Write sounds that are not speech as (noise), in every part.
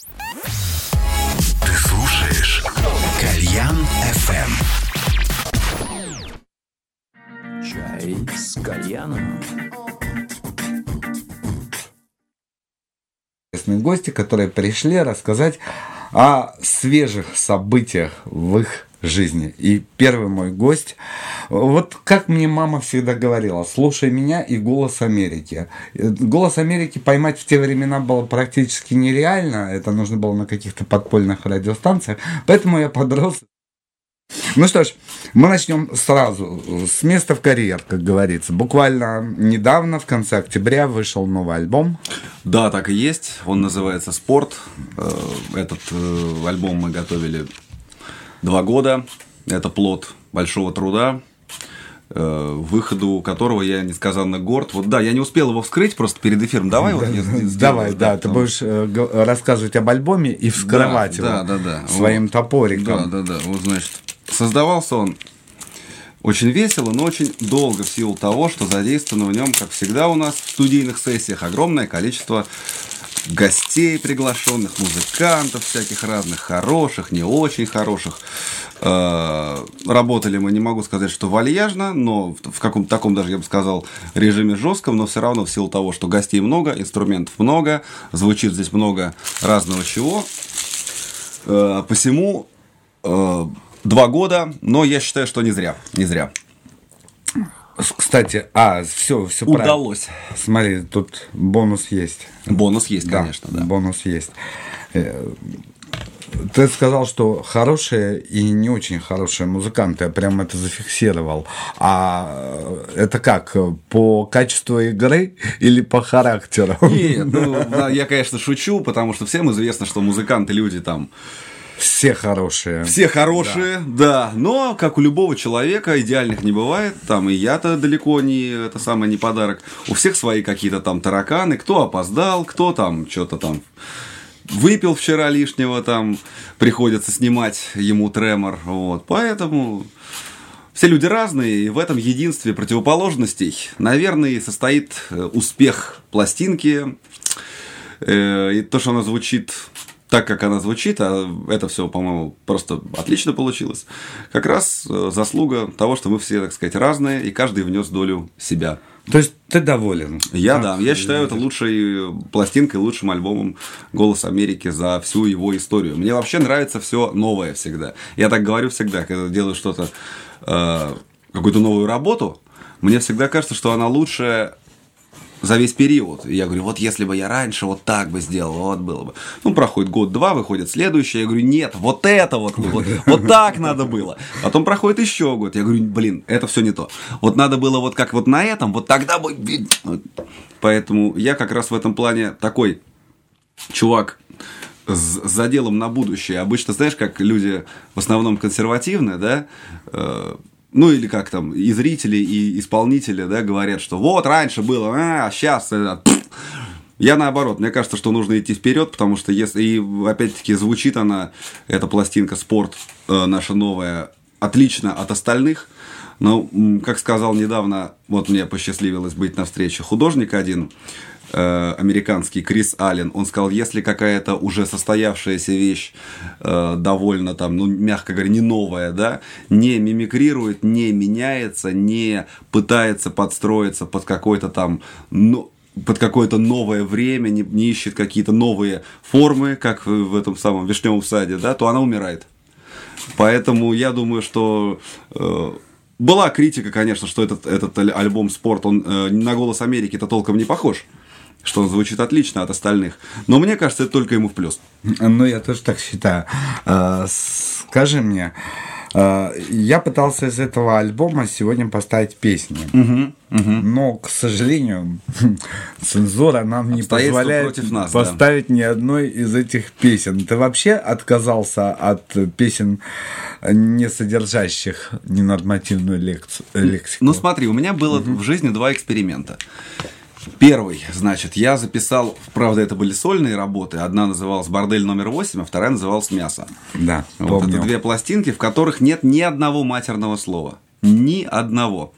Ты слушаешь Кальян FM. Чай с кальяном. Гости, которые пришли рассказать о свежих событиях в их жизни. И первый мой гость, вот как мне мама всегда говорила, слушай меня и «Голос Америки». «Голос Америки» поймать в те времена было практически нереально, это нужно было на каких-то подпольных радиостанциях, поэтому я подрос ну что ж, мы начнем сразу с места в карьер, как говорится. Буквально недавно, в конце октября, вышел новый альбом. Да, так и есть. Он называется «Спорт». Э, этот э, альбом мы готовили два года. Это плод большого труда, э, выходу которого я несказанно горд. Вот да, я не успел его вскрыть просто перед эфиром. Давай вот я сделаю, Давай, да, ты будешь рассказывать об альбоме и вскрывать его да, да, да. своим топориком. Да, да, да. Вот, значит, Создавался он очень весело, но очень долго в силу того, что задействовано в нем, как всегда у нас в студийных сессиях, огромное количество гостей приглашенных, музыкантов всяких разных, хороших, не очень хороших. Э, работали мы, не могу сказать, что вальяжно, но в каком-то таком даже, я бы сказал, режиме жестком, но все равно в силу того, что гостей много, инструментов много, звучит здесь много разного чего. Э, посему э, Два года, но я считаю, что не зря. Не зря. Кстати, а, все, все Удалось. Правильно. Смотри, тут бонус есть. Бонус есть, да, конечно, да. Бонус есть. Э, ты сказал, что хорошие и не очень хорошие музыканты, я прям это зафиксировал. А это как, по качеству игры или по характеру? Нет, ну, я, конечно, шучу, потому что всем известно, что музыканты люди там все хорошие. Все хорошие, да. да. Но, как у любого человека, идеальных не бывает. Там и я-то далеко не это самое не подарок. У всех свои какие-то там тараканы. Кто опоздал, кто там что-то там выпил вчера лишнего, там приходится снимать ему тремор. Вот. Поэтому все люди разные, и в этом единстве противоположностей, наверное, состоит э, успех пластинки. Э, и то, что она звучит так, как она звучит, а это все, по-моему, просто отлично получилось, как раз э, заслуга того, что мы все, так сказать, разные, и каждый внес долю себя. То есть ты доволен? Я да, я считаю это лучшей пластинкой, лучшим альбомом «Голос Америки» за всю его историю. Мне вообще нравится все новое всегда. Я так говорю всегда, когда делаю что-то, э, какую-то новую работу, мне всегда кажется, что она лучше за весь период. И я говорю, вот если бы я раньше вот так бы сделал, вот было бы. Ну, проходит год-два, выходит следующее. Я говорю, нет, вот это вот, вот, вот так надо было. Потом проходит еще год. Я говорю, блин, это все не то. Вот надо было вот как вот на этом, вот тогда бы... Поэтому я как раз в этом плане такой чувак, с заделом на будущее. Обычно, знаешь, как люди в основном консервативные, да, э, ну или как там, и зрители, и исполнители, да, говорят, что вот раньше было, а сейчас это... Я наоборот, мне кажется, что нужно идти вперед, потому что если, и опять-таки звучит она, эта пластинка «Спорт» э, наша новая, отлично от остальных, но, как сказал недавно, вот мне посчастливилось быть на встрече художник один, э, американский Крис Аллен, он сказал, если какая-то уже состоявшаяся вещь э, довольно там, ну, мягко говоря, не новая, да, не мимикрирует, не меняется, не пытается подстроиться под какой-то там, ну, под какое-то новое время, не, не ищет какие-то новые формы, как в, этом самом вишневом саде, да, то она умирает. Поэтому я думаю, что э, была критика, конечно, что этот, этот альбом «Спорт», он э, на «Голос Америки»-то толком не похож что он звучит отлично от остальных. Но мне кажется, это только ему в плюс. Ну, я тоже так считаю. А, скажи мне, а, я пытался из этого альбома сегодня поставить песни. Угу, угу. Но, к сожалению, (laughs) цензура нам не позволяет нас, поставить да. ни одной из этих песен. Ты вообще отказался от песен, не содержащих ненормативную лекцию, лексику? Ну, смотри, у меня было угу. в жизни два эксперимента. Первый, значит, я записал, правда, это были сольные работы. Одна называлась «Бордель номер 8», а вторая называлась «Мясо». Да, Вот помню. это две пластинки, в которых нет ни одного матерного слова. Ни одного.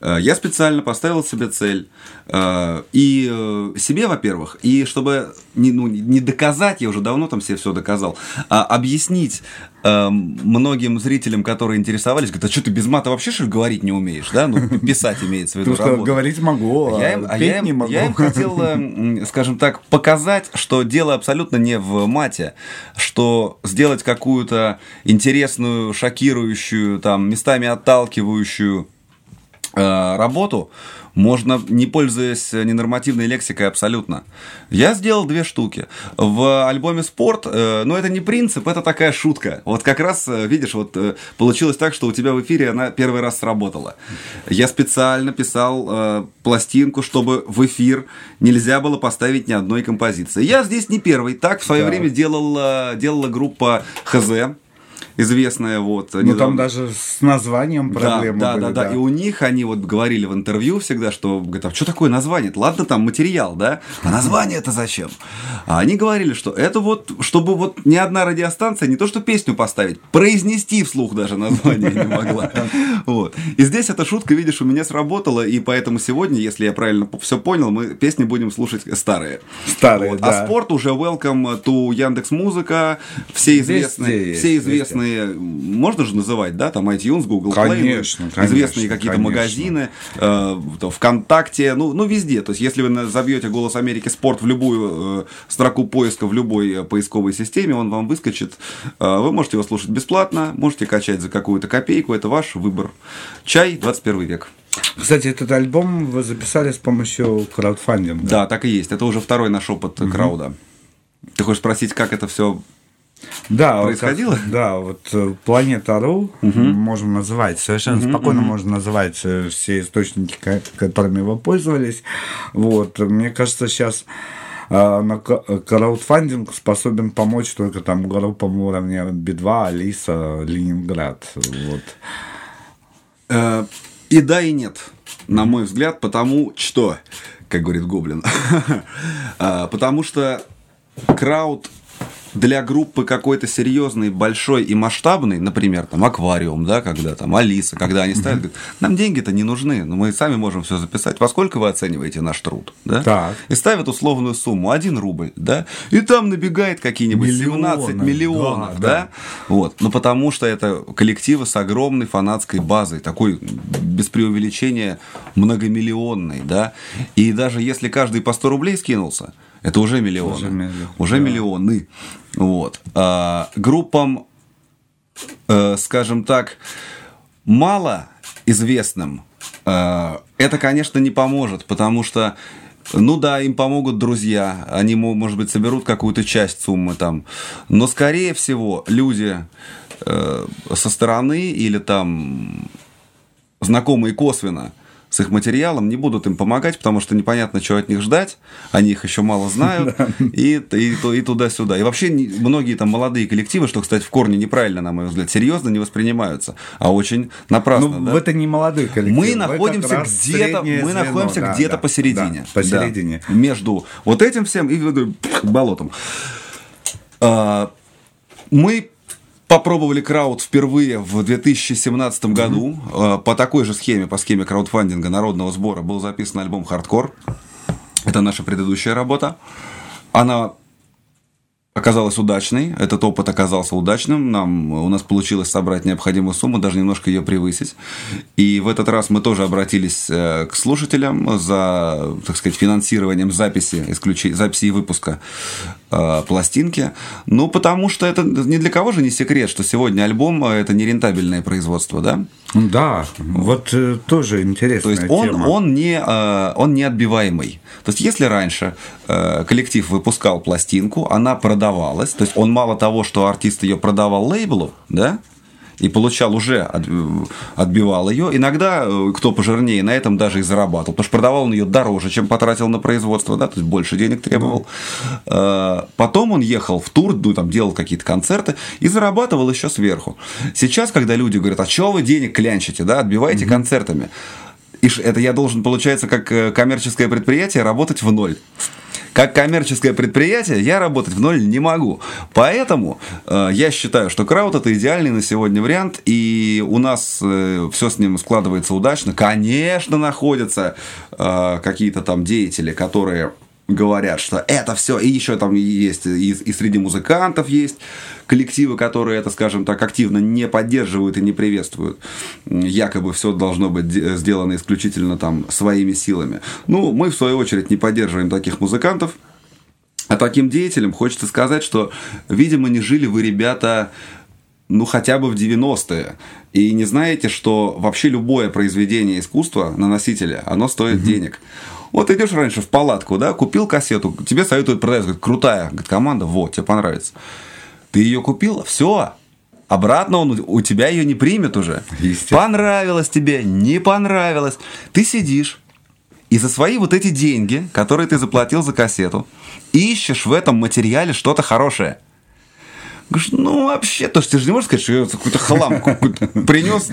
Э, Я специально поставил себе цель. э, И э, себе, во-первых, и чтобы не, ну, не доказать, я уже давно там себе все доказал, а объяснить многим зрителям, которые интересовались, говорят, а что ты без мата вообще что ли говорить не умеешь, да? Ну, писать имеется в виду Потому что говорить могу, а, Я им, а петь я им- не могу. я им хотел, э, скажем так, показать, что дело абсолютно не в мате, что сделать какую-то интересную, шокирующую, там, местами отталкивающую э, работу можно, не пользуясь ненормативной лексикой абсолютно. Я сделал две штуки. В альбоме «Спорт», э, но это не принцип, это такая шутка. Вот как раз, э, видишь, вот э, получилось так, что у тебя в эфире она первый раз сработала. Я специально писал э, пластинку, чтобы в эфир нельзя было поставить ни одной композиции. Я здесь не первый. Так в свое Так. время делала, делала группа «ХЗ», известная вот. Ну, недавно. там даже с названием проблемы да, были. да, да, да. И у них они вот говорили в интервью всегда, что говорят, а что такое название? Ладно, там материал, да? А название это зачем? А они говорили, что это вот, чтобы вот ни одна радиостанция не то что песню поставить, произнести вслух даже название не могла. (laughs) Вот. И здесь эта шутка, видишь, у меня сработала, и поэтому сегодня, если я правильно все понял, мы песни будем слушать старые. Старые, Вот. да. А спорт уже welcome to Яндекс Музыка, все известные, все везде. Известные, можно же называть, да, там iTunes, Google Play, Конечно, известные какие-то магазины, э, то ВКонтакте, ну, ну везде. То есть, если вы забьете «Голос Америки спорт» в любую э, строку поиска, в любой э, поисковой системе, он вам выскочит. Э, вы можете его слушать бесплатно, можете качать за какую-то копейку, это ваш выбор. Чай 21 век. Кстати, этот альбом вы записали с помощью краудфандинга. Да, так и есть. Это уже второй наш опыт крауда. Ты хочешь спросить, как это все Да, вот Происходило? как- да, вот э, Планета.ру можем называть, совершенно спокойно можно называть э, все источники, ко- которыми вы пользовались. Вот, мне кажется, сейчас э, на краудфандинг способен помочь только там группам уровня Би-2, Алиса, Ленинград. Вот. И да, и нет, на мой взгляд, потому что, как говорит Гоблин, (laughs) потому что крауд для группы какой-то серьезный, большой и масштабный, например, там аквариум, да, когда там Алиса, когда они ставят, говорят, нам деньги-то не нужны, но мы сами можем все записать. Во сколько вы оцениваете наш труд? Да? Так. И ставят условную сумму, 1 рубль, да, и там набегает какие-нибудь Миллионы, 17 миллионов, да, да, да. вот. Ну, потому что это коллективы с огромной фанатской базой, такой, без преувеличения, многомиллионной, да. И даже если каждый по 100 рублей скинулся, это уже миллионы. Уже миллион, Уже миллионы. Вот. А, группам, э, скажем так, мало известным, э, это, конечно, не поможет, потому что ну да, им помогут друзья, они, мо- может быть, соберут какую-то часть суммы там, но, скорее всего, люди э, со стороны или там знакомые косвенно с их материалом не будут им помогать, потому что непонятно, что от них ждать, они их еще мало знают, (laughs) и, и, и туда-сюда. И вообще многие там молодые коллективы, что, кстати, в корне неправильно, на мой взгляд, серьезно не воспринимаются, а очень напрасно. Ну, да? это не молодой коллектив. Мы находимся где-то, мы находимся да, где-то да, посередине. да, посередине. Да, между вот этим всем и болотом. А, Мы попробовали крауд впервые в 2017 году. А, По такой же схеме, по схеме краудфандинга народного сбора был записан альбом «Хардкор». Это наша предыдущая работа. Она оказалась удачной, этот опыт оказался удачным, нам, у нас получилось собрать необходимую сумму, даже немножко ее превысить. И в этот раз мы тоже обратились э, к слушателям за, так сказать, финансированием записи, исключи, записи и выпуска э, пластинки. Ну, потому что это ни для кого же не секрет, что сегодня альбом – это нерентабельное производство, да? Да, вот э, тоже То интересная есть он, тема. он, не, э, он не отбиваемый. То есть если раньше э, коллектив выпускал пластинку, она продавалась, то есть он мало того, что артист ее продавал лейблу, да, и получал уже, от- отбивал ее. Иногда, э, кто пожирнее, на этом даже и зарабатывал, потому что продавал он ее дороже, чем потратил на производство, да, то есть больше денег требовал. Э, Потом он ехал в тур, ну, там, делал какие-то концерты и зарабатывал еще сверху. Сейчас, когда люди говорят, а чего вы денег клянчите, да, отбиваете концертами, и это я должен, получается, как э, коммерческое предприятие, работать в ноль. как коммерческое предприятие я работать в ноль не могу. Поэтому э, я считаю, что крауд это идеальный на сегодня вариант, и у нас э, все с ним складывается удачно. Конечно, находятся э, какие-то там деятели, которые говорят, что это все, и еще там есть, и, и среди музыкантов есть коллективы, которые это, скажем так, активно не поддерживают и не приветствуют. Якобы все должно быть сделано исключительно там своими силами. Ну, мы, в свою очередь, не поддерживаем таких музыкантов, а таким деятелям хочется сказать, что, видимо, не жили вы, ребята, ну, хотя бы в 90-е. И не знаете, что вообще любое произведение искусства на носителе, оно стоит угу. денег. Вот идешь раньше в палатку, да, купил кассету, тебе советуют продать, говорит, крутая говорит, команда, вот, тебе понравится. Ты ее купил, все, обратно он у тебя ее не примет уже. Понравилось тебе, не понравилось. Ты сидишь и за свои вот эти деньги, которые ты заплатил за кассету, ищешь в этом материале что-то хорошее. Говоришь, ну вообще, то есть ты же не можешь сказать, что я какой-то хлам принес,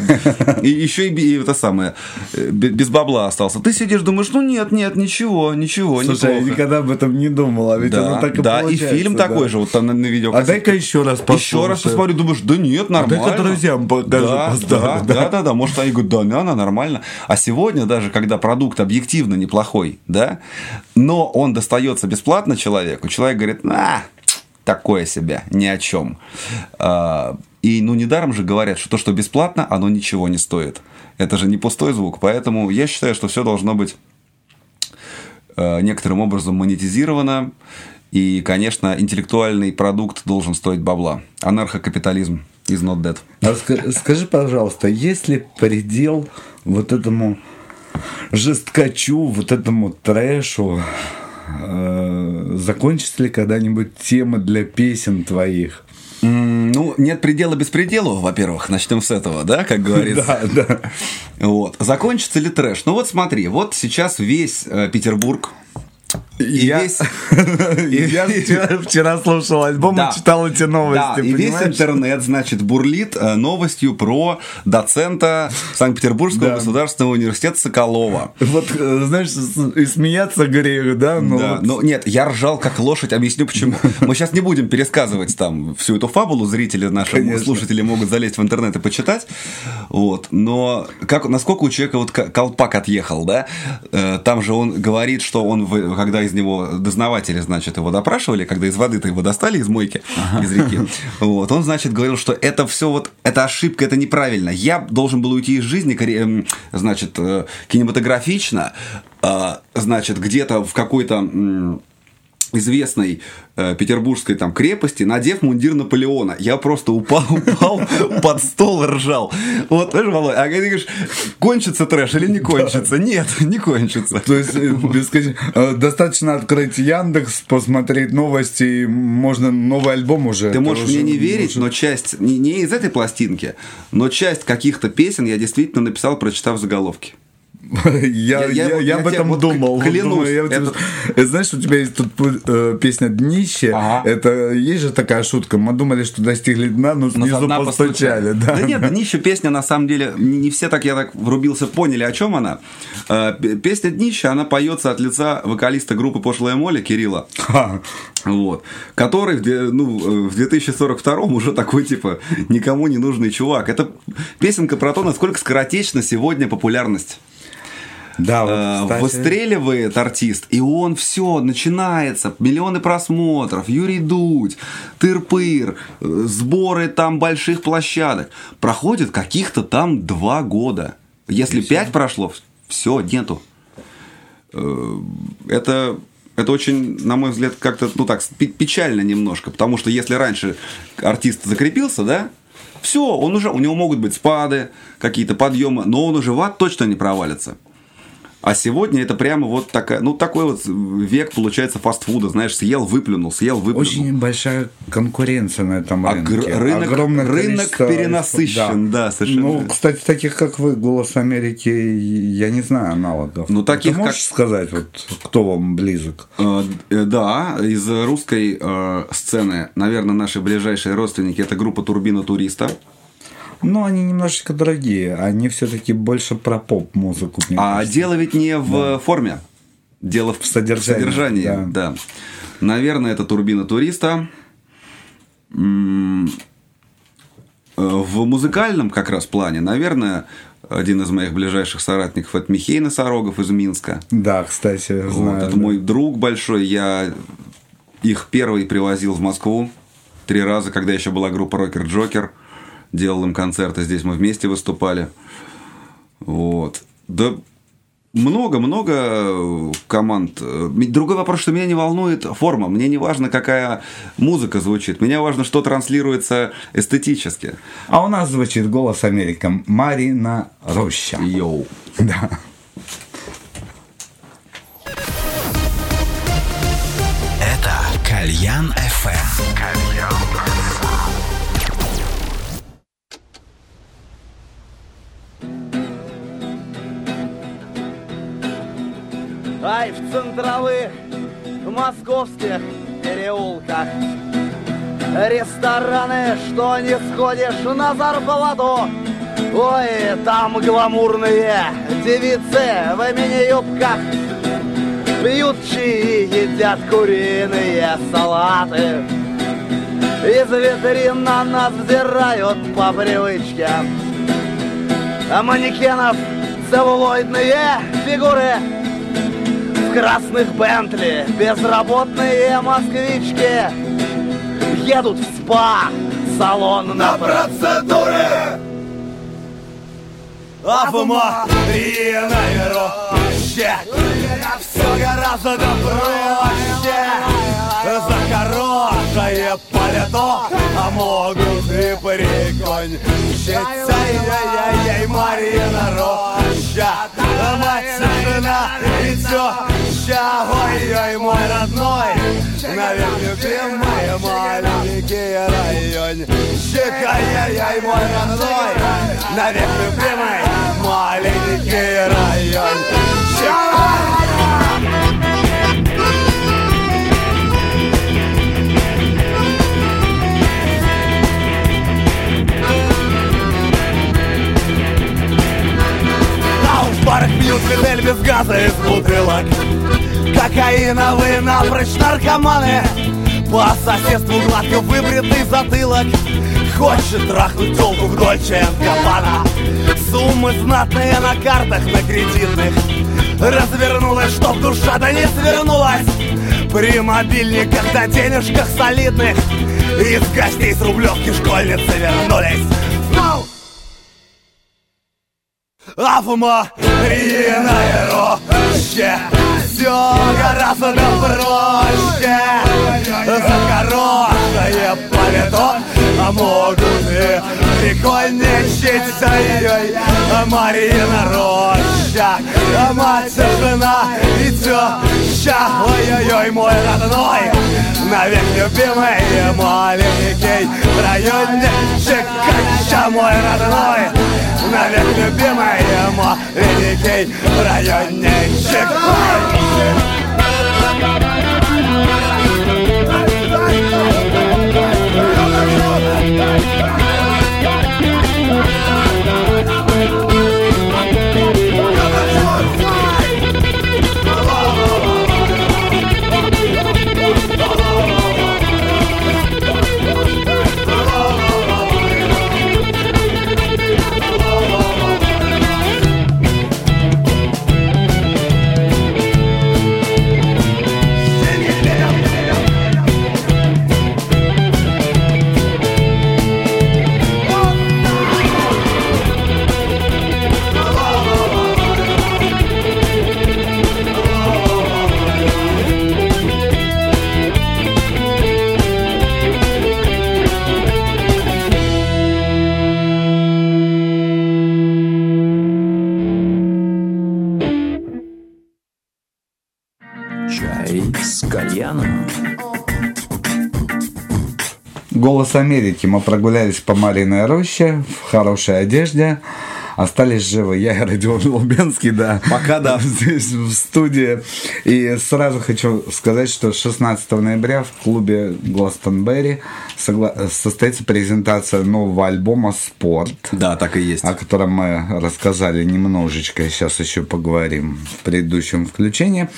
и еще и, это самое, э, без бабла остался. Ты сидишь, думаешь, ну нет, нет, ничего, ничего, Слушай, я никогда об этом не думал, а ведь да, оно так и Да, и фильм да. такой же, вот там на, на видео. А дай-ка еще раз послушай. Еще раз посмотрю, думаешь, да нет, нормально. А дай-ка друзьям покажу, да, да, да, да, да, может, они говорят, да, да, она нормально. А сегодня даже, когда продукт объективно неплохой, да, но он достается бесплатно человеку, человек говорит, а, такое себе, ни о чем. А, и ну недаром же говорят, что то, что бесплатно, оно ничего не стоит. Это же не пустой звук. Поэтому я считаю, что все должно быть а, некоторым образом монетизировано. И, конечно, интеллектуальный продукт должен стоить бабла. Анархокапитализм is not dead. А скажи, пожалуйста, есть ли предел вот этому жесткачу, вот этому трэшу, Э, закончится ли когда-нибудь тема для песен твоих? Ну, нет предела без предела, во-первых, начнем с этого, да, как говорится. (laughs) Да, да. Вот. Закончится ли трэш? Ну вот смотри, вот сейчас весь э, Петербург и я, весь... (laughs) я вчера, вчера слушал альбом да. и читал эти новости. Да, и весь интернет, значит, бурлит э, новостью про доцента Санкт-Петербургского да. государственного университета Соколова. Вот, э, знаешь, и смеяться грею, да? Но да, вот... но нет, я ржал как лошадь, объясню почему. (laughs) Мы сейчас не будем пересказывать там всю эту фабулу, зрители наши, Конечно. слушатели могут залезть в интернет и почитать. Вот, но как, насколько у человека вот колпак отъехал, да? Э, там же он говорит, что он, когда из него дознаватели, значит, его допрашивали, когда из воды-то его достали из мойки, ага. из реки. Вот, он, значит, говорил, что это все вот, это ошибка, это неправильно. Я должен был уйти из жизни, эм, значит, э, кинематографично, а, значит, где-то в какой-то известной э, петербургской там крепости, надев мундир Наполеона. Я просто упал, (laughs) упал под стол и ржал. Вот, знаешь, Володь, а ты говоришь, кончится трэш или не кончится? Нет, (laughs) не кончится. То есть, э, э, достаточно открыть Яндекс, посмотреть новости, можно новый альбом уже. Ты можешь мне не верить, но часть, не, не из этой пластинки, но часть каких-то песен я действительно написал, прочитав заголовки. Я, я, я, я об этом думал. Клянусь. Думаю, я это... Тебя... Знаешь, у тебя есть тут э, песня «Днище». Ага. Это есть же такая шутка. Мы думали, что достигли дна, но снизу но постучали. Да. да нет, «Днище» песня, на самом деле, не все так, я так врубился, поняли, о чем она. Э, песня «Днище», она поется от лица вокалиста группы «Пошлая Моля» Кирилла. Ха. Вот. Который в, ну, в 2042 уже такой, типа, никому не нужный чувак. Это песенка про то, насколько скоротечна сегодня популярность да, вот, э, выстреливает артист, и он все, начинается, миллионы просмотров, Юрий Дудь, тыр-пыр, э, сборы там больших площадок. Проходит каких-то там два года. Если пять прошло, все, нету. Э, это это очень, на мой взгляд, как-то, ну так, печально немножко, потому что если раньше артист закрепился, да, все, он уже, у него могут быть спады, какие-то подъемы, но он уже в ад точно не провалится. А сегодня это прямо вот такая, ну такой вот век получается фастфуда, знаешь, съел, выплюнул, съел, выплюнул. Очень большая конкуренция на этом рынке. рынок, Огромное рынок перенасыщен, да. да, совершенно. Ну, кстати, таких как вы, Голос Америки, я не знаю аналогов. Ну таких Ты можешь как... сказать, вот кто вам близок? Э, э, да, из русской э, сцены, наверное, наши ближайшие родственники это группа Турбина Туриста. Но они немножечко дорогие. Они все-таки больше про поп-музыку. А кажется. дело ведь не в да. форме. Дело в В содержании, содержании, да. да. Наверное, это турбина туриста. Э, В музыкальном как раз плане, наверное, один из моих ближайших соратников это Михей Носорогов из Минска. Да, кстати, Вот, знаю. это да. мой друг большой. Я их первый привозил в Москву три раза, когда еще была группа Рокер Джокер. Делал им концерты, здесь мы вместе выступали. Вот. Да много-много команд. Другой вопрос, что меня не волнует форма. Мне не важно, какая музыка звучит. Меня важно, что транслируется эстетически. А у нас звучит голос Америка Марина Роща. Йоу. Да. Это Кальян FM. В центровых московских переулках. Рестораны, что не сходишь на зарплату. Ой, там гламурные девицы в мини-юбках Пьют чаи, едят куриные салаты. Из витрин на нас взирают по привычке. А манекенов целлулоидные фигуры в красных Бентли безработные москвички едут в спа салон на процедуры. А в Мариной роще все гораздо проще. За хорошее пальто а могут и прикончить. Ай-яй-яй, Марина Роща, мать жена и теща. Ой-ой, мой родной, навек любимый маленький райончик. Ай-яй-яй, мой родной, навек любимый маленький райончик. А в барах пьют коктейль без газа из бутылок. Кокаиновые напрочь наркоманы. По соседству гладко выбритый затылок. Хочет трахнуть телку в Дольче Габбана Суммы знатные на картах, на кредитных. Развернулась, чтоб душа да не свернулась. При мобильниках да денежках солидных. Из гостей с рублевки школьницы вернулись А в Мариной роще. Все гораздо проще. За хорошее пальто а могут и прикольничать Ой-ой, Марина роща а Мать, жена и теща Ой-ой-ой, мой родной Навек любимый маленький райончик. Кача, мой родной Навек любимый маленький райончик с кальяном. Голос Америки. Мы прогулялись по Мариной роще в хорошей одежде. Остались живы. Я и Родион Лубенский, да. Пока да. (laughs) Здесь в студии. И сразу хочу сказать, что 16 ноября в клубе Гластонберри согла- состоится презентация нового альбома «Спорт». Да, так и есть. о котором мы рассказали немножечко, сейчас еще поговорим в предыдущем включении.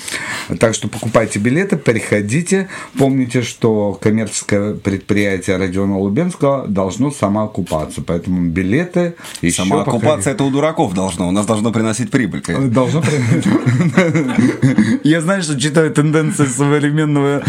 Так что покупайте билеты, приходите. Помните, что коммерческое предприятие Родиона Лубенского должно самоокупаться, поэтому билеты еще Сама оккупация это у дураков должно. У нас должно приносить прибыль. конечно. Должно при- (laughs) Я знаю, что читаю тенденции современного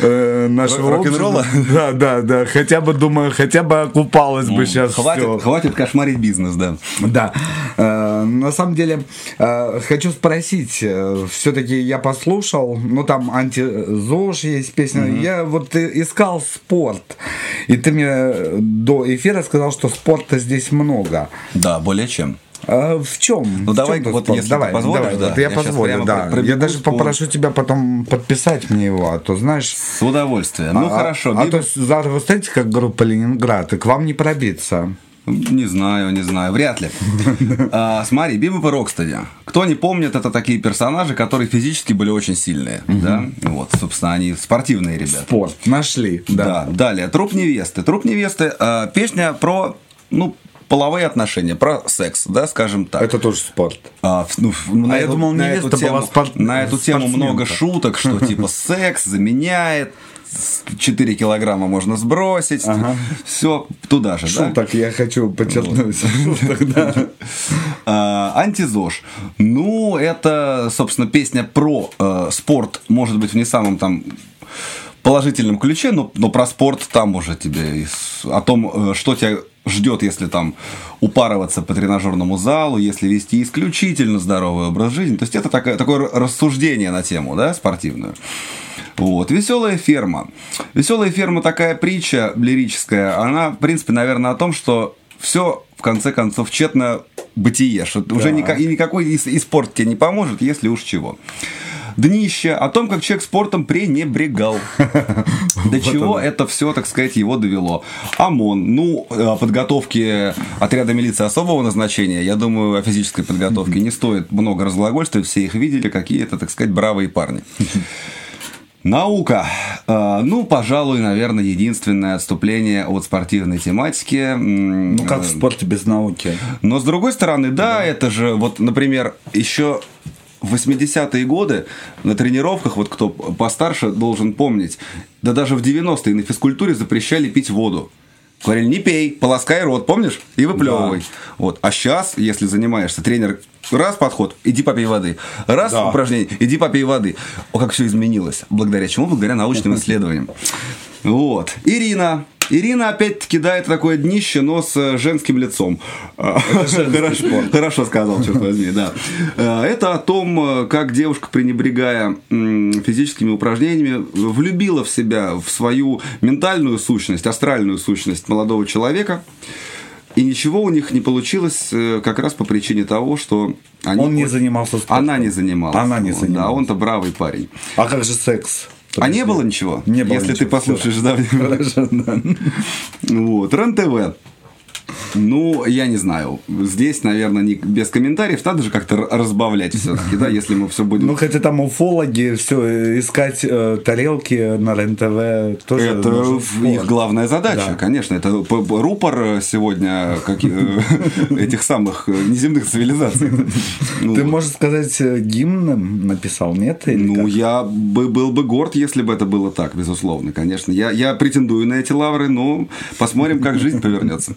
э, нашего Рок- рок-н-ролла? (laughs) Да, да, да. Хотя бы, думаю, хотя бы окупалось бы сейчас Хватит, кошмарить бизнес, да. Да. Э, На самом деле, э, хочу спросить, все-таки я послушал, ну там антизож есть песня, я вот искал спорт, и ты мне до эфира сказал, что спорта здесь много. Да, более чем. А в чем? Ну, В давай, чем вот спорт? если ты давай, позволишь, давай, да, вот я, я позволю, да. я даже по- попрошу тебя потом подписать мне его, а то знаешь. С удовольствием. Ну, а- хорошо. А, Биб- то есть завтра вы встаете как группа Ленинград, и к вам не пробиться. Не знаю, не знаю, вряд ли. А, смотри, Бибоп и Рокстеди. Кто не помнит, это такие персонажи, которые физически были очень сильные. Да? Вот, собственно, они спортивные ребята. Спорт. Нашли. Да. Да. Далее, труп невесты. Труп невесты а, песня про, ну, половые отношения, про секс, да, скажем так. Это тоже спорт. А, ну, на А я думал, на эту тему, спорт- на эту тему много шуток, что (laughs) типа секс заменяет, с- 4 килограмма можно сбросить, все туда же, да? Шуток я хочу подчеркнуть. (laughs) Шуток, да. А, Антизож. Ну, это, собственно, песня про э, спорт, может быть, в не самом там положительном ключе, но, но про спорт там уже тебе о том, э, что тебя ждет, если там упарываться по тренажерному залу, если вести исключительно здоровый образ жизни. То есть это такое, такое рассуждение на тему, да, спортивную. Вот. Веселая ферма. Веселая ферма такая притча лирическая. Она, в принципе, наверное, о том, что все в конце концов тщетно бытие, что уже никак, и никакой и, и спорт тебе не поможет, если уж чего. Днище о том, как человек спортом пренебрегал. (laughs) До чего это все, так сказать, его довело. ОМОН, ну, о подготовке отряда милиции особого назначения, я думаю, о физической подготовке не стоит много разглагольствовать, все их видели, какие это, так сказать, бравые парни. (laughs) Наука. А, Ну, пожалуй, наверное, единственное отступление от спортивной тематики. Ну, как в спорте без науки? но с другой стороны, да, это же, вот, например, еще в 80-е годы на тренировках, вот кто постарше должен помнить, да даже в 90-е на физкультуре запрещали пить воду. Говорили, не пей, полоскай рот, помнишь? И выплевывай. Вот. А сейчас, если занимаешься, тренер раз подход, иди попей воды. Раз Да. упражнение, иди попей воды. О, как все изменилось. Благодаря чему? Благодаря научным (laughs) исследованиям. Вот. Ирина. Ирина опять-таки дает такое днище, но с э, женским лицом. (laughs) Хорошо, хорошо сказал, черт возьми, да. Э, Это о том, э, как девушка, пренебрегая физическими упражнениями, влюбила в себя, в свою ментальную сущность, астральную сущность молодого человека. И ничего у них не получилось как раз по причине того, что они Он не занимался спортом. Она не занималась. Она не занималась. Да, он-то бравый парень. А как же секс? А не было ничего? Не было Если ничего, ты послушаешь да. (laughs) Вот, РЕН-ТВ. Ну, я не знаю. Здесь, наверное, не, без комментариев. Надо же как-то разбавлять все-таки, да, если мы все будем... Ну, хотя там уфологи, все, искать э, тарелки на РЕН-ТВ тоже это нужен их главная задача, Да. конечно. Это рупор сегодня каки- э, (laughs) этих самых э, неземных цивилизаций. Ты можешь сказать, э, гимн написал, нет? Ну, как? я бы, был бы горд, если бы это было так, безусловно, конечно. Я претендую на эти лавры, но посмотрим, как жизнь повернется.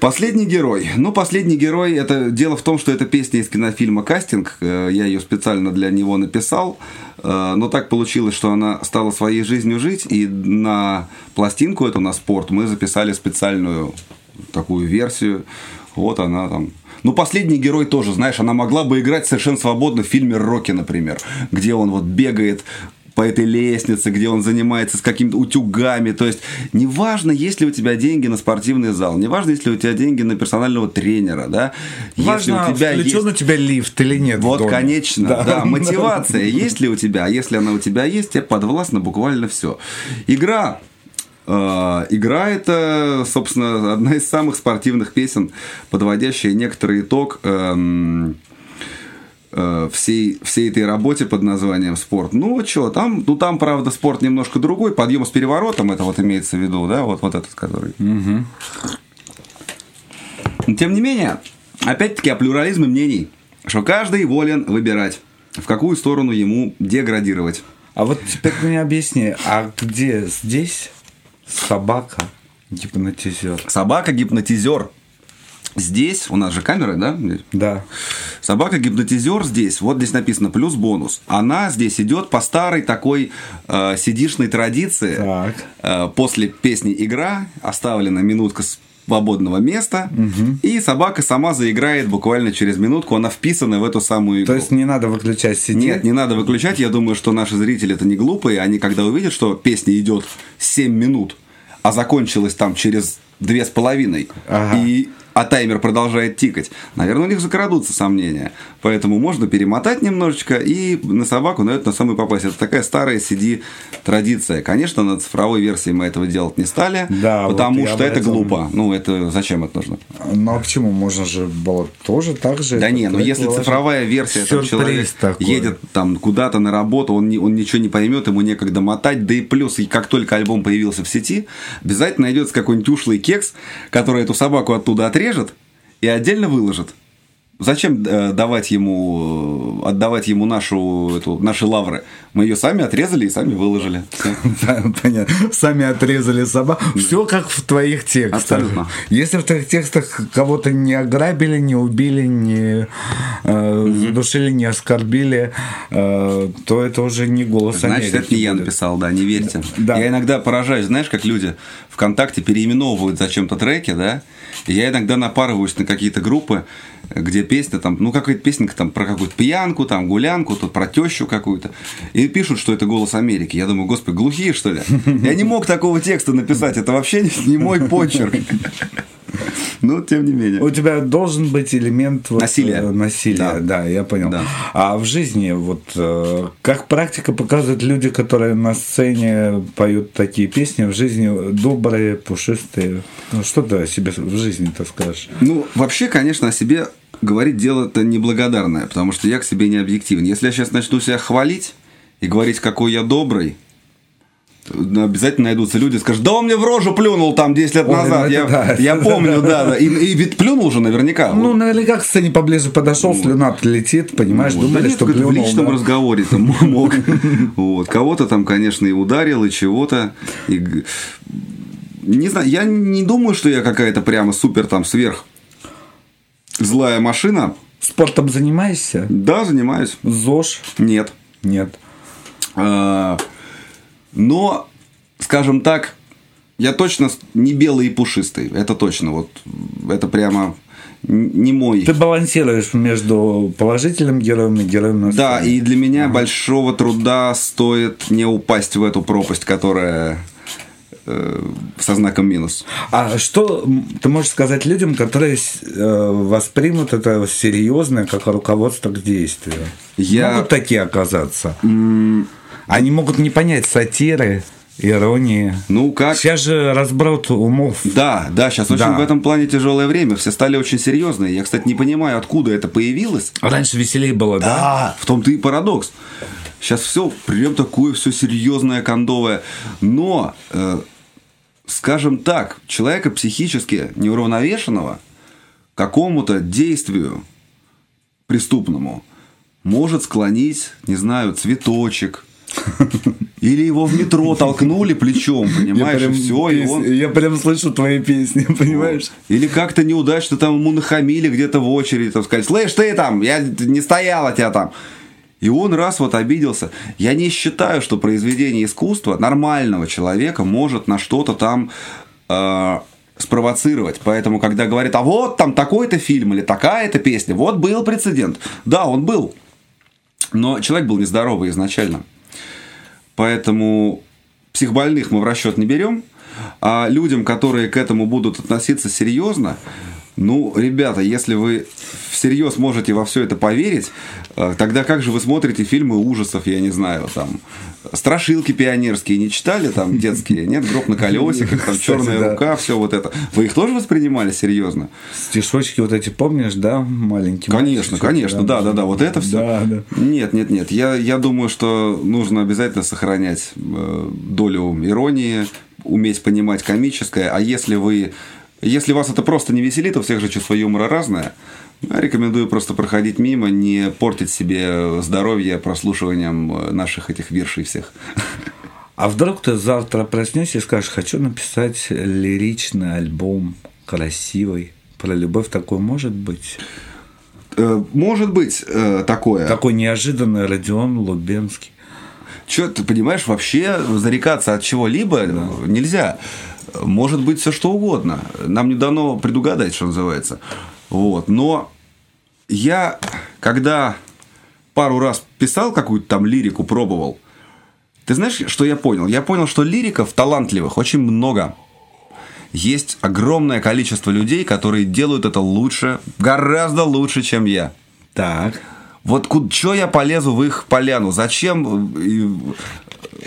Последний герой. Ну, последний герой, это дело в том, что это песня из кинофильма «Кастинг». Э, Я ее специально для него написал. Э, Но так получилось, что она стала своей жизнью жить. И на пластинку эту, на спорт, мы записали специальную такую версию. Вот она там ну, последний герой тоже, знаешь, она могла бы играть совершенно свободно в фильме «Рокки», например, где он вот бегает по этой лестнице, где он занимается с какими-то утюгами. То есть, неважно, есть ли у тебя деньги на спортивный зал, неважно, есть ли у тебя деньги на персонального тренера, да, Важно, если у тебя включен есть... у тебя лифт или нет Вот, конечно, да. (laughs) мотивация есть ли у тебя, а если она у тебя есть, тебе подвластно буквально все. Игра Э, Игра это, собственно, одна из самых спортивных песен, подводящая некоторый итог эм, всей, всей этой работе под названием спорт. Ну, что, там, ну, там, правда, спорт немножко другой. Подъем с переворотом, это вот имеется в виду, да, вот, вот этот, который. Но, Тем не менее, опять-таки о плюрализме мнений, что каждый волен выбирать, в какую сторону ему деградировать. А вот теперь мне объясни, а где здесь собака гипнотизер? Собака-гипнотизер. Здесь, у нас же камера, да? Да. Собака-гипнотизер здесь, вот здесь написано плюс бонус. Она здесь идет по старой такой э, сидишной традиции. Так. Э, после песни «Игра» оставлена минутка свободного места, и собака сама заиграет буквально через минутку. Она вписана в эту самую игру. То есть не надо выключать сети? Нет, не надо выключать. Я думаю, что наши зрители это не глупые. Они когда увидят, что песня идет 7 минут, а закончилась там через две с половиной, Ага. и а таймер продолжает тикать, наверное, у них закрадутся сомнения. Поэтому можно перемотать немножечко и на собаку, на это на самую попасть. Это такая старая CD традиция. Конечно, на цифровой версии мы этого делать не стали, Да, вот потому я что это этом. глупо. Ну, это зачем это нужно? Ну а почему? Можно же было тоже так же. Да не, ну трек если цифровая версия, там человек такой. едет там куда-то на работу, он, не, он ничего не поймет, ему некогда мотать, да и плюс, и как только альбом появился в сети, обязательно найдется какой-нибудь ушлый кекс, который эту собаку оттуда отрежет и отдельно выложит. Зачем э, давать ему, э, отдавать ему нашу, эту, наши лавры? Мы ее сами отрезали и сами выложили. (laughs) Понятно. Сами отрезали собаку. Все как в твоих текстах. Абсолютно. Если в твоих текстах кого-то не ограбили, не убили, не э, задушили, не оскорбили, то это уже не голос Значит, это не я написал, да, не верьте. Я иногда поражаюсь, знаешь, как люди ВКонтакте переименовывают зачем-то треки, да, я иногда напарываюсь на какие-то группы, где песня там, ну, какая-то песенка там про какую-то пьянку, там, гулянку, тут про тещу какую-то, и пишут, что это голос Америки. Я думаю, господи, глухие, что ли? Я не мог такого текста написать, это вообще (laughs) не- мой почерк. Но, тем не менее. У тебя должен быть элемент вот, Насилия. э, насилия, Да. да. я понял. Да. А в жизни, вот э, как практика показывает люди, которые на сцене поют такие песни, в жизни добрые, пушистые. Ну, что ты о себе в жизни-то скажешь? Ну, вообще, конечно, о себе говорить дело-то неблагодарное, потому что я к себе не объективен. Если я сейчас начну себя хвалить и говорить, какой я добрый, обязательно найдутся люди, скажут, да он мне в рожу плюнул там 10 лет Ой, назад. ну я, да. я помню, (laughs) да, да. И, и ведь плюнул же наверняка. Ну, наверняка к сцене поближе подошел, слюна летит, понимаешь, Вот. думали, Да нет, что как в плюнул. личном да. разговоре там (laughs) мог. Вот. Кого-то там, конечно, и ударил, и чего-то. И Не знаю, я не думаю, что я какая-то прямо супер там сверх злая машина. Спортом занимаешься? Да, занимаюсь. ЗОЖ? Нет. Нет. А, Но, скажем так, я точно не белый и пушистый. Это точно. Вот это прямо не мой. Ты балансируешь между положительным героем и героем на Да, и для меня большого труда стоит не упасть в эту пропасть, которая э, со знаком минус. А что ты можешь сказать людям, которые э, воспримут это серьезно как руководство к действию? Я- Могут такие оказаться? Они могут не понять сатиры, иронии. Ну, как... Сейчас же разброд умов. Да, да, сейчас очень Да. в этом плане тяжелое время. Все стали очень серьезные. Я, кстати, не понимаю, откуда это появилось. Раньше веселее было, да? Да, в том-то и парадокс. Сейчас все прям такое, все серьезное, кондовое. Но, э, скажем так, человека психически неуравновешенного какому-то действию преступному может склонить, не знаю, цветочек. (laughs) Или его в метро толкнули плечом, понимаешь, и все, и пес- он... я прям слышу твои песни, понимаешь? Или как-то неудачно там ему нахамили где-то в очереди, там сказать, слышь, ты там, я не стояла тебя там. И он раз вот обиделся. Я не считаю, что произведение искусства нормального человека может на что-то там э, спровоцировать. Поэтому, когда говорят, а вот там такой-то фильм или такая-то песня, вот был прецедент. Да, он был. Но человек был нездоровый изначально. Поэтому психбольных мы в расчет не берем. А людям, которые к этому будут относиться серьезно, Ну, ребята, если вы всерьез можете во все это поверить, э, тогда как же вы смотрите фильмы ужасов, я не знаю, там, страшилки пионерские не читали, там, детские, нет, гроб на колесиках, там, черная да. рука, все вот это. Вы их тоже воспринимали серьезно? Стишочки вот эти помнишь, да, маленькие? Конечно, конечно, да, да, да, вот это все. Да, да. Нет, нет, нет. Я, я думаю, что нужно обязательно сохранять э, долю иронии, уметь понимать комическое. А если вы, если вас это просто не веселит, у всех же чувство юмора разное. Я рекомендую просто проходить мимо, не портить себе здоровье прослушиванием э, наших этих виршей всех. А вдруг ты завтра проснешься и скажешь, хочу написать лиричный альбом, красивый, про любовь такой может быть? Э, Может быть э, такое. Такой неожиданный Родион Лубенский. Че, ты понимаешь, вообще зарекаться от чего-либо нельзя. Может быть все что угодно. Нам не дано предугадать, что называется. Вот. Но я, когда пару раз писал какую-то там лирику, пробовал, ты знаешь, что я понял? Я понял, что лириков талантливых очень много. Есть огромное количество людей, которые делают это лучше, гораздо лучше, чем я. Так, Вот что я полезу в их поляну? Зачем э,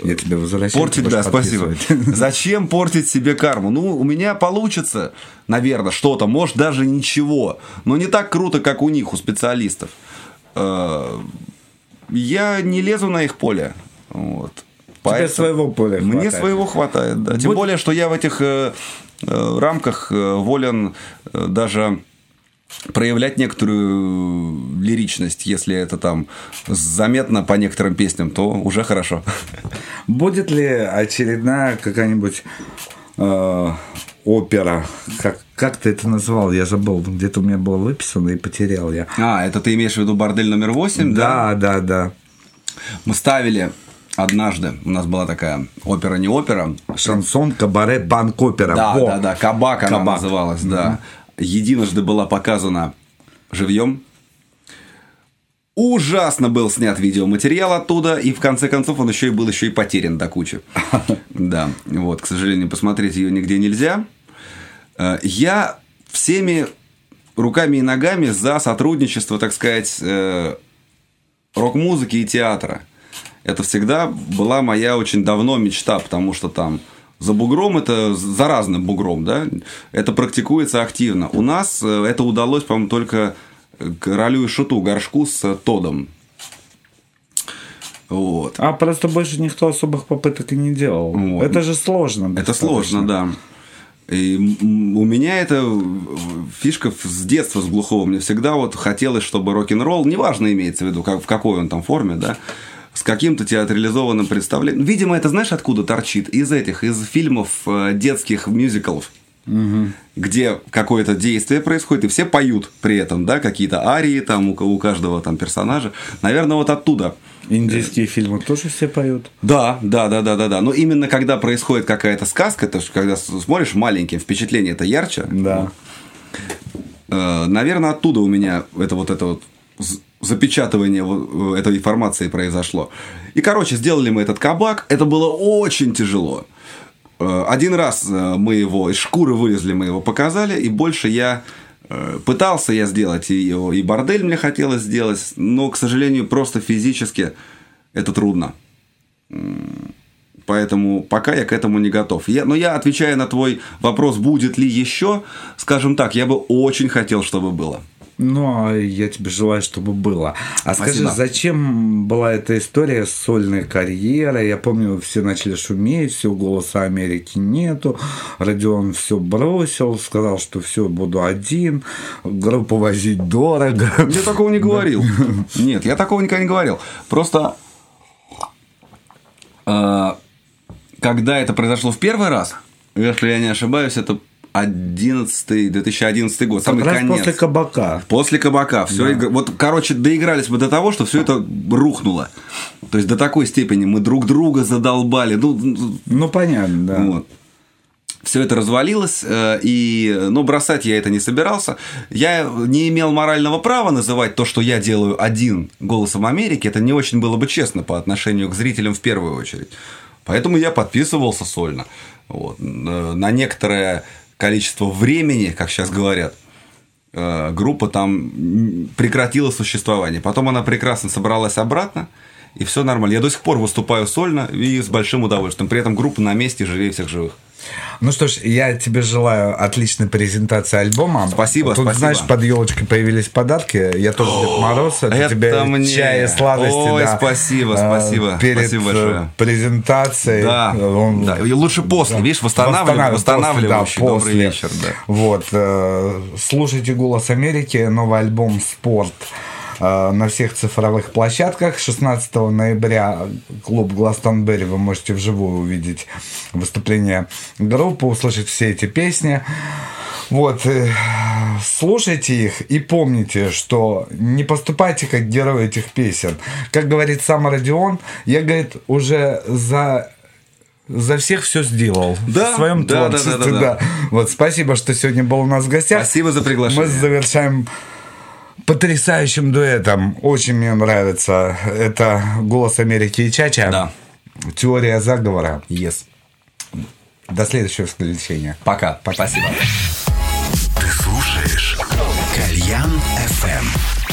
я тебе возвращаю. Портить, да, спасибо. (laughs) Зачем портить себе карму? Ну, у меня получится, наверное, что-то, может, даже ничего. Но не так круто, как у них, у специалистов. Э, Я не лезу на их поле. Вот. Тебе своего поля Мне хватает. своего хватает, да. Тем Будь- более, что я в этих э, э, рамках э, волен э, даже проявлять некоторую лиричность, если это там заметно по некоторым песням, то уже хорошо. Будет ли очередная какая-нибудь э, опера? Как, как ты это назвал? Я забыл. Где-то у меня было выписано и потерял я. А, это ты имеешь в виду бордель номер 8, да? Да, да, да. Мы ставили однажды, у нас была такая опера, не опера. Шансон, кабаре, банк опера. Да, Во. да, да, кабак она Кабак. называлась, да. Единожды была показана живьем. Ужасно был снят видеоматериал оттуда, и в конце концов он еще и был еще и потерян до кучи. (laughs) Да, вот, к сожалению, посмотреть ее нигде нельзя. Э, Я всеми руками и ногами за сотрудничество, так сказать, э, рок-музыки и театра. Это всегда была моя очень давно мечта, потому что там за бугром это за разным бугром, да, это практикуется активно. У нас э, это удалось, по-моему, только королю и шуту горшку с э, Тодом. Вот. А просто больше никто особых попыток и не делал. Вот. Это же сложно. Это достаточно. сложно, да. И у меня это фишка с детства, с глухого. Мне всегда вот хотелось, чтобы рок-н-ролл, неважно имеется в виду, как, в какой он там форме, да, с каким-то театрализованным представлением. Видимо, это знаешь, откуда торчит? Из этих, из фильмов э, детских мюзиклов. Где какое-то действие происходит, и все поют при этом, да, какие-то арии там у, у каждого там персонажа. Наверное, вот оттуда Индийские фильмы тоже все поют. да, да, да, да, да, да. Но именно когда происходит какая-то сказка, то есть когда смотришь маленьким, впечатление это ярче. Да. Э, Наверное, оттуда у меня это вот это вот запечатывание э, этой информации произошло. И, короче, сделали мы этот кабак. Это было очень тяжело. Э, Один раз э, мы его из шкуры вылезли, мы его показали, и больше я пытался я сделать и и бордель мне хотелось сделать, но, к сожалению, просто физически это трудно. Поэтому пока я к этому не готов. Я, но я, отвечая на твой вопрос, будет ли еще, скажем так, я бы очень хотел, чтобы было. Ну, а я тебе желаю, чтобы было. А скажи, Спасибо. зачем была эта история с сольной карьерой? Я помню, все начали шуметь, все голоса Америки нету. Родион все бросил, сказал, что все, буду один, группу возить дорого. Я такого не говорил. Нет, я такого никогда не говорил. Просто э, когда это произошло в первый раз, если я не ошибаюсь, это 11 2011 год, самый Как раз конец. после кабака. После кабака. Все Вот, короче, доигрались мы до того, что все это рухнуло. То есть до такой степени мы друг друга задолбали. Ну, ну, Ну, понятно, да. вот. Все это развалилось, э, и, ну, бросать я это не собирался. Я не имел морального права называть то, что я делаю один голосом Америки. Это не очень было бы честно по отношению к зрителям в первую очередь. Поэтому я подписывался сольно. Вот. На некоторое количество времени, как сейчас говорят. э, группа там прекратила существование. Потом она прекрасно собралась обратно, и все нормально. Я до сих пор выступаю сольно и с большим удовольствием. При этом группа на месте живее всех живых. Ну что ж, я тебе желаю отличной презентации альбома. Спасибо, Тут, спасибо. знаешь, под елочкой появились подарки. Я тоже Дед Мороз. Это, это тебе мне. чай и сладости. Ой, да. спасибо, А, спасибо. Перед Спасибо э, большое. презентацией. Да, Он- да. И лучше после, видишь, восстанавливаем, восстанавливающий. после, да, Добрый после. вечер, да. Вот. э, Слушайте «Голос Америки», новый альбом «Спорт» на всех цифровых площадках. 16 ноября клуб Гластонберри вы можете вживую увидеть выступление группы, услышать все эти песни. Вот, э, слушайте их и помните, что не поступайте как герои этих песен. Как говорит сам Родион, я, говорит, уже за за всех все сделал Да, в своем да, да, творчестве. да, да, да. Вот, спасибо, что сегодня был у нас в гостях. Спасибо за приглашение. Мы завершаем потрясающим дуэтом. Очень мне нравится. Это «Голос Америки» и Чача. Да. Теория заговора. Yes. До следующего воскресенья. Пока. Спасибо. Ты слушаешь Кальян FM.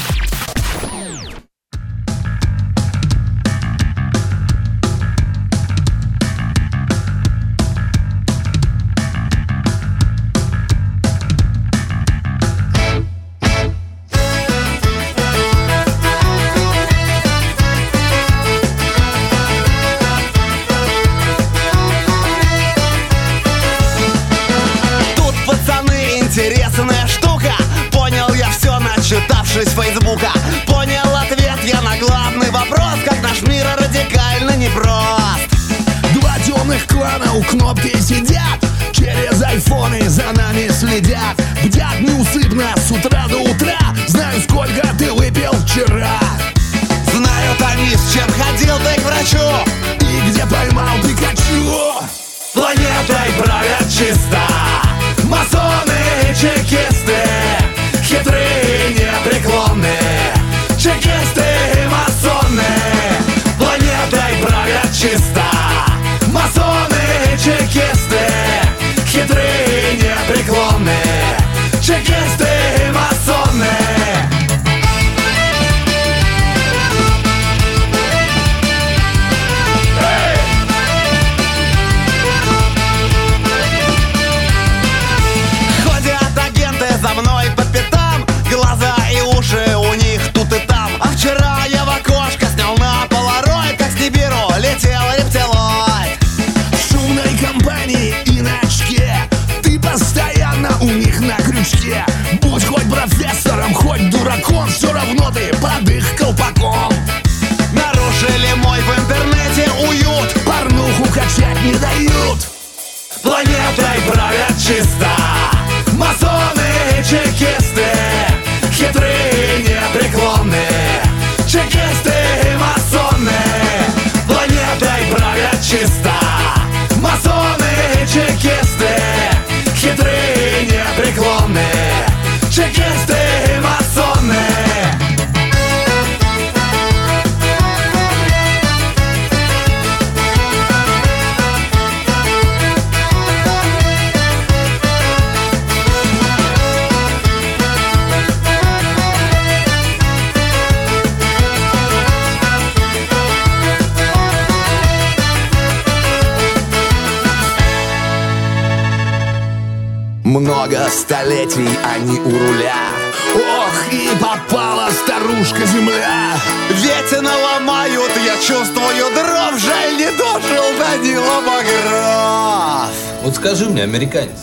Они у руля. Ох, и попала старушка земля. Вети наломают, я чувствую дров Жаль, не дожил Данила Багров. Вот скажи мне, американец,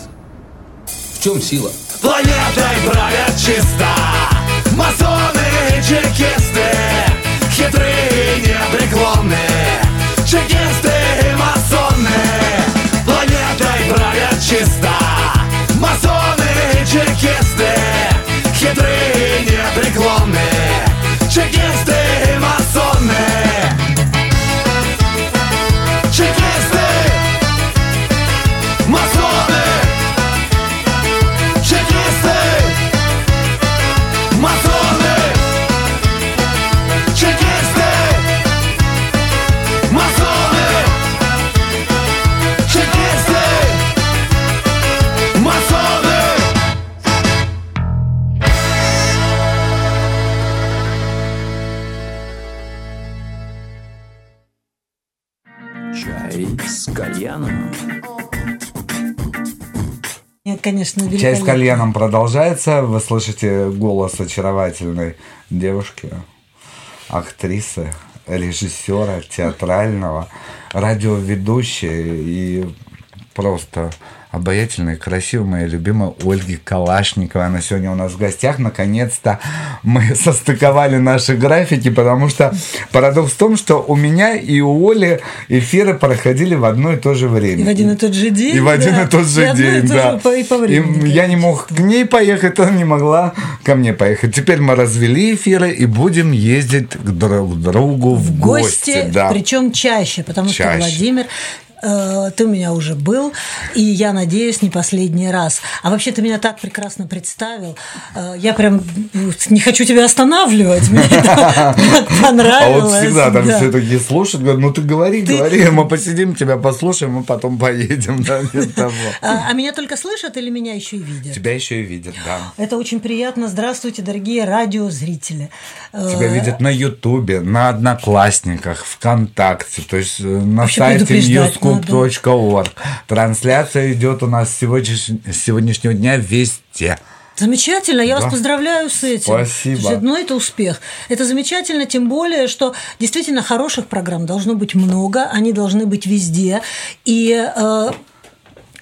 в чем сила? Планетой правят чисто Масоны и чекисты Хитрые и непреклонные Чекисты и масоны. Планетой правят чисто чекисты Хитрые непреклонные. Чекисты Конечно, Чай с великолепно. кальяном продолжается. Вы слышите голос очаровательной девушки, актрисы, режиссера, театрального, радиоведущей и просто обаятельной, красивой, моей любимой Ольги Калашниковой. Она сегодня у нас в гостях. Наконец-то мы (laughs) состыковали наши графики, потому что парадокс в том, что у меня и у Оли эфиры проходили в одно и то же время. И в один и тот же день. И в один да. и тот же И и день, то да. по- и по времени, И я не мог к ней поехать, она не могла ко мне поехать. Теперь мы развели эфиры и будем ездить к друг другу в, в гости, да. причем чаще, потому что Чаще. Владимир э, ты у меня уже был, и я надеюсь, не последний раз. А вообще ты меня так прекрасно представил. Э, Я прям не хочу тебя останавливать. Мне это так А понравилось. вот всегда там все такие слушают, говорят, ну ты говори, говори, мы посидим, тебя послушаем, и потом поедем. (laughs) А а меня только слышат или меня еще и видят? Тебя еще и видят, да. Это очень приятно. Здравствуйте, дорогие радиозрители. Тебя Э, видят на Ютубе, на Одноклассниках, ВКонтакте, то есть э, на сайте предупреждать newscoop.org. Трансляция идет у нас с сегодняш- с сегодняшнего дня везде. Замечательно, я Да. вас поздравляю с этим. Спасибо. Есть, одно это успех. Это замечательно, тем более, что действительно хороших программ должно быть много, они должны быть везде. И э,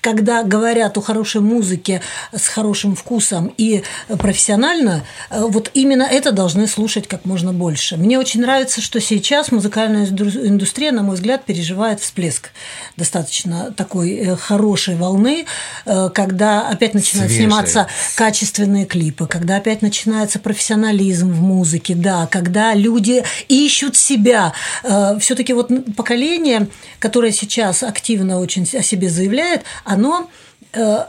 когда говорят о хорошей музыке с хорошим вкусом и профессионально, э, вот именно это должны слушать как можно больше. Мне очень нравится, что сейчас музыкальная инду- индустрия, на мой взгляд, переживает всплеск достаточно такой э, хорошей волны, э, когда опять начинают Свежей. сниматься качественные клипы, когда опять начинается профессионализм в музыке, да, когда люди ищут себя. Все-таки вот поколение, которое сейчас активно очень о себе заявляет, оно э,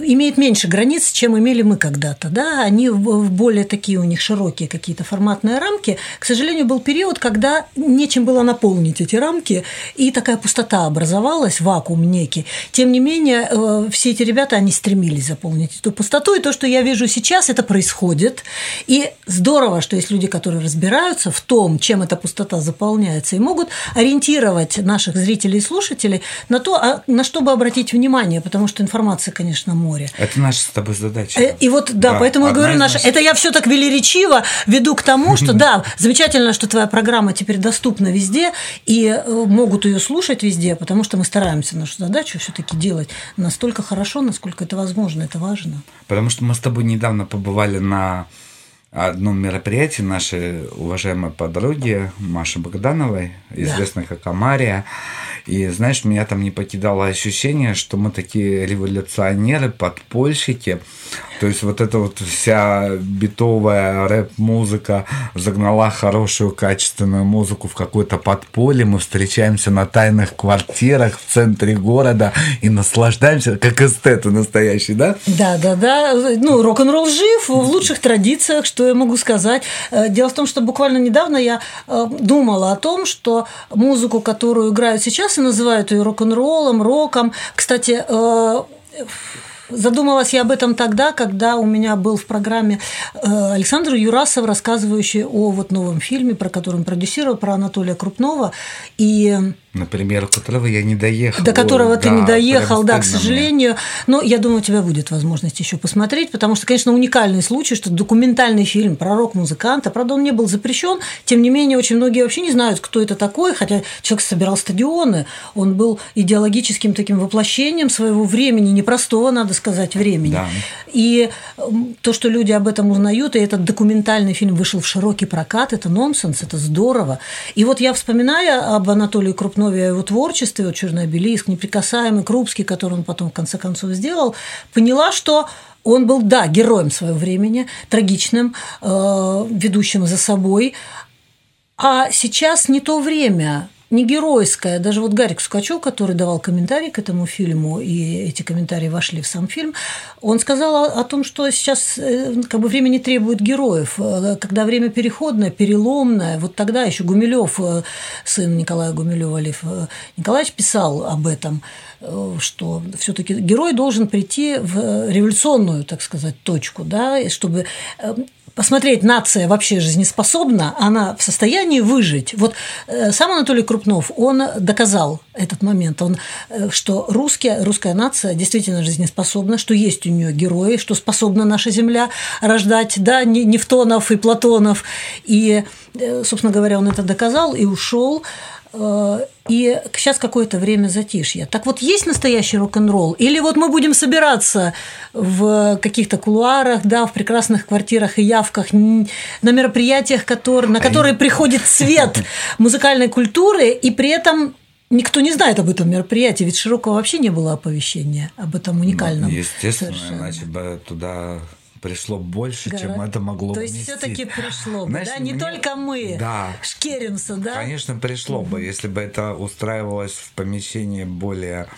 имеет меньше границ, чем имели мы когда-то. Да? Они более такие у них широкие какие-то форматные рамки. К сожалению, был период, когда нечем было наполнить эти рамки, и такая пустота образовалась, вакуум некий. Тем не менее, э, все эти ребята, они стремились заполнить эту пустоту, и то, что я вижу сейчас, это происходит. И здорово, что есть люди, которые разбираются в том, чем эта пустота заполняется, и могут ориентировать наших зрителей и слушателей на то, а на что бы обратить внимание, потому что информация, конечно, море. Это наша с тобой задача. Э, И вот, да, Да, поэтому я говорю, наша, это я все так велеречиво веду к тому, (laughs) что да, замечательно, что твоя программа теперь доступна везде, и э, могут ее слушать везде, потому что мы стараемся нашу задачу все-таки делать настолько хорошо, насколько это возможно, это важно. Потому что мы с тобой недавно побывали на одном мероприятии нашей уважаемой подруги Маши Богдановой, известной как Амария. И знаешь, меня там не покидало ощущение, что мы такие революционеры, подпольщики. То есть вот эта вот вся битовая рэп-музыка загнала хорошую качественную музыку в какое-то подполье. Мы встречаемся на тайных квартирах в центре города и наслаждаемся, как эстеты настоящие, да? Да, да, да. Ну, рок-н-ролл жив в лучших традициях, что я могу сказать. Э, Дело в том, что буквально недавно я э, думала о том, что музыку, которую играют сейчас, и называют ее рок-н-роллом, роком. Кстати, э, Задумалась я об этом тогда, когда у меня был в программе э, Александр Юрасов, рассказывающий о вот новом фильме, про который он продюсировал, про Анатолия Крупнова. И Например, которого я не доехал. до которого ты Да, не доехал, да, к сожалению. Но я думаю, у тебя будет возможность еще посмотреть, потому что, конечно, уникальный случай, что документальный фильм про рок-музыканта, правда, он не был запрещен, тем не менее, очень многие вообще не знают, кто это такой, хотя человек собирал стадионы, он был идеологическим таким воплощением своего времени, непростого, надо сказать, времени. Да. И то, что люди об этом узнают, и этот документальный фильм вышел в широкий прокат, это нонсенс, это здорово. И вот я вспоминаю об Анатолии Крупнове, о его творчестве, вот «Черный обелиск», «Неприкасаемый», «Крупский», который он потом в конце концов сделал, поняла, что он был, да, героем своего времени, трагичным, э, ведущим за собой, а сейчас не то время, не геройское. Даже вот Гарик Сукачев, который давал комментарий к этому фильму, и эти комментарии вошли в сам фильм, он сказал о, том, что сейчас э, как бы время не требует героев. Э, Когда время переходное, переломное, вот тогда еще Гумилев, э, сын Николая Гумилева, Лев Николаевич, писал об этом, что все-таки герой должен прийти в революционную, так сказать, точку, да, чтобы посмотреть, нация вообще жизнеспособна, она в состоянии выжить. Вот э, сам Анатолий Крупнов, он доказал этот момент, он, э, что русские, русская нация действительно жизнеспособна, что есть у нее герои, что способна наша земля рождать, да, Нефтонов и Платонов. И, э, собственно говоря, он это доказал и ушел и сейчас какое-то время затишье. Так вот, есть настоящий рок-н-ролл? Или вот мы будем собираться в каких-то кулуарах, да, в прекрасных квартирах и явках, на мероприятиях, которые, на которые приходит цвет музыкальной культуры, и при этом Никто не знает об этом мероприятии, ведь широкого вообще не было оповещения об этом уникальном. Ну, естественно, совершенно. иначе бы туда пришло больше, Гора... чем это могло То есть все-таки пришло бы, да? Не мне... только мы да. шкеримся, да? Конечно, пришло угу. бы, если бы это устраивалось в помещении более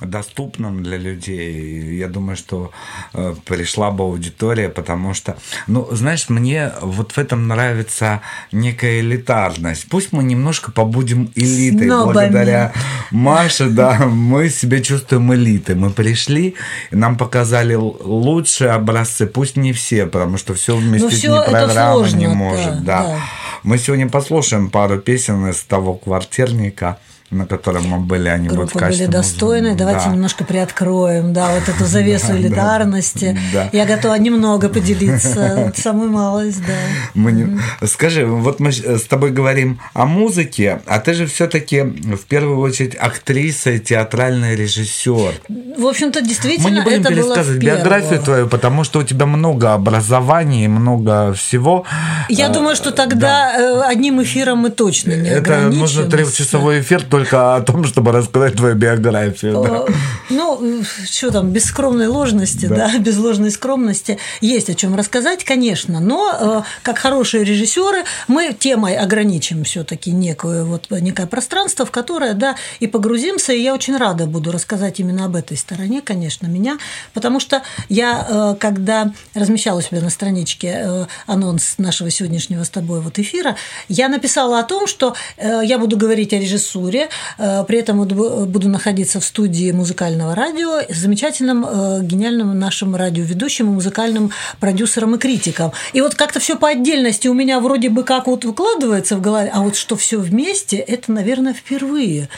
доступным для людей. Я думаю, что э, пришла бы аудитория, потому что, ну, знаешь, мне вот в этом нравится некая элитарность. Пусть мы немножко побудем элитой. Снобами. Благодаря Маше, да, мы себя чувствуем элитой. Мы пришли, нам показали лучшие образцы, пусть не все, потому что все вместить ну, не программа сложно, не может. Да, да. да. Мы сегодня послушаем пару песен из того квартирника на котором мы были, они Группы будут в качестве были достойны. музыки. Давайте да. немножко приоткроем, да, вот эту завесу (laughs) элитарности. Я готова немного поделиться, (laughs) самую малость, да. Скажи, вот мы с тобой говорим о музыке, а ты же все-таки в первую очередь актриса и театральный режиссер. В общем-то, действительно, мы не будем пересказывать биографию твою, потому что у тебя много образований, много всего. Я думаю, что тогда да. одним эфиром мы точно не Это нужно трехчасовой эфир только о том, чтобы рассказать твою биографию. Да. Ну, что там, без скромной ложности, да. да, (laughs) без ложной скромности. Есть о чем рассказать, конечно, но э, как хорошие режиссеры мы темой ограничим все-таки некое, вот, некое пространство, в которое, да, и погрузимся, и я очень рада буду рассказать именно об этой стороне, конечно, меня, потому что я, э, когда размещала у себя на страничке э, анонс нашего сегодняшнего с тобой вот эфира, я написала о том, что я буду говорить о режиссуре, Э, при этом буду находиться в студии музыкального радио с замечательным, э, гениальным нашим радиоведущим, музыкальным продюсером и критиком. И вот как-то все по отдельности у меня вроде бы как вот выкладывается в голове, а вот что все вместе, это, наверное, впервые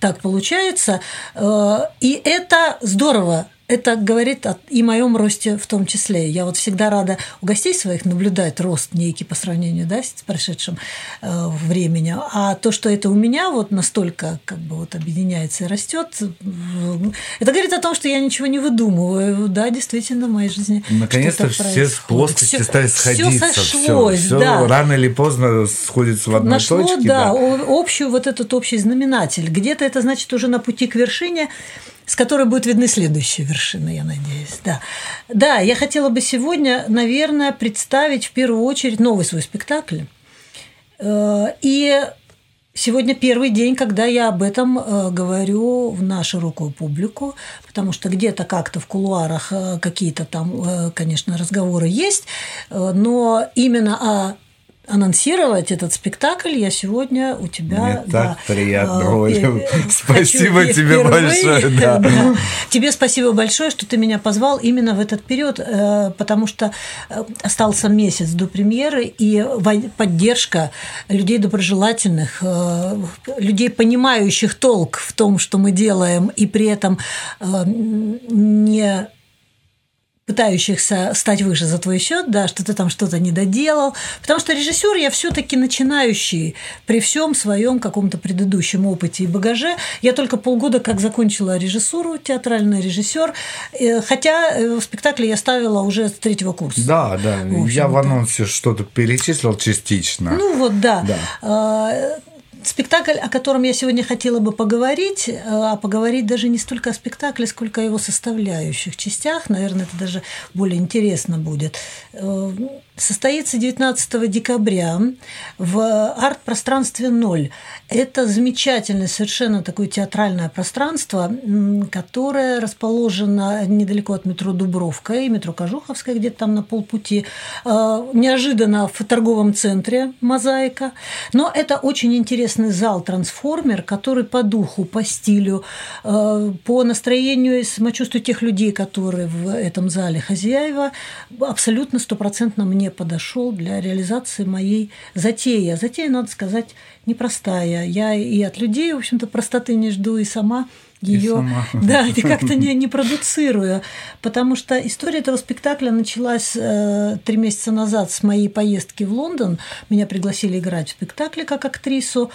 так получается. Э, и это здорово это говорит о, и моем росте в том числе. Я вот всегда рада у гостей своих наблюдать рост некий по сравнению да, с прошедшим э, временем. А то, что это у меня вот настолько как бы вот объединяется и растет, это говорит о том, что я ничего не выдумываю. Да, действительно, в моей жизни. Наконец-то все плоскости стали сходиться. Все сошлось, все, да. Рано или поздно сходится в одной Нашло, точке. Да, да, общую вот этот общий знаменатель. Где-то это значит уже на пути к вершине с которой будут видны следующие вершины, я надеюсь. Да. да, я хотела бы сегодня, наверное, представить в первую очередь новый свой спектакль. Э, и Сегодня первый день, когда я об этом э, говорю в на широкую публику, потому что где-то как-то в кулуарах э, какие-то там, конечно, разговоры есть, но именно о анонсировать этот спектакль я сегодня у тебя. Мне да, так приятно, а, Оля. (laughs) Спасибо тебе большое. (laughs) Да. Да. Тебе спасибо большое, что ты меня позвал именно в этот период, э, потому что э, остался месяц до премьеры, и поддержка людей доброжелательных, э, людей, понимающих толк в том, что мы делаем, и при этом не пытающихся стать выше за твой счет, да, что ты там что-то не доделал. Потому что режиссер я все-таки начинающий при всем своем каком-то предыдущем опыте и багаже. Я только полгода как закончила режиссуру, театральный режиссер, э, хотя э, в спектакле я ставила уже с третьего курса. Да, да. В я в анонсе что-то перечислил частично. Ну вот, да. да. Спектакль, о котором я сегодня хотела бы поговорить, э, а поговорить даже не столько о спектакле, сколько о его составляющих частях, наверное, это даже более интересно будет. Состоится 19 декабря в арт-пространстве «Ноль». Это замечательное совершенно такое театральное пространство, которое расположено недалеко от метро Дубровка и метро Кожуховская, где-то там на полпути. Э, неожиданно в торговом центре «Мозаика». Но это очень интересный зал-трансформер, который по духу, по стилю, э, по настроению и самочувствию тех людей, которые в этом зале хозяева, абсолютно стопроцентно мне не подошел для реализации моей затеи. А затея, надо сказать, непростая. Я и от людей, в общем-то, простоты не жду, и сама ее, (laughs) да, и как-то не, не продуцирую, потому что история этого спектакля началась э, три месяца назад с моей поездки в Лондон. Меня пригласили играть в спектакле как актрису,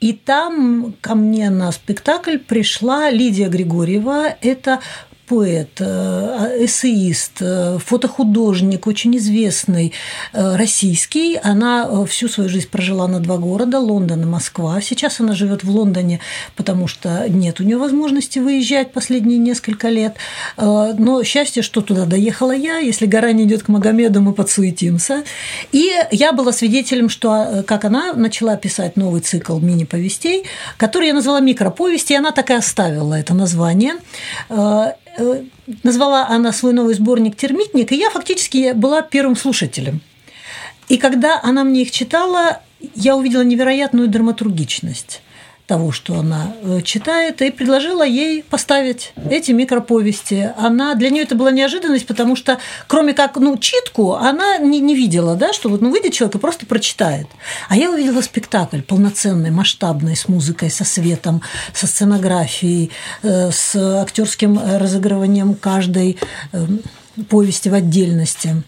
и там ко мне на спектакль пришла Лидия Григорьева. Это поэт, э, эссеист, э, фотохудожник, очень известный, э, российский. Она всю свою жизнь прожила на два города, Лондон и Москва. Сейчас она живет в Лондоне, потому что нет у нее возможности выезжать последние несколько лет. Но счастье, что туда доехала я. Если гора не идет к Магомеду, мы подсуетимся. И я была свидетелем, что как она начала писать новый цикл мини-повестей, который я назвала микроповести, и она так и оставила это название назвала она свой новый сборник «Термитник», и я фактически была первым слушателем. И когда она мне их читала, я увидела невероятную драматургичность того, что она э, читает, и предложила ей поставить эти микроповести. Она, для нее это была неожиданность, потому что, кроме как ну, читку, она не, не видела, да, что вот ну, выйдет человек и просто прочитает. А я увидела спектакль полноценный, масштабный, с музыкой, со светом, со сценографией, э, с актерским разыгрыванием каждой э, повести в отдельности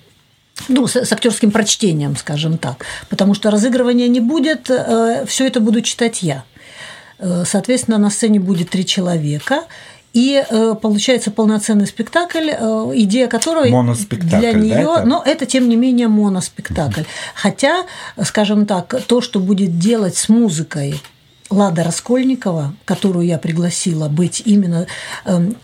ну, с, с актерским прочтением, скажем так, потому что разыгрывания не будет, все это буду читать я. Э, соответственно, на сцене будет три человека, и э, получается полноценный спектакль, э, идея которого для нее, да, это? но это тем не менее моноспектакль. Хотя, скажем так, то, что будет делать с музыкой Лада Раскольникова, которую я пригласила быть именно эм,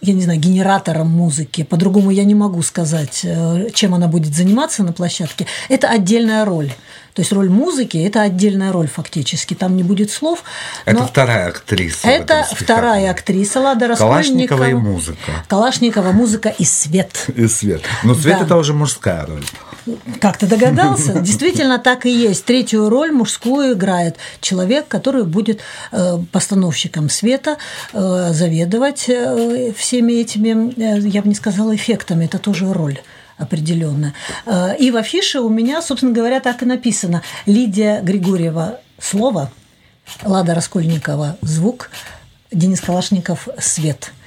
я не знаю, генератором музыки, по-другому я не могу сказать, чем она будет заниматься на площадке, это отдельная роль. То есть роль музыки – это отдельная роль фактически, там не будет слов. Это вторая актриса. Это вторая актриса Лада Раскольникова. Калашникова и музыка. Калашникова, музыка и свет. И свет. Но свет да. – это уже мужская роль. Как ты догадался? (laughs) Действительно так и есть. Третью роль мужскую играет человек, который будет э, постановщиком света, э, заведовать э, всеми этими, я бы не сказала, эффектами. Это тоже роль определенно. Э, и в афише у меня, собственно говоря, так и написано. Лидия Григорьева – слово, Лада Раскольникова – звук, Денис Калашников – свет –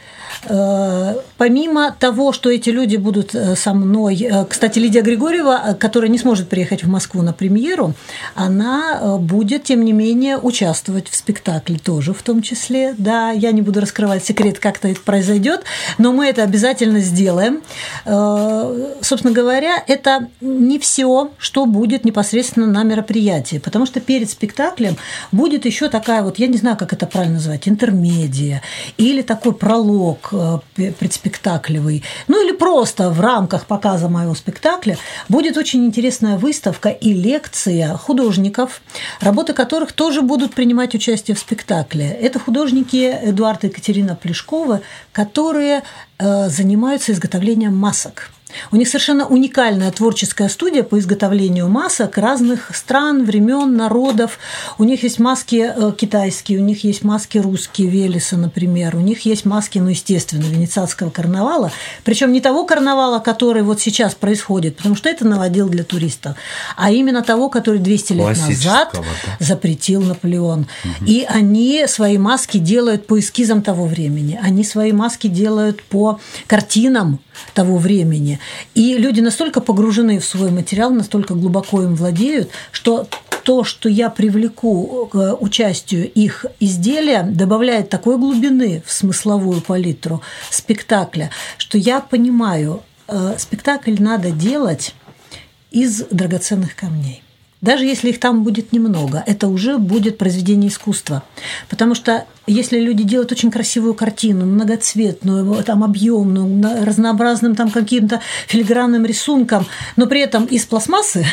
помимо того, что эти люди будут э, со мной, э, кстати, Лидия Григорьева, которая не сможет приехать в Москву на премьеру, она будет, тем не менее, участвовать в спектакле тоже в том числе. Да, я не буду раскрывать секрет, как это произойдет, но мы это обязательно сделаем. Собственно говоря, это не все, что будет непосредственно на мероприятии, потому что перед спектаклем будет еще такая вот, я не знаю, как это правильно назвать, интермедия или такой пролог Э, предспектаклевый, ну или просто в рамках показа моего спектакля будет очень интересная выставка и лекция художников, работы которых тоже будут принимать участие в спектакле. Это художники Эдуард и Екатерина Плешкова, которые э, занимаются изготовлением масок. У них совершенно уникальная творческая студия по изготовлению масок разных стран, времен, народов. У них есть маски э, китайские, у них есть маски русские, Велеса, например. У них есть маски, ну, естественно, венецианского карнавала. Причем не того карнавала, который вот сейчас происходит, потому что это наводил для туристов, а именно того, который 200 лет назад да? запретил Наполеон. Угу. И они свои маски делают по эскизам того времени. Они свои маски делают по картинам того времени. И люди настолько погружены в свой материал, настолько глубоко им владеют, что то, что я привлеку к участию их изделия, добавляет такой глубины в смысловую палитру спектакля, что я понимаю, э, спектакль надо делать из драгоценных камней. Даже если их там будет немного, это уже будет произведение искусства. Потому что если люди делают очень красивую картину, многоцветную, там объемную, разнообразным там каким-то филигранным рисунком, но при этом из пластмассы,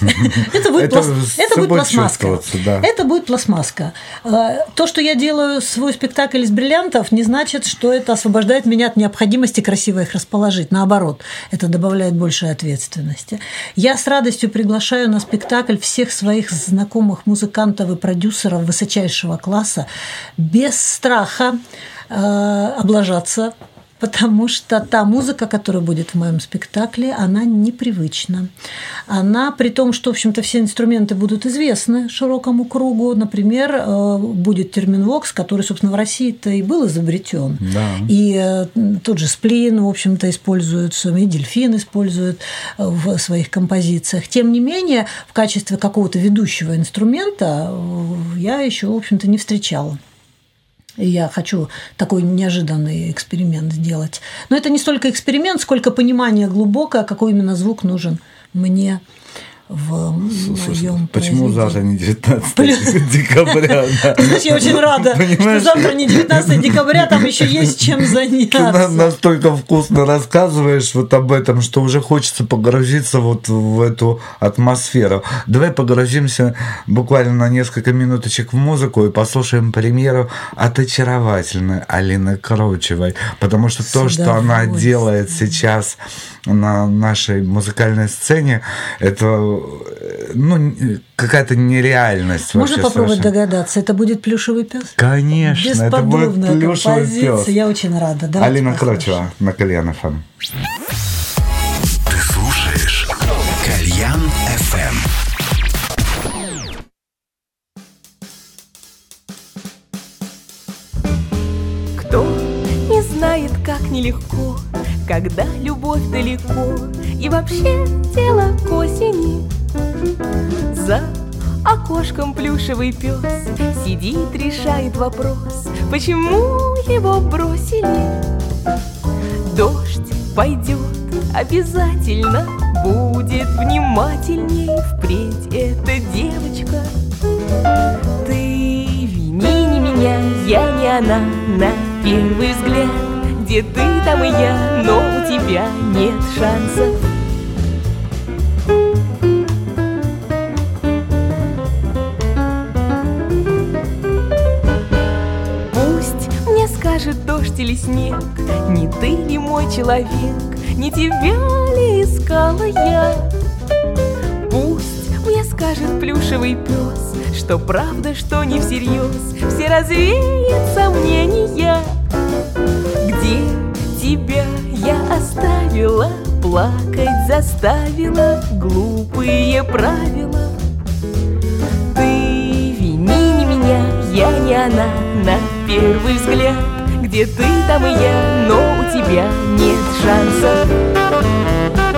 (laughs) это будет, пласт... это будет пластмаска. Да. Это будет пластмаска. А, то, что я делаю свой спектакль из бриллиантов, не значит, что это освобождает меня от необходимости красиво их расположить. Наоборот, это добавляет больше ответственности. Я с радостью приглашаю на спектакль всех своих знакомых музыкантов и продюсеров высочайшего класса без страха э, облажаться потому что та музыка, которая будет в моем спектакле, она непривычна. Она, при том, что, в общем-то, все инструменты будут известны широкому кругу. Например, э, будет термин «вокс», который, собственно, в России-то и был изобретен. Да. И э, тот же сплин, в общем-то, используется, и дельфин использует э, в своих композициях. Тем не менее, в качестве какого-то ведущего инструмента я еще, в общем-то, не встречала. Я хочу такой неожиданный эксперимент сделать. Но это не столько эксперимент, сколько понимание глубокое, какой именно звук нужен мне в моем Почему завтра не 19 (laughs) декабря? Знаешь, (laughs) я очень рада, что завтра не 19 декабря, там еще есть чем (laughs) Ты заняться. настолько вкусно рассказываешь вот об этом, что уже хочется погрузиться вот в эту атмосферу. Давай погрузимся буквально на несколько минуточек в музыку и послушаем премьеру от очаровательной Алины Крочевой, потому что то, что она делает сейчас на нашей музыкальной сцене, это ну, какая-то нереальность Можно вообще попробовать совершенно. догадаться, это будет плюшевый пес? Конечно, это будет Бесподобная плюшевый композиция, пес. я очень рада. Давайте Алина. Крочева на Кальян ФМ. Ты слушаешь Кальян FM. Знает, как нелегко, когда любовь далеко, и вообще дело к осени. За окошком плюшевый пес сидит, решает вопрос, почему его бросили. Дождь пойдет обязательно, будет внимательней впредь эта девочка. Ты вини не меня, я не она На первый взгляд, ты, там и я Но у тебя нет шансов Пусть мне скажет дождь или снег Не ты ли мой человек, не тебя ли искала я Пусть мне скажет плюшевый пес, что правда, что не всерьез, все развеет сомнения. Где тебя я оставила, плакать заставила глупые правила. Ты вини не меня, я не она на первый взгляд. Где ты, там и я, но у тебя нет шансов.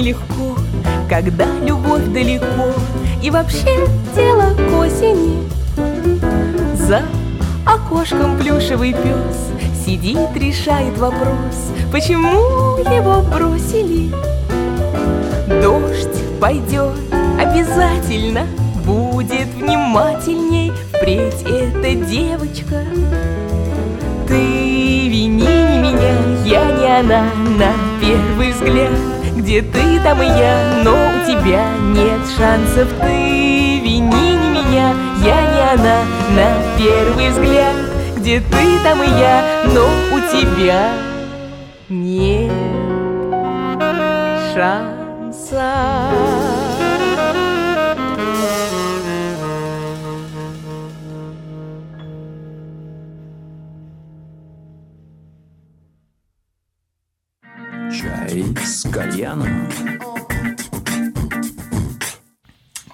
Нелегко, когда любовь далеко, и вообще дело к осени. За окошком плюшевый пес сидит, решает вопрос, почему его бросили. Дождь пойдет обязательно, будет внимательней впредь эта девочка. Ты вини не меня, я не она на первый взгляд Где ты, там и я, но у тебя нет шансов. Ты вини не меня, я не она. На первый взгляд Где ты, там и я, но у тебя нет шанса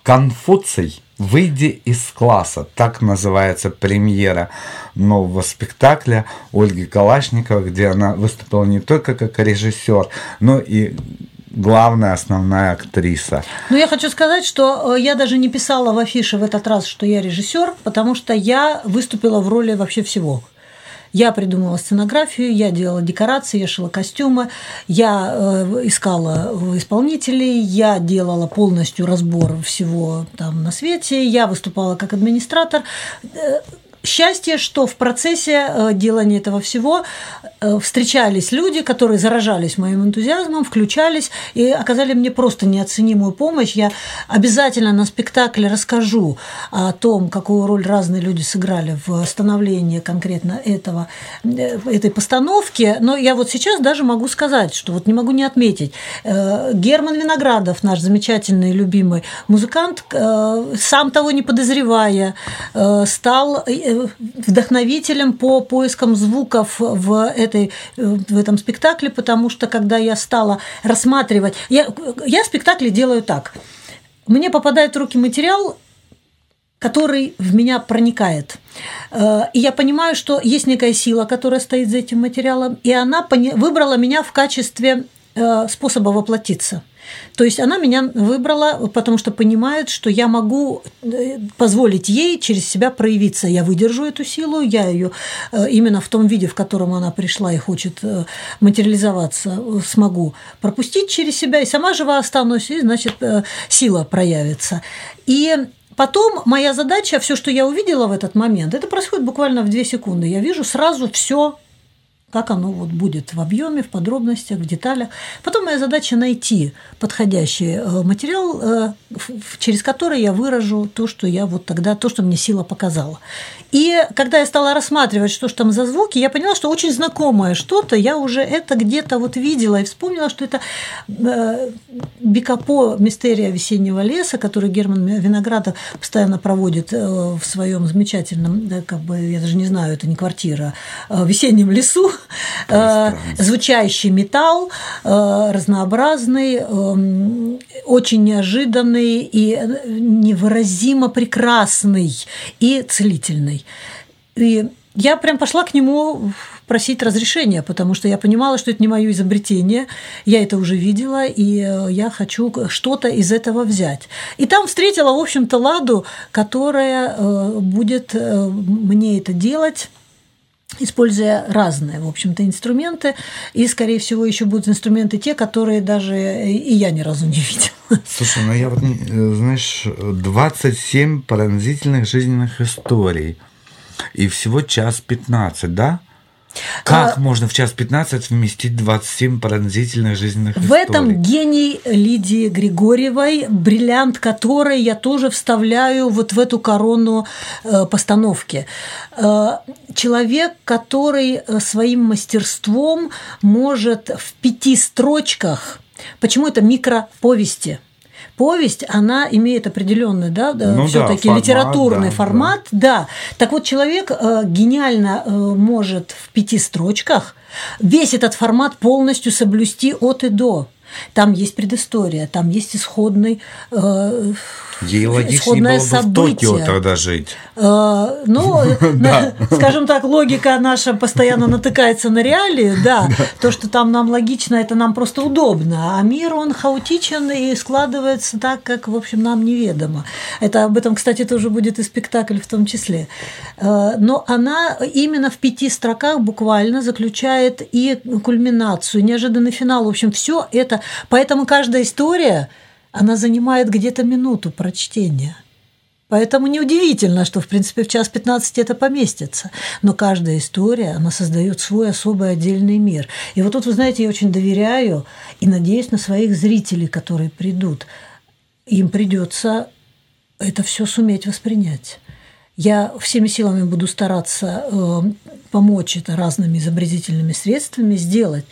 Конфуций, выйди из класса. Так называется премьера нового спектакля Ольги Калашниковой, где она выступила не только как режиссер, но и главная основная актриса. Ну, я хочу сказать, что э, я даже не писала в афише в этот раз, что я режиссер, потому что я выступила в роли вообще всего. Я придумала сценографию, я делала декорации, я шила костюмы, я э, искала исполнителей, я делала полностью разбор всего там на свете, я выступала как администратор. Счастье, что в процессе э, делания этого всего э, встречались люди, которые заражались моим энтузиазмом, включались и оказали мне просто неоценимую помощь. Я обязательно на спектакле расскажу о том, какую роль разные люди сыграли в становлении конкретно этого, э, этой постановки. Но я вот сейчас даже могу сказать, что вот не могу не отметить. Герман Виноградов, наш замечательный любимый музыкант, сам того не подозревая, стал вдохновителем по поискам звуков в, этой, в этом спектакле, потому что когда я стала рассматривать... Я, я спектакли делаю так. Мне попадает в руки материал, который в меня проникает. Э, и я понимаю, что есть некая сила, которая стоит за этим материалом, и она выбрала меня в качестве способа воплотиться – то есть она меня выбрала, потому что понимает, что я могу э, позволить ей через себя проявиться. Я выдержу эту силу, я ее э, именно в том виде, в котором она пришла и хочет э, материализоваться, смогу пропустить через себя, и сама жива останусь, и, значит, сила проявится. И Потом моя задача, все, что я увидела в этот момент, это происходит буквально в две секунды. Я вижу сразу все как оно вот будет в объеме, в подробностях, в деталях. Потом моя задача найти подходящий э, материал, э, через который я выражу то, что я вот тогда, то, что мне сила показала. И когда я стала рассматривать, что же там за звуки, я поняла, что очень знакомое что-то, я уже это где-то вот видела и вспомнила, что это э, Бикапо «Мистерия весеннего леса», который Герман Виноградов постоянно проводит в своем замечательном, как бы, я даже не знаю, это не квартира, в весеннем лесу, звучащий металл, э, разнообразный, эм, очень неожиданный и невыразимо прекрасный и целительный. И я прям пошла к нему просить разрешения, потому что я понимала, что это не мое изобретение, я это уже видела, и э, я хочу что-то из этого взять. И там встретила, в общем-то, Ладу, которая будет мне это делать используя разные, в общем-то, инструменты. И, скорее всего, еще будут инструменты те, которые даже и я ни разу не (laughs) видела. Слушай, ну я вот, э, знаешь, 27 пронзительных жизненных историй. И всего час 15, да? Как а, можно в час 15 вместить 27 пронзительных жизненных в историй? В этом гений Лидии Григорьевой, бриллиант которой я тоже вставляю вот в эту корону э, постановки. Э, человек, который э, своим мастерством может в пяти строчках, почему это микроповести – повесть, она имеет определенный, да, ну, все-таки да, литературный да, формат, да. да. Так вот, человек э, гениально э, может в пяти строчках весь этот формат полностью соблюсти от и до. Там есть предыстория, там есть исходный э, Ей логичнее было бы в Токио тогда жить. Э, ну, (laughs) скажем так, логика наша постоянно натыкается на реалии, да. То, что там нам логично, это нам просто удобно. А мир, он хаотичен и складывается так, как, в общем, нам неведомо. Это об этом, кстати, тоже будет и спектакль в том числе. Э, но она именно в пяти строках буквально заключает и кульминацию, неожиданный финал. В общем, все это. Поэтому каждая история – она занимает где-то минуту прочтения. Поэтому неудивительно, что, в принципе, в час 15 это поместится. Но каждая история, она создает свой особый отдельный мир. И вот тут, вы знаете, я очень доверяю и надеюсь на своих зрителей, которые придут. Им придется это все суметь воспринять. Я всеми силами буду стараться э, помочь это разными изобретительными средствами сделать,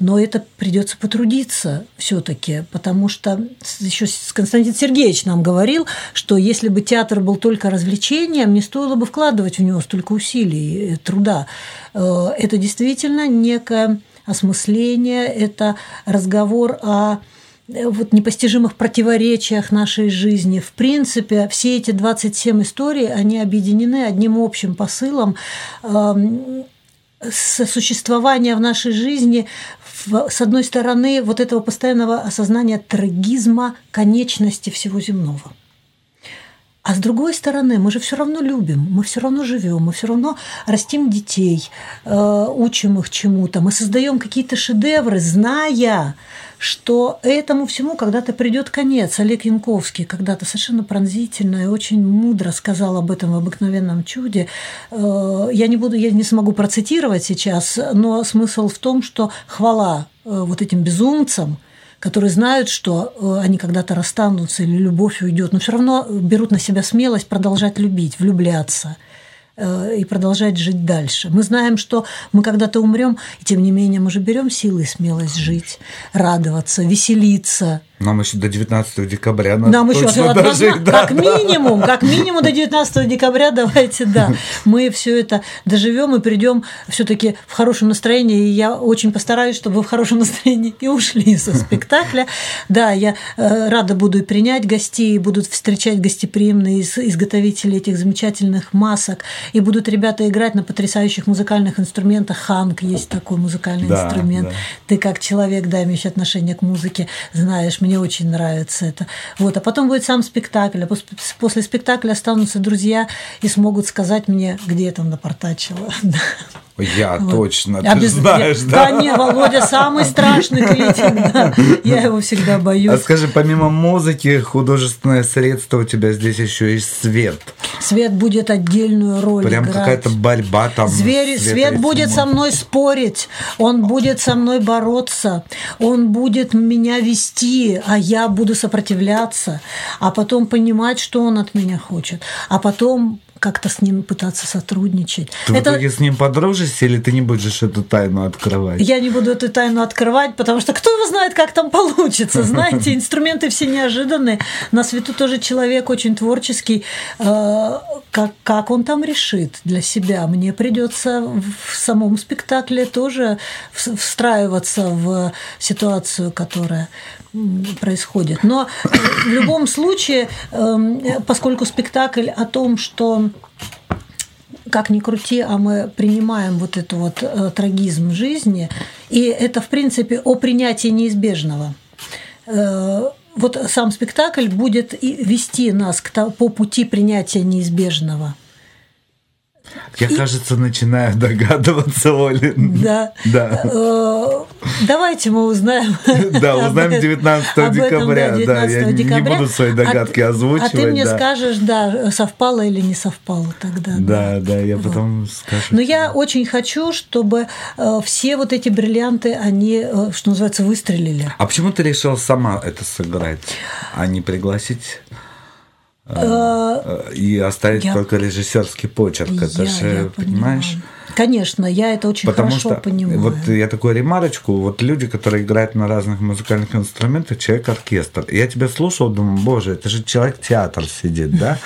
но это придется потрудиться все-таки, потому что еще Константин Сергеевич нам говорил, что если бы театр был только развлечением, не стоило бы вкладывать в него столько усилий, труда. Э, это действительно некое осмысление, это разговор о Э, вот непостижимых противоречиях нашей жизни. В принципе, все эти 27 историй, они объединены одним общим посылом эм, существования в нашей жизни, с одной стороны, вот этого постоянного осознания трагизма конечности всего земного. А с другой стороны, мы же все равно любим, мы все равно живем, мы все равно растим детей, э, учим их чему-то, мы создаем какие-то шедевры, зная, что этому всему когда-то придет конец. Олег Янковский когда-то совершенно пронзительно и очень мудро сказал об этом в обыкновенном чуде. Э, я не буду, я не смогу процитировать сейчас, но смысл в том, что хвала э, вот этим безумцам, которые знают, что э, они когда-то расстанутся или любовь уйдет, но все равно берут на себя смелость продолжать любить, влюбляться и продолжать жить дальше. Мы знаем, что мы когда-то умрем, и тем не менее мы же берем силы и смелость жить, радоваться, веселиться, Нам еще до 19 декабря надо нам еще точно дожить, да, (laughs) как да. минимум, как минимум до 19 декабря давайте, да, мы все это доживем и придем все-таки в хорошем настроении. И я очень постараюсь, чтобы вы в хорошем настроении и ушли со (laughs) спектакля. Да, я э, рада буду и принять гостей, и будут встречать гостеприимные из- изготовители этих замечательных масок, и будут ребята играть на потрясающих музыкальных инструментах. Ханк есть такой музыкальный Да, инструмент. да. Ты как человек, да, имеющий отношение к музыке, знаешь, мне очень нравится это. Вот, а потом будет сам спектакль, а пос- после спектакля останутся друзья и смогут сказать мне, где я там напортачила. (laughs) Я Вот. точно, ты А без- знаешь, я- да. Да, не, Володя самый страшный критик, да. Я его всегда А боюсь. скажи, помимо музыки, художественное средство у тебя здесь еще есть свет. Свет будет отдельную роль Прям играть. какая-то борьба там. Света Свет и будет со мной спорить, он будет со мной бороться, он будет меня вести, а я буду сопротивляться, а потом понимать, что он от меня хочет, а потом как-то с ним пытаться сотрудничать. Ты в Это- итоге с ним подружишься или ты не будешь эту тайну открывать? Я не буду эту тайну открывать, потому что кто его знает, как там получится. (laughs) Знаете, инструменты все неожиданные. На свету тоже человек очень творческий. Э, Как, как он там решит для себя? Мне придется в самом спектакле тоже в- встраиваться в ситуацию, которая происходит. Но э, в любом случае, эм, поскольку спектакль о том, что как ни крути, а мы принимаем вот этот вот э, трагизм жизни, и это, в принципе, о принятии неизбежного. Э, Вот сам спектакль будет вести нас по пути принятия неизбежного. Я, кажется, начинаю догадываться, Оля. Да. Да. Э, Давайте мы узнаем. Да, узнаем этом- 19 об этом, декабря, да, 19 я не буду свои догадки А- озвучивать, А ты мне скажешь, да, совпало или не совпало тогда. Да, да, я потом скажу. Но я очень хочу, чтобы э, все вот эти бриллианты, они, э, что называется, выстрелили. А почему ты решил сама это сыграть, а не пригласить и оставить я- только режиссерский почерк? Это Я- же, я понимаешь? понимаю. Конечно, я это очень Потому хорошо что понимаю. вот я такую ремарочку, вот люди, которые играют на разных музыкальных инструментах, человек-оркестр. Я тебя слушал, думаю, боже, это же человек-театр сидит, да?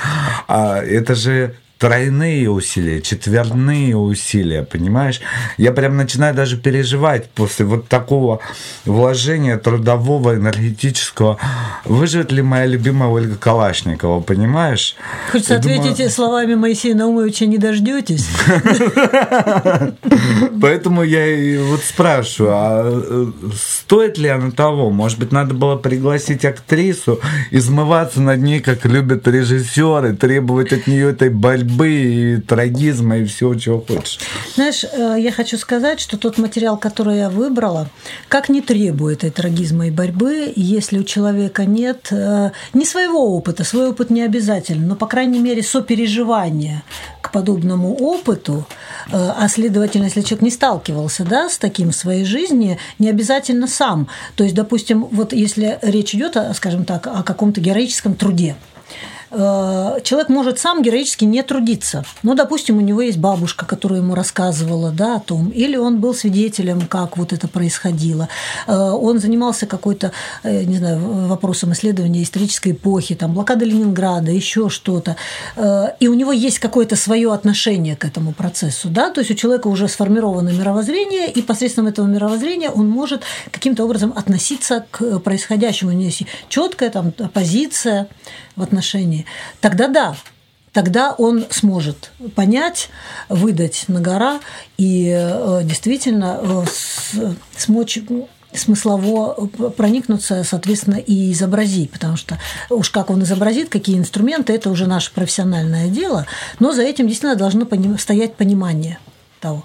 А это же тройные усилия, четверные усилия, понимаешь? Я прям начинаю даже переживать после вот такого вложения трудового, энергетического. Выживет ли моя любимая Ольга Калашникова, понимаешь? Хочется Я думаю- ответить словами Моисея Наумовича «не дождетесь». (laughs) Поэтому я и вот спрашиваю, а э, стоит ли оно того? Может быть, надо было пригласить актрису, измываться над ней, как любят режиссеры, требовать от нее этой борьбы и трагизма и всего, чего хочешь. Знаешь, э, я хочу сказать, что тот материал, который я выбрала, как не требует этой трагизма и борьбы, если у человека нет э, не своего опыта, свой опыт не обязательно, но, по крайней мере, сопереживания к подобному опыту, э, а следовательно, если человек не сталкивался да, с таким в своей жизни, не обязательно сам. То есть, допустим, вот если речь идет, скажем так, о каком-то героическом труде, человек может сам героически не трудиться. Ну, допустим, у него есть бабушка, которая ему рассказывала да, о том, или он был свидетелем, как вот это происходило. Э, Он занимался какой-то, э, не знаю, вопросом исследования исторической эпохи, там, блокада Ленинграда, еще что-то. Э, И у него есть какое-то свое отношение к этому процессу. Да? То есть у человека уже сформировано мировоззрение, и посредством этого мировоззрения он может каким-то образом относиться к происходящему. У него есть четкая там, позиция в отношении. Тогда да, тогда он сможет понять, выдать на гора и э, действительно э, смочь смыслово проникнуться, соответственно, и изобразить, потому что уж как он изобразит, какие инструменты, это уже наше профессиональное дело, но за этим действительно должно стоять понимание того.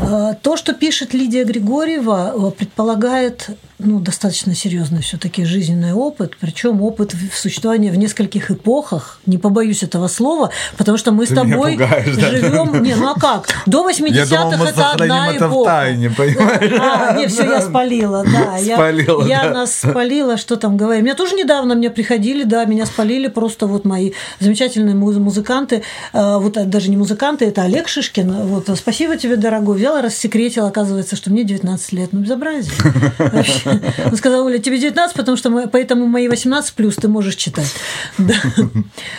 Э, То, что пишет Лидия Григорьева, предполагает ну, достаточно серьезный все-таки жизненный опыт, причем опыт в существовании в нескольких эпохах, не побоюсь этого слова, потому что мы с Ты меня тобой пугаешь, да? живем. Не, ну а как? До 80-х Я думал, мы это одна это в эпоха. тайне, понимаешь? А, не, все, я спалила, да. Я- Спалила, я, да. нас спалила, что там говорить. Меня тоже недавно мне приходили, да, меня спалили просто вот мои замечательные муз- музыканты, э, вот а, даже не музыканты, это Олег Шишкин. Вот, спасибо тебе, дорогой. Взяла, рассекретила, оказывается, что мне 19 лет. Ну, безобразие. Вообще. (laughs) Он сказал, Оля, тебе 19, потому что мы, поэтому мои 18 плюс ты можешь читать. Да.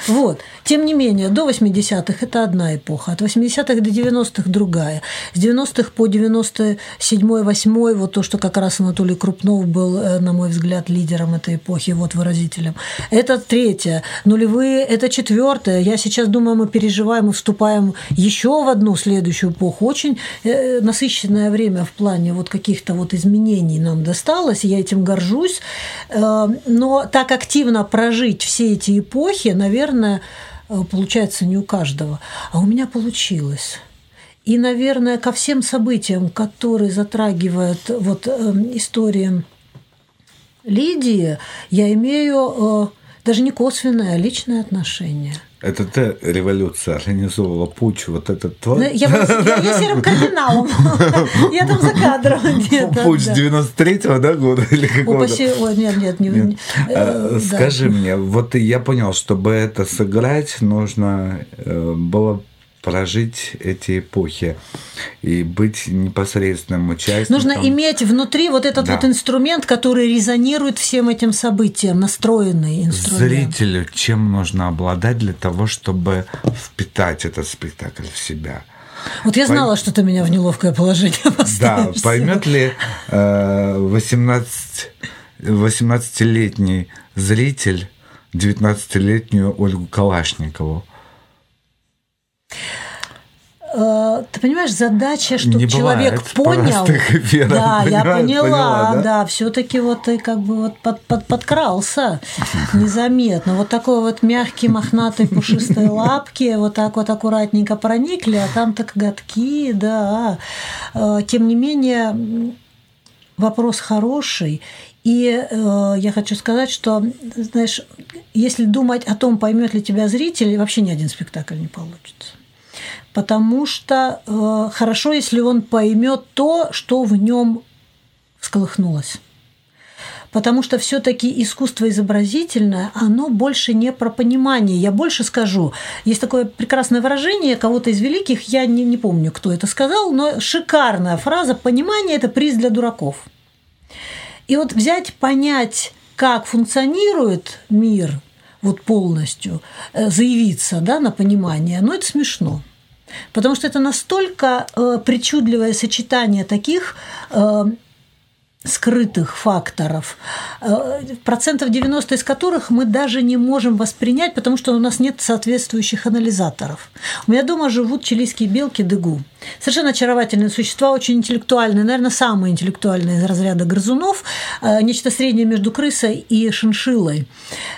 Вот. Тем не менее, до 80-х это одна эпоха, от 80-х до 90-х другая. С 90-х по 97-8 вот то, что как раз Анатолий Крупнов был, э, на мой взгляд, лидером этой эпохи, вот выразителем. Это третья. Нулевые – это четвертая. Я сейчас думаю, мы переживаем и вступаем еще в одну следующую эпоху. Очень э, насыщенное время в плане вот каких-то вот изменений нам досталось, я этим горжусь. Э, Но так активно прожить все эти эпохи, наверное, получается не у каждого. А у меня получилось. И, наверное, ко всем событиям, которые затрагивают вот э, истории Лидии, я имею э, даже не косвенное, а личное отношение. Это ты революция организовывала путь, вот этот Ну, твой Я, просто- я- я серым кардиналом. (laughs) Я там за кадром где-то. путь да. 93-го да, года или какого-то? Упаси, ой, нет, нет, не, Нет. э, А, да. Скажи мне, вот я понял, чтобы это сыграть, нужно э, было прожить эти эпохи и быть непосредственным участником. Нужно иметь внутри вот этот Да. вот инструмент, который резонирует всем этим событиям, настроенный инструмент. Зрителю чем нужно обладать для того, чтобы впитать этот спектакль в себя? Вот я Пой- знала, что ты меня в неловкое положение (laughs) Да, поставишь. поймет ли э, 18, 18-летний зритель 19-летнюю Ольгу Калашникову? Э, Ты понимаешь, задача, чтобы Не человек понял. (laughs) эфиров, да, я поняла, поняла, да? да, все-таки вот ты как бы вот под, под- подкрался (laughs) незаметно. Вот такой вот мягкий, мохнатый, пушистые (laughs) лапки, вот так вот аккуратненько проникли, а там-то коготки, да. Э, Тем не менее, вопрос хороший. И э, я хочу сказать, что, знаешь, если думать о том, поймет ли тебя зритель, вообще ни один спектакль не получится. Потому что э, хорошо, если он поймет то, что в нем всколыхнулось. Потому что все-таки искусство изобразительное, оно больше не про понимание. Я больше скажу. Есть такое прекрасное выражение кого-то из великих, я не, не помню, кто это сказал, но шикарная фраза «понимание – это приз для дураков». И вот взять, понять, как функционирует мир вот полностью, э, заявиться да, на понимание, ну это смешно. Потому что это настолько э, причудливое сочетание таких э, скрытых факторов, э, процентов 90 из которых мы даже не можем воспринять, потому что у нас нет соответствующих анализаторов. У меня дома живут чилийские белки дыгу. Совершенно очаровательные существа, очень интеллектуальные, наверное, самые интеллектуальные из разряда грызунов, э, нечто среднее между крысой и шиншиллой.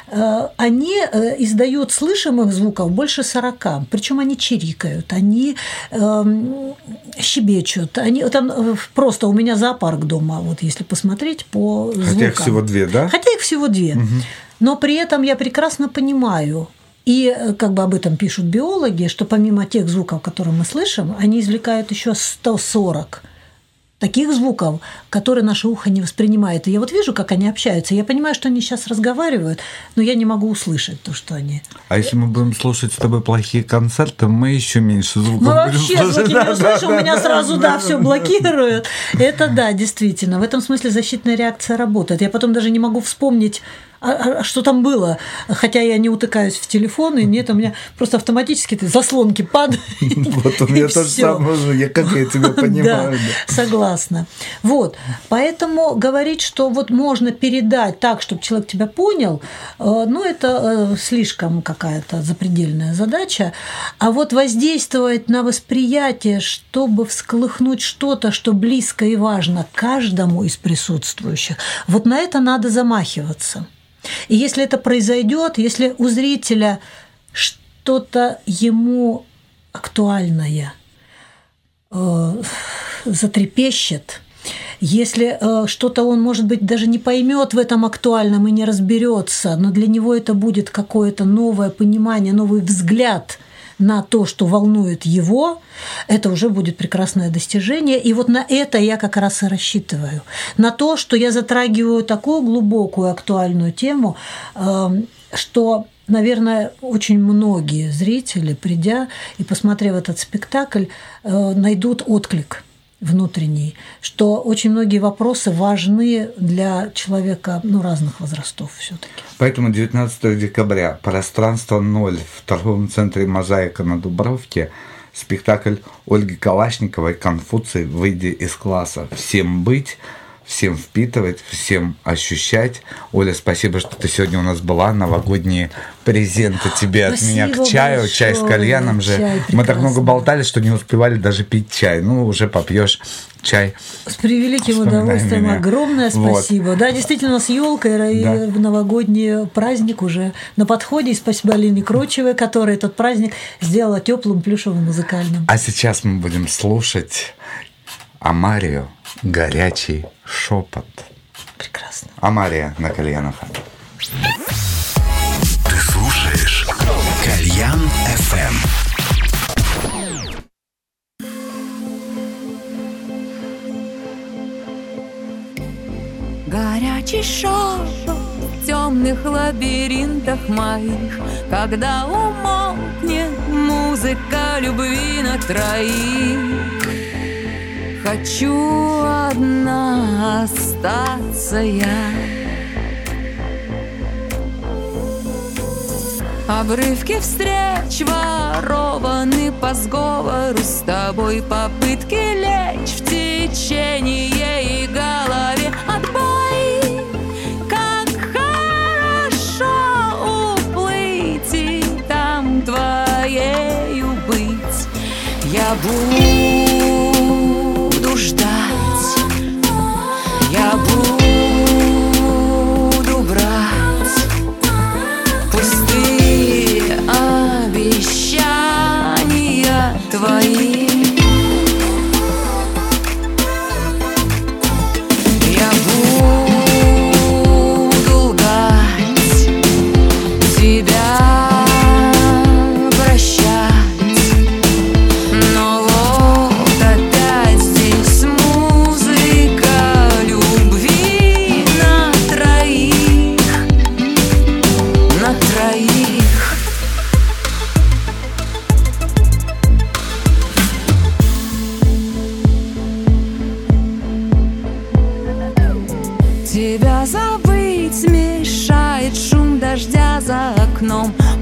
Э, Они издают слышимых звуков больше 40, причем они чирикают, они эм, щебечут, они там просто у меня зоопарк дома, вот если посмотреть по звукам. Хотя их всего две, да? Хотя их всего две. Но при этом я прекрасно понимаю, и э, как бы об этом пишут биологи, что помимо тех звуков, которые мы слышим, они извлекают еще 140 таких звуков, которые наше ухо не воспринимает. И я вот вижу, как они общаются. Я понимаю, что они сейчас разговаривают, но я не могу услышать то, что они. А если мы будем слушать с тобой плохие концерты, мы еще меньше звуков Мы будем вообще слушать. звуки Да, не услышим, да, меня да, сразу, да, все блокируют. Это да, действительно. В этом смысле защитная реакция работает. Я потом даже не могу вспомнить, а, а что там было? Хотя я не утыкаюсь в телефон, и нет, у меня просто автоматически ты заслонки падают. (laughs) Вот у меня то же самое, я как я тебя (laughs) понимаю. Согласна. Вот, поэтому говорить, что вот можно передать так, чтобы человек тебя понял, э, ну, это э, слишком какая-то запредельная задача. А вот воздействовать на восприятие, чтобы всколыхнуть что-то, что близко и важно каждому из присутствующих, вот на это надо замахиваться. И если это произойдет, если у зрителя что-то ему актуальное э, затрепещет, если э, что-то он, может быть, даже не поймет в этом актуальном и не разберется, но для него это будет какое-то новое понимание, новый взгляд на то, что волнует его, это уже будет прекрасное достижение. И вот на это я как раз и рассчитываю. На то, что я затрагиваю такую глубокую актуальную тему, э, что наверное, очень многие зрители, придя и посмотрев этот спектакль, э, найдут отклик внутренний, что очень многие вопросы важны для человека ну, разных возрастов все-таки. Поэтому 19 декабря пространство ноль в торговом центре «Мозаика» на Дубровке спектакль Ольги Калашниковой «Конфуций. Выйди из класса». Всем быть, всем впитывать, всем ощущать. Оля, спасибо, что ты сегодня у нас была. Новогодние презенты тебе Спасибо от меня к чаю. большое. Чай с кальяном же. Чай Мы так много болтали, что не успевали даже пить чай. Ну, уже попьешь чай. С превеликим Вспоминай удовольствием. меня. Огромное Вот. спасибо. Да, действительно, с елкой и Да. новогодний праздник уже на подходе. И спасибо Алине Крочевой, которая этот праздник сделала теплым, плюшевым, музыкальным. А сейчас мы будем слушать Амарию «Горячий шепот». Прекрасно. Амария на Кальянов. Ты слушаешь Кальян FM. Горячий шепот в темных лабиринтах моих, Когда умолкнет музыка любви на троих. Хочу одна остаться я. Обрывки встреч ворованы по сговору с тобой Попытки лечь в течение и голове отбой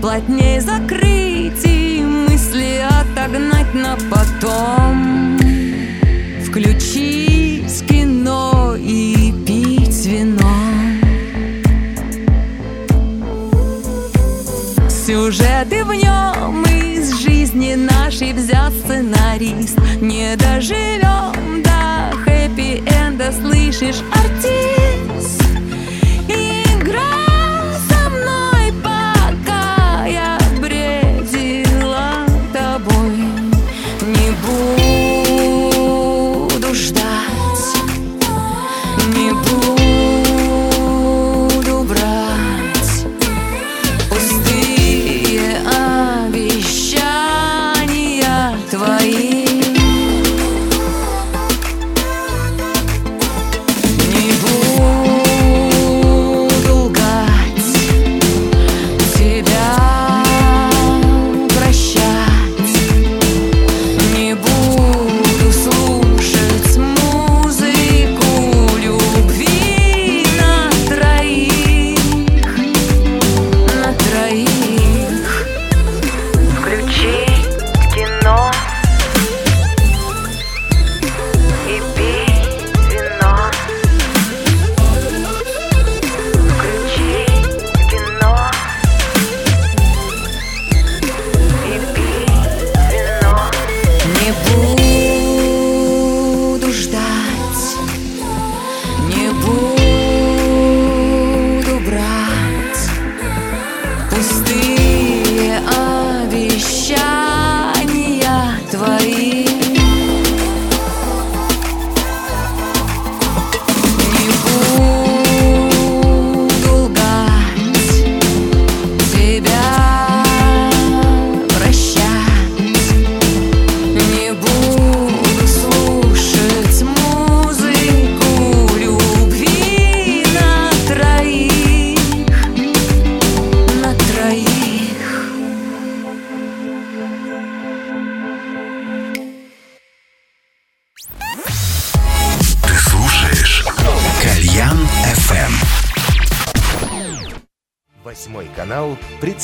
окном Плотнее закрыть и мысли отогнать на потом. Включить кино и пить вино. Сюжеты в нем из жизни нашей взят сценарист. Не доживем до хэппи-энда, слышишь, артист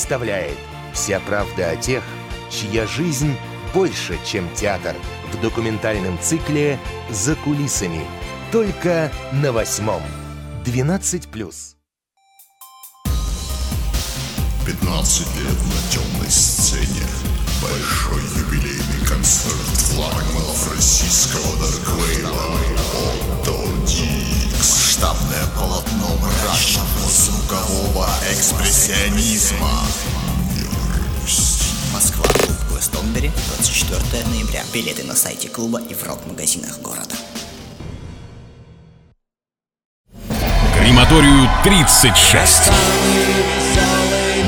представляет «Вся правда о тех, чья жизнь больше, чем театр» в документальном цикле «За кулисами». Только на восьмом. 12 клуба и в рок-магазинах города. Крематорию 36.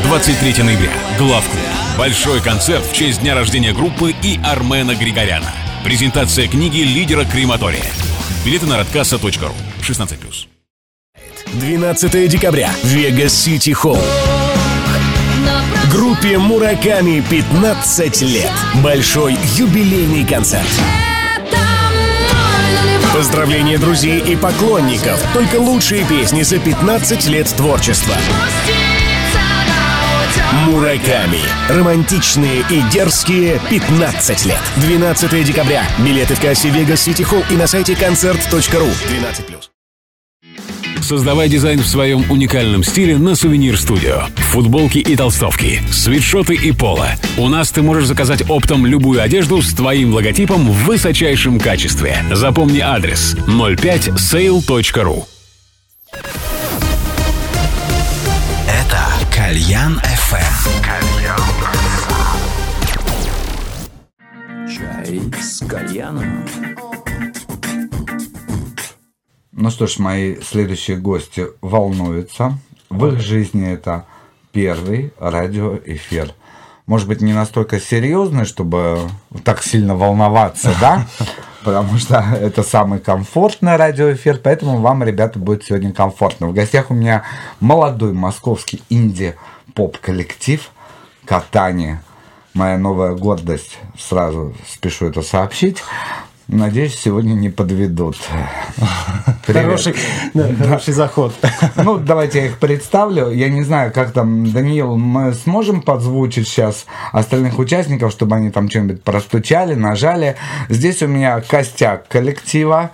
23 ноября. Главклуб. Большой концерт в честь дня рождения группы и Армена Григоряна. Презентация книги лидера Крематория. Билеты на радкасса.ру. 16+. 12 декабря. Вегас Сити Холл. Группе Мураками 15 лет. Большой юбилейный концерт. Поздравления друзей и поклонников. Только лучшие песни за 15 лет творчества. Мураками. Романтичные и дерзкие 15 лет. 12 декабря. Билеты в кассе Vegas City Hall и на сайте концерт.ру. 12+. Создавай дизайн в своем уникальном стиле на Сувенир Студио. Футболки и толстовки, свитшоты и поло. У нас ты можешь заказать оптом любую одежду с твоим логотипом в высочайшем качестве. Запомни адрес 05sale.ru Это Кальян FM. Чай с кальяном. Ну что ж, мои следующие гости волнуются. В их жизни это первый радиоэфир. Может быть, не настолько серьезный, чтобы так сильно волноваться, да? (laughs) Потому что это самый комфортный радиоэфир, поэтому вам, ребята, будет сегодня комфортно. В гостях у меня молодой московский инди-поп-коллектив «Катание». Моя новая гордость, сразу спешу это сообщить. Надеюсь, сегодня не подведут. (laughs) Привет. Хороший, да, хороший заход. (laughs) Ну, давайте я их представлю. Я не знаю, как там, Даниил, мы сможем подзвучить сейчас остальных участников, чтобы они там что-нибудь простучали, нажали. Здесь у меня костяк коллектива.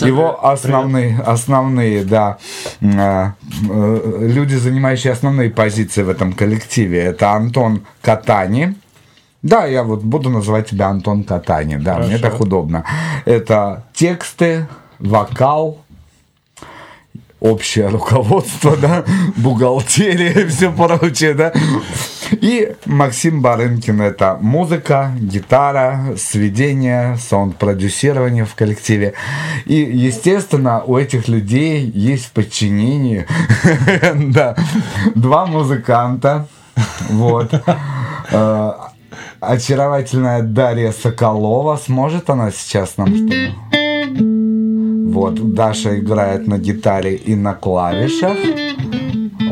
Его основные, основные, да, э, э, люди, занимающие основные позиции в этом коллективе. Это Антон Катани. Да, я вот буду называть тебя Антон Катани, да, мне так удобно. Это тексты, вокал, общее руководство, да, бухгалтерия и все прочее, да. И Максим Барынкин – это музыка, гитара, сведение, саунд-продюсирование в коллективе. И, естественно, у этих людей есть в подчинении (laughs) да, два музыканта, вот. Очаровательная Дарья Соколова. Сможет она сейчас нам что Вот, Даша играет на гитаре и на клавишах.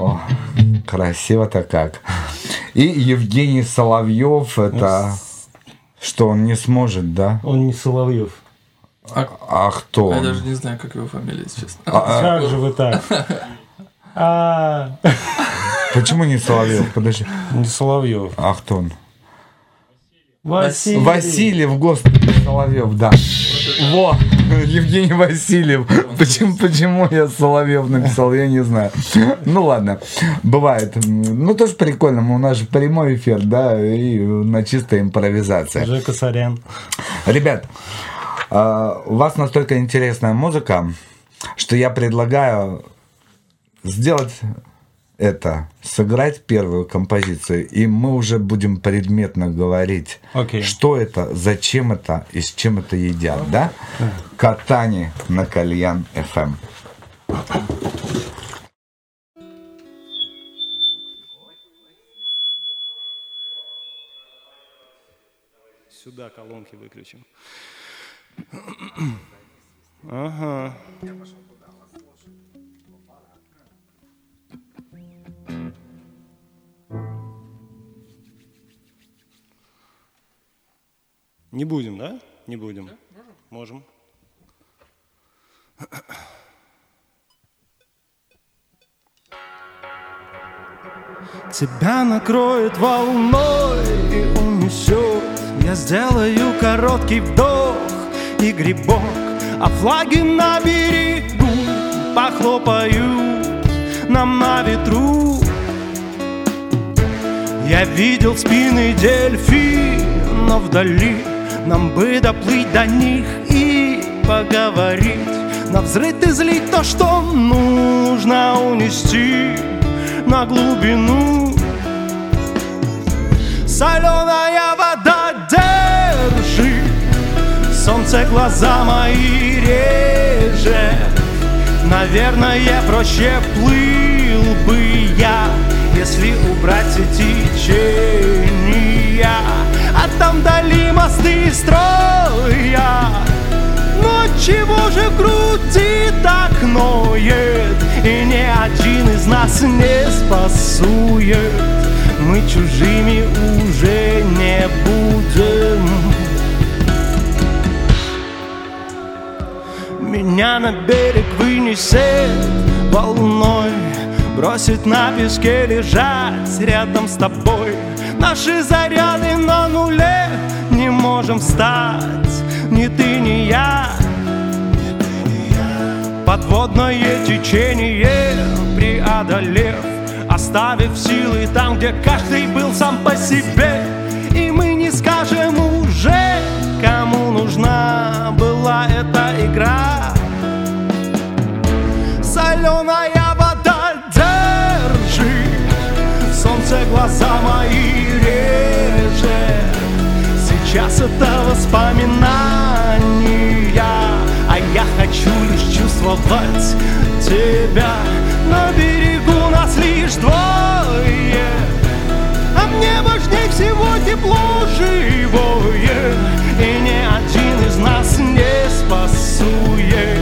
О, красиво-то как. И Евгений Соловьев, это... Что, он не сможет, да? Он не Соловьев. А, а кто? Я он? даже не знаю, как его фамилия, если честно. А, а- Как же вы так? (laughs) А, Почему не Соловьев? Подожди. Не Соловьев. А кто он? Василий. Васильев, господи, Соловьев, да. Во, Евгений Васильев. Почему, почему я Соловьев написал, я не знаю. Ну ладно, бывает. Ну тоже прикольно, у нас же прямой эфир, да, и на чистой импровизация. Жека Сорян. Ребят, а, у вас настолько интересная музыка, что я предлагаю сделать это, сыграть первую композицию, и мы уже будем предметно говорить, Окей. что это, зачем это и с чем это едят, да? Катани на Кальян Эм. ФМ. Сюда колонки выключим. (clears throat) Ага. Не будем, да? Не будем. Можем. Тебя накроет волной и унесет Я сделаю короткий вдох и грибок А флаги на берегу похлопают нам на ветру. Я видел спины дельфинов вдали. Нам бы доплыть до них и поговорить. На взрыв и злить то, что нужно унести на глубину. Соленая вода держит Солнце глаза мои режет Наверное, проще плыл бы я Если убрать течения. А там вдали мосты строя. Но чего же в груди так ноет И ни один из нас не спасует. Мы чужими уже не Меня на берег вынесет волной. Бросит на песке лежать рядом с тобой. Наши заряды на нуле Не можем встать. Ни ты, ни я. Подводное течение преодолев Оставив силы там, где каждый был сам по себе. И мы не скажем уже, кому нужна была эта игра Соленая вода держит Солнце глаза мои режет Сейчас это воспоминания. А я хочу лишь чувствовать тебя. На берегу нас лишь двое. А мне важнее всего тепло живое. И ни один из нас не спасует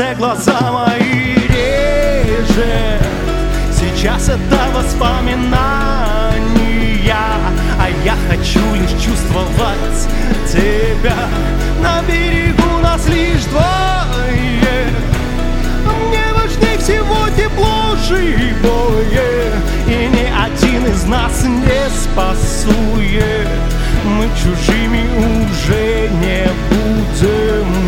Солнце глаза мои режет. Сейчас это воспоминания А я хочу лишь чувствовать. Тебя На берегу нас лишь двое. Мне важнее всего тепло живое И ни один из нас не спасует. Мы чужими уже не будем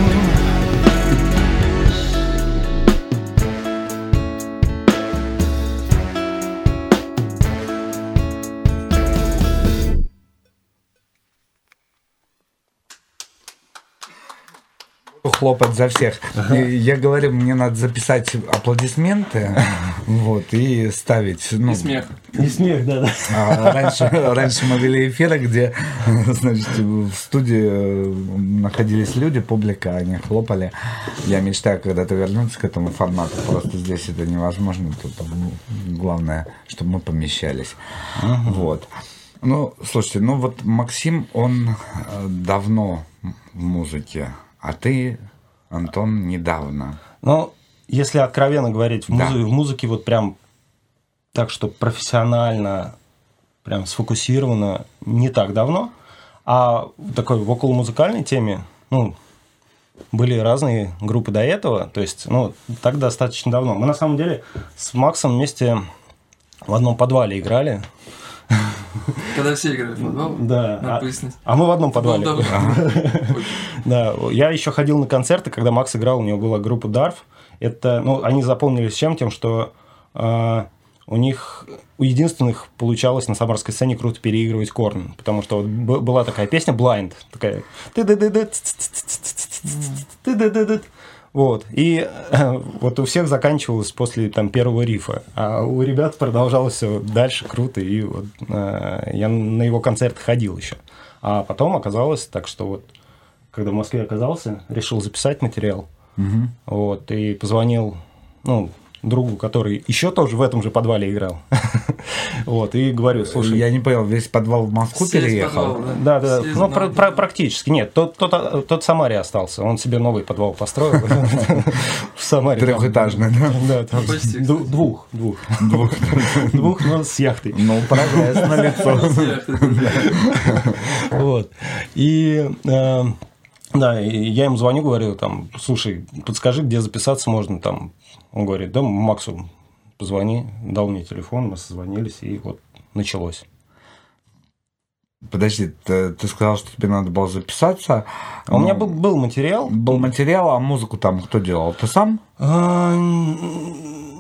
хлопать за всех. И Я говорю, мне надо записать аплодисменты, вот, и ставить. Ну, И смех. И смех, да, да. А раньше, раньше мы вели эфиры, где, (laughs) значит, в студии находились люди, публика, они хлопали. Я мечтаю когда-то вернуться к этому формату. Просто здесь это невозможно. Тут главное, чтобы мы помещались. Вот. Ну, слушайте, ну вот Максим, он э, давно в музыке, а ты, Антон, недавно. Ну, если откровенно говорить, в, Да. музы- в музыке вот прям так, что профессионально, прям сфокусировано не так давно, а в такой в околомузыкальной теме, ну, были разные группы до этого, то есть, ну, так достаточно давно. Мы на самом деле с Максом вместе в одном подвале играли. (laughs) Когда все играют в футбол, Да. надо А, пояснить. а мы в одном подвале. (laughs) Да, я еще ходил на концерты, когда Макс играл, у него была группа Дарф. Это, ну, они запомнились чем? Тем, что э, у них у единственных получалось на самарской сцене круто переигрывать корн, потому что вот была такая песня Blind, такая ты-ды-ды-ды. Вот. И э, вот у всех заканчивалось после там, первого рифа. А у ребят продолжалось все дальше круто. И вот э, я на его концерт ходил еще. А потом оказалось так, что вот когда в Москве оказался, решил записать материал. Мгм. Вот. И позвонил, ну, другу, который еще тоже в этом же подвале играл. (laughs) Вот, и говорю, слушай... Я не понял, весь подвал в Москву переехал? Да, да, ну, пр- пр- практически. Нет, тот, тот, тот в Самаре остался. Он себе новый подвал построил (laughs) в Самаре. Трехэтажный, да? Да, двух, двух. (laughs) Двух, но с яхтой. Ну, прогресс налицо. Вот. И э, да, и я ему звоню, говорю, там, слушай, подскажи, где записаться можно там. Он говорит, да, Максу позвони, дал мне телефон, мы созвонились, и вот началось. Подожди, ты, ты сказал, что тебе надо было записаться. А у меня был, был материал. Был материал, а музыку там кто делал? Ты сам?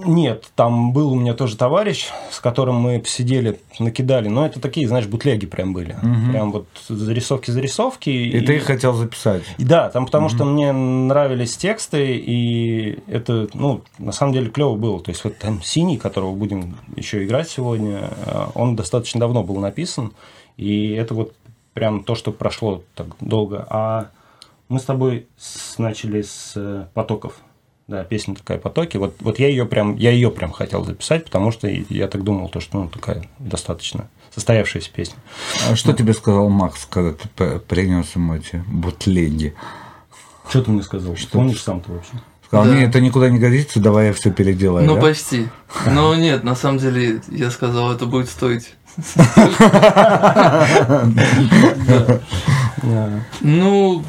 А, Нет, там был у меня тоже товарищ, с которым мы посидели, накидали. Но это такие, знаешь, бутлеги прям были. Мгм. Прям вот зарисовки-зарисовки. И, ты их хотел записать? И да, там потому что мне нравились тексты, и это, ну, на самом деле клево было. То есть вот там синий, которого будем еще играть сегодня, э, он достаточно давно был написан, и это вот прям то, что прошло так долго. А мы с тобой начали с э, потоков. Да, песня такая потоки. Вот, вот я ее прям, я ее прям хотел записать, потому что я так думал, то, что ну, такая достаточно состоявшаяся песня. А что тебе сказал Макс, когда ты принес ему эти бутлеги? Что ты мне сказал? Что помнишь сам-то вообще? Сказал, Да. мне это никуда не годится, давай я все переделаю. Ну, да? почти. (laughs) Но нет, на самом деле, я сказал, это будет стоить. (laughs) Ну,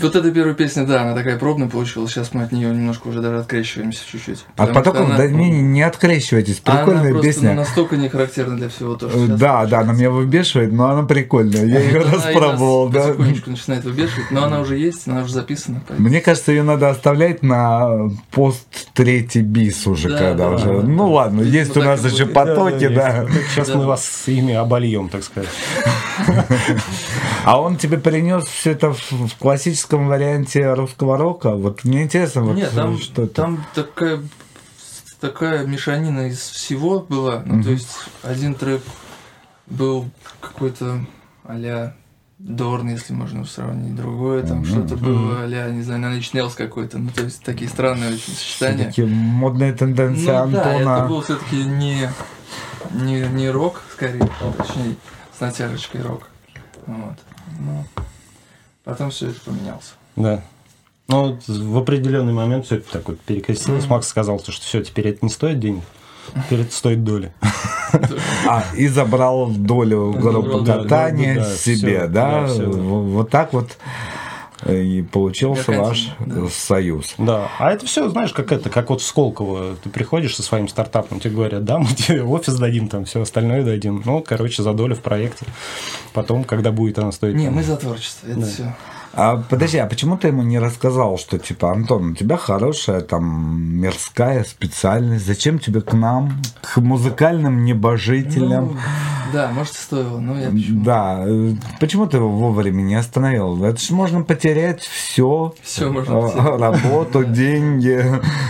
вот эта первая песня, да, она такая пробная получилась. Сейчас мы от нее немножко уже даже открещиваемся чуть-чуть. От потоков, что она- да, не, не открещивайтесь, прикольная она просто, песня. ну, настолько не характерна для всего то, что Э, Да, да, она меня выбешивает, но она прикольная. Я (laughs) ее Она распробовал, да. Потихонечку начинает выбешивать, но она уже есть, она уже записана. Мне кажется, ее надо оставлять на пост третий бис уже, Да, когда да, уже. Ну ладно, есть Ну, у нас еще потоки, да. Сейчас мы вас с ими обольем, так сказать. (laughs) А он тебе принес все это в, в классическом варианте русского рока. Вот мне интересно, вот Нет, там, что это. там такая, такая мешанина из всего была. Ну, то есть, один трек был какой-то а-ля Дорн, если можно сравнить, другое там Мгм. что-то было а-ля, не знаю, Nails какой-то. Ну, то есть, такие странные очень сочетания. Такие модные тенденции Ну да, Антона. это был все-таки не, не, не рок, скорее, а точнее, с натяжечкой рок. Вот. Ну, потом все это поменялось. Да. Ну, вот в определенный момент все это так вот перекрестилось. Макс сказал, что все, теперь это не стоит денег, теперь это стоит доли. (laughs) А, и забрал долю группы катания себе, да? Вот так вот и получился ваш Меркантильно, э, союз. Да, а это все, знаешь, как это, как вот в Сколково. Ты приходишь со своим стартапом, тебе говорят, да, мы тебе офис дадим, там все остальное дадим. Ну, короче, за долю в проекте. Потом, когда будет она стоить... Не, там, мы за творчество, это Да. все. А подожди, а почему ты ему не рассказал, что типа, Антон, у тебя хорошая там мирская специальность, зачем тебе к нам, к музыкальным небожителям? Ну, да, может, стоило, но я почему? Да, э, почему ты его вовремя не остановил? Это же можно потерять все. Всё можно потерять. Работу, деньги,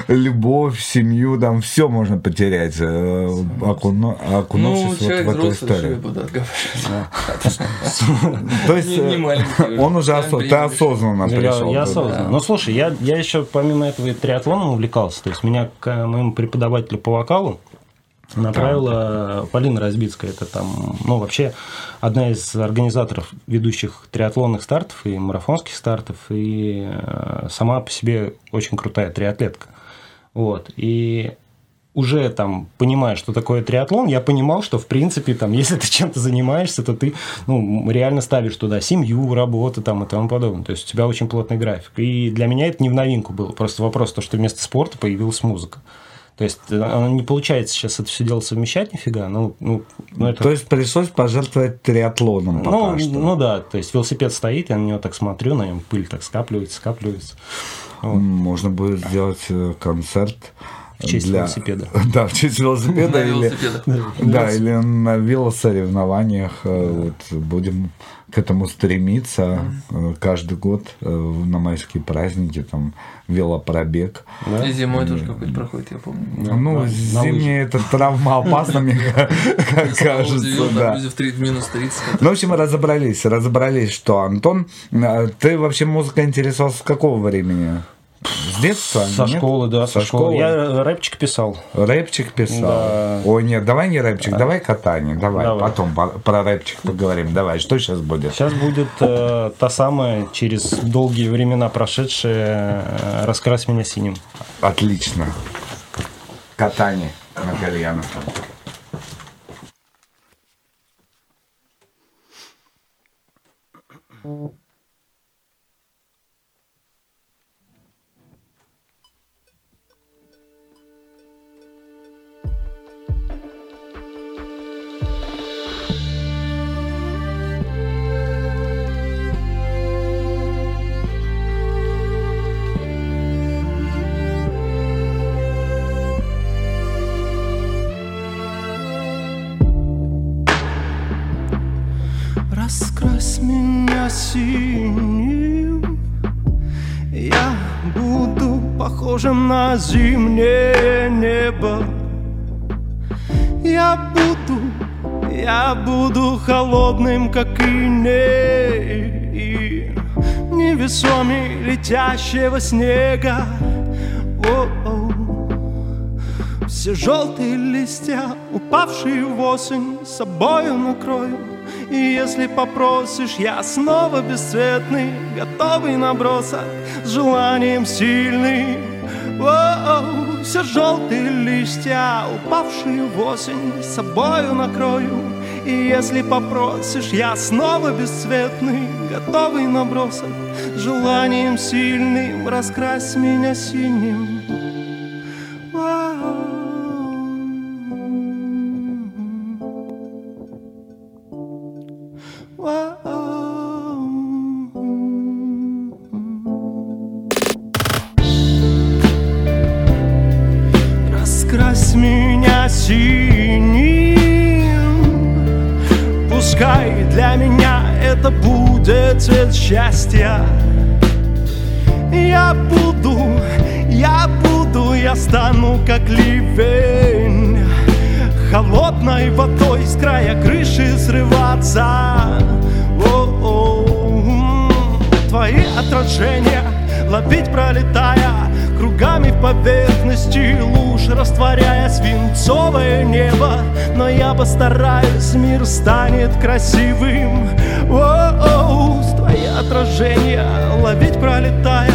любовь, семью, там все можно потерять, э, окуну- Ну, окунувшись человек вот в эту историю. буду. То есть э, он уже Сам осо- ты осознанно Я, пришел. я да? осознанно. Ну, слушай, я, я еще помимо этого и триатлоном увлекался. То есть меня к моему преподавателю по вокалу направила Полина Разбицкая. Это там, ну, вообще одна из организаторов ведущих триатлонных стартов и марафонских стартов, и э, сама по себе очень крутая триатлетка. Вот. И уже там, понимая, что такое триатлон, я понимал, что, в принципе, там, (laughs) если ты чем-то занимаешься, то ты ну, реально ставишь туда семью, работу там, и тому подобное. То есть у тебя очень плотный график. И для меня это не в новинку было. Просто вопрос то, что вместо спорта появилась музыка. То есть э, оно не получается сейчас это все дело совмещать нифига. Ну, ну, ну, это... То есть пришлось пожертвовать триатлоном пока ну, что. ну да, то есть велосипед стоит, я на него так смотрю, на нем пыль так скапливается, скапливается. Вот. Можно будет сделать э, концерт В честь для... велосипеда. (laughs) Да, в честь велосипеда. На или... Да, или на велосоревнованиях. э, Вот, будем к этому стремиться э, каждый год э, на майские праздники, там, велопробег. И зимой тоже какой-то проходит, я помню. Ну, зимняя это травма опасна, мне (laughs) кажется, да. минус 30. Ну, в общем, разобрались, разобрались, что, Антон, ты вообще музыкой интересовался с какого времени? С детства? Со нет? школы, да, со, школы. Я рэпчик писал. Рэпчик писал? Да. Ой, нет, давай не рэпчик, давай катание, давай, Давай. потом по- про рэпчик поговорим. Давай, что сейчас будет? Сейчас будет э, та самая, через долгие времена прошедшая, э, «Раскрась меня синим». Отлично. Катание на кальянах. Раскрась меня синим Я буду похожим на зимнее небо Я буду, я буду холодным, как иней И невесомей летящего снега. Все желтые листья, упавшие в осень, с собою накрою И если попросишь, я снова бесцветный, готовый набросок с желанием сильным. Воу, все желтые листья, упавшие в осень, собою накрою. И если попросишь, я снова бесцветный, готовый набросок с желанием сильным. Раскрась меня синим свинцовое небо Но я постараюсь, мир станет красивым. О-оу, твои отражения ловить пролетая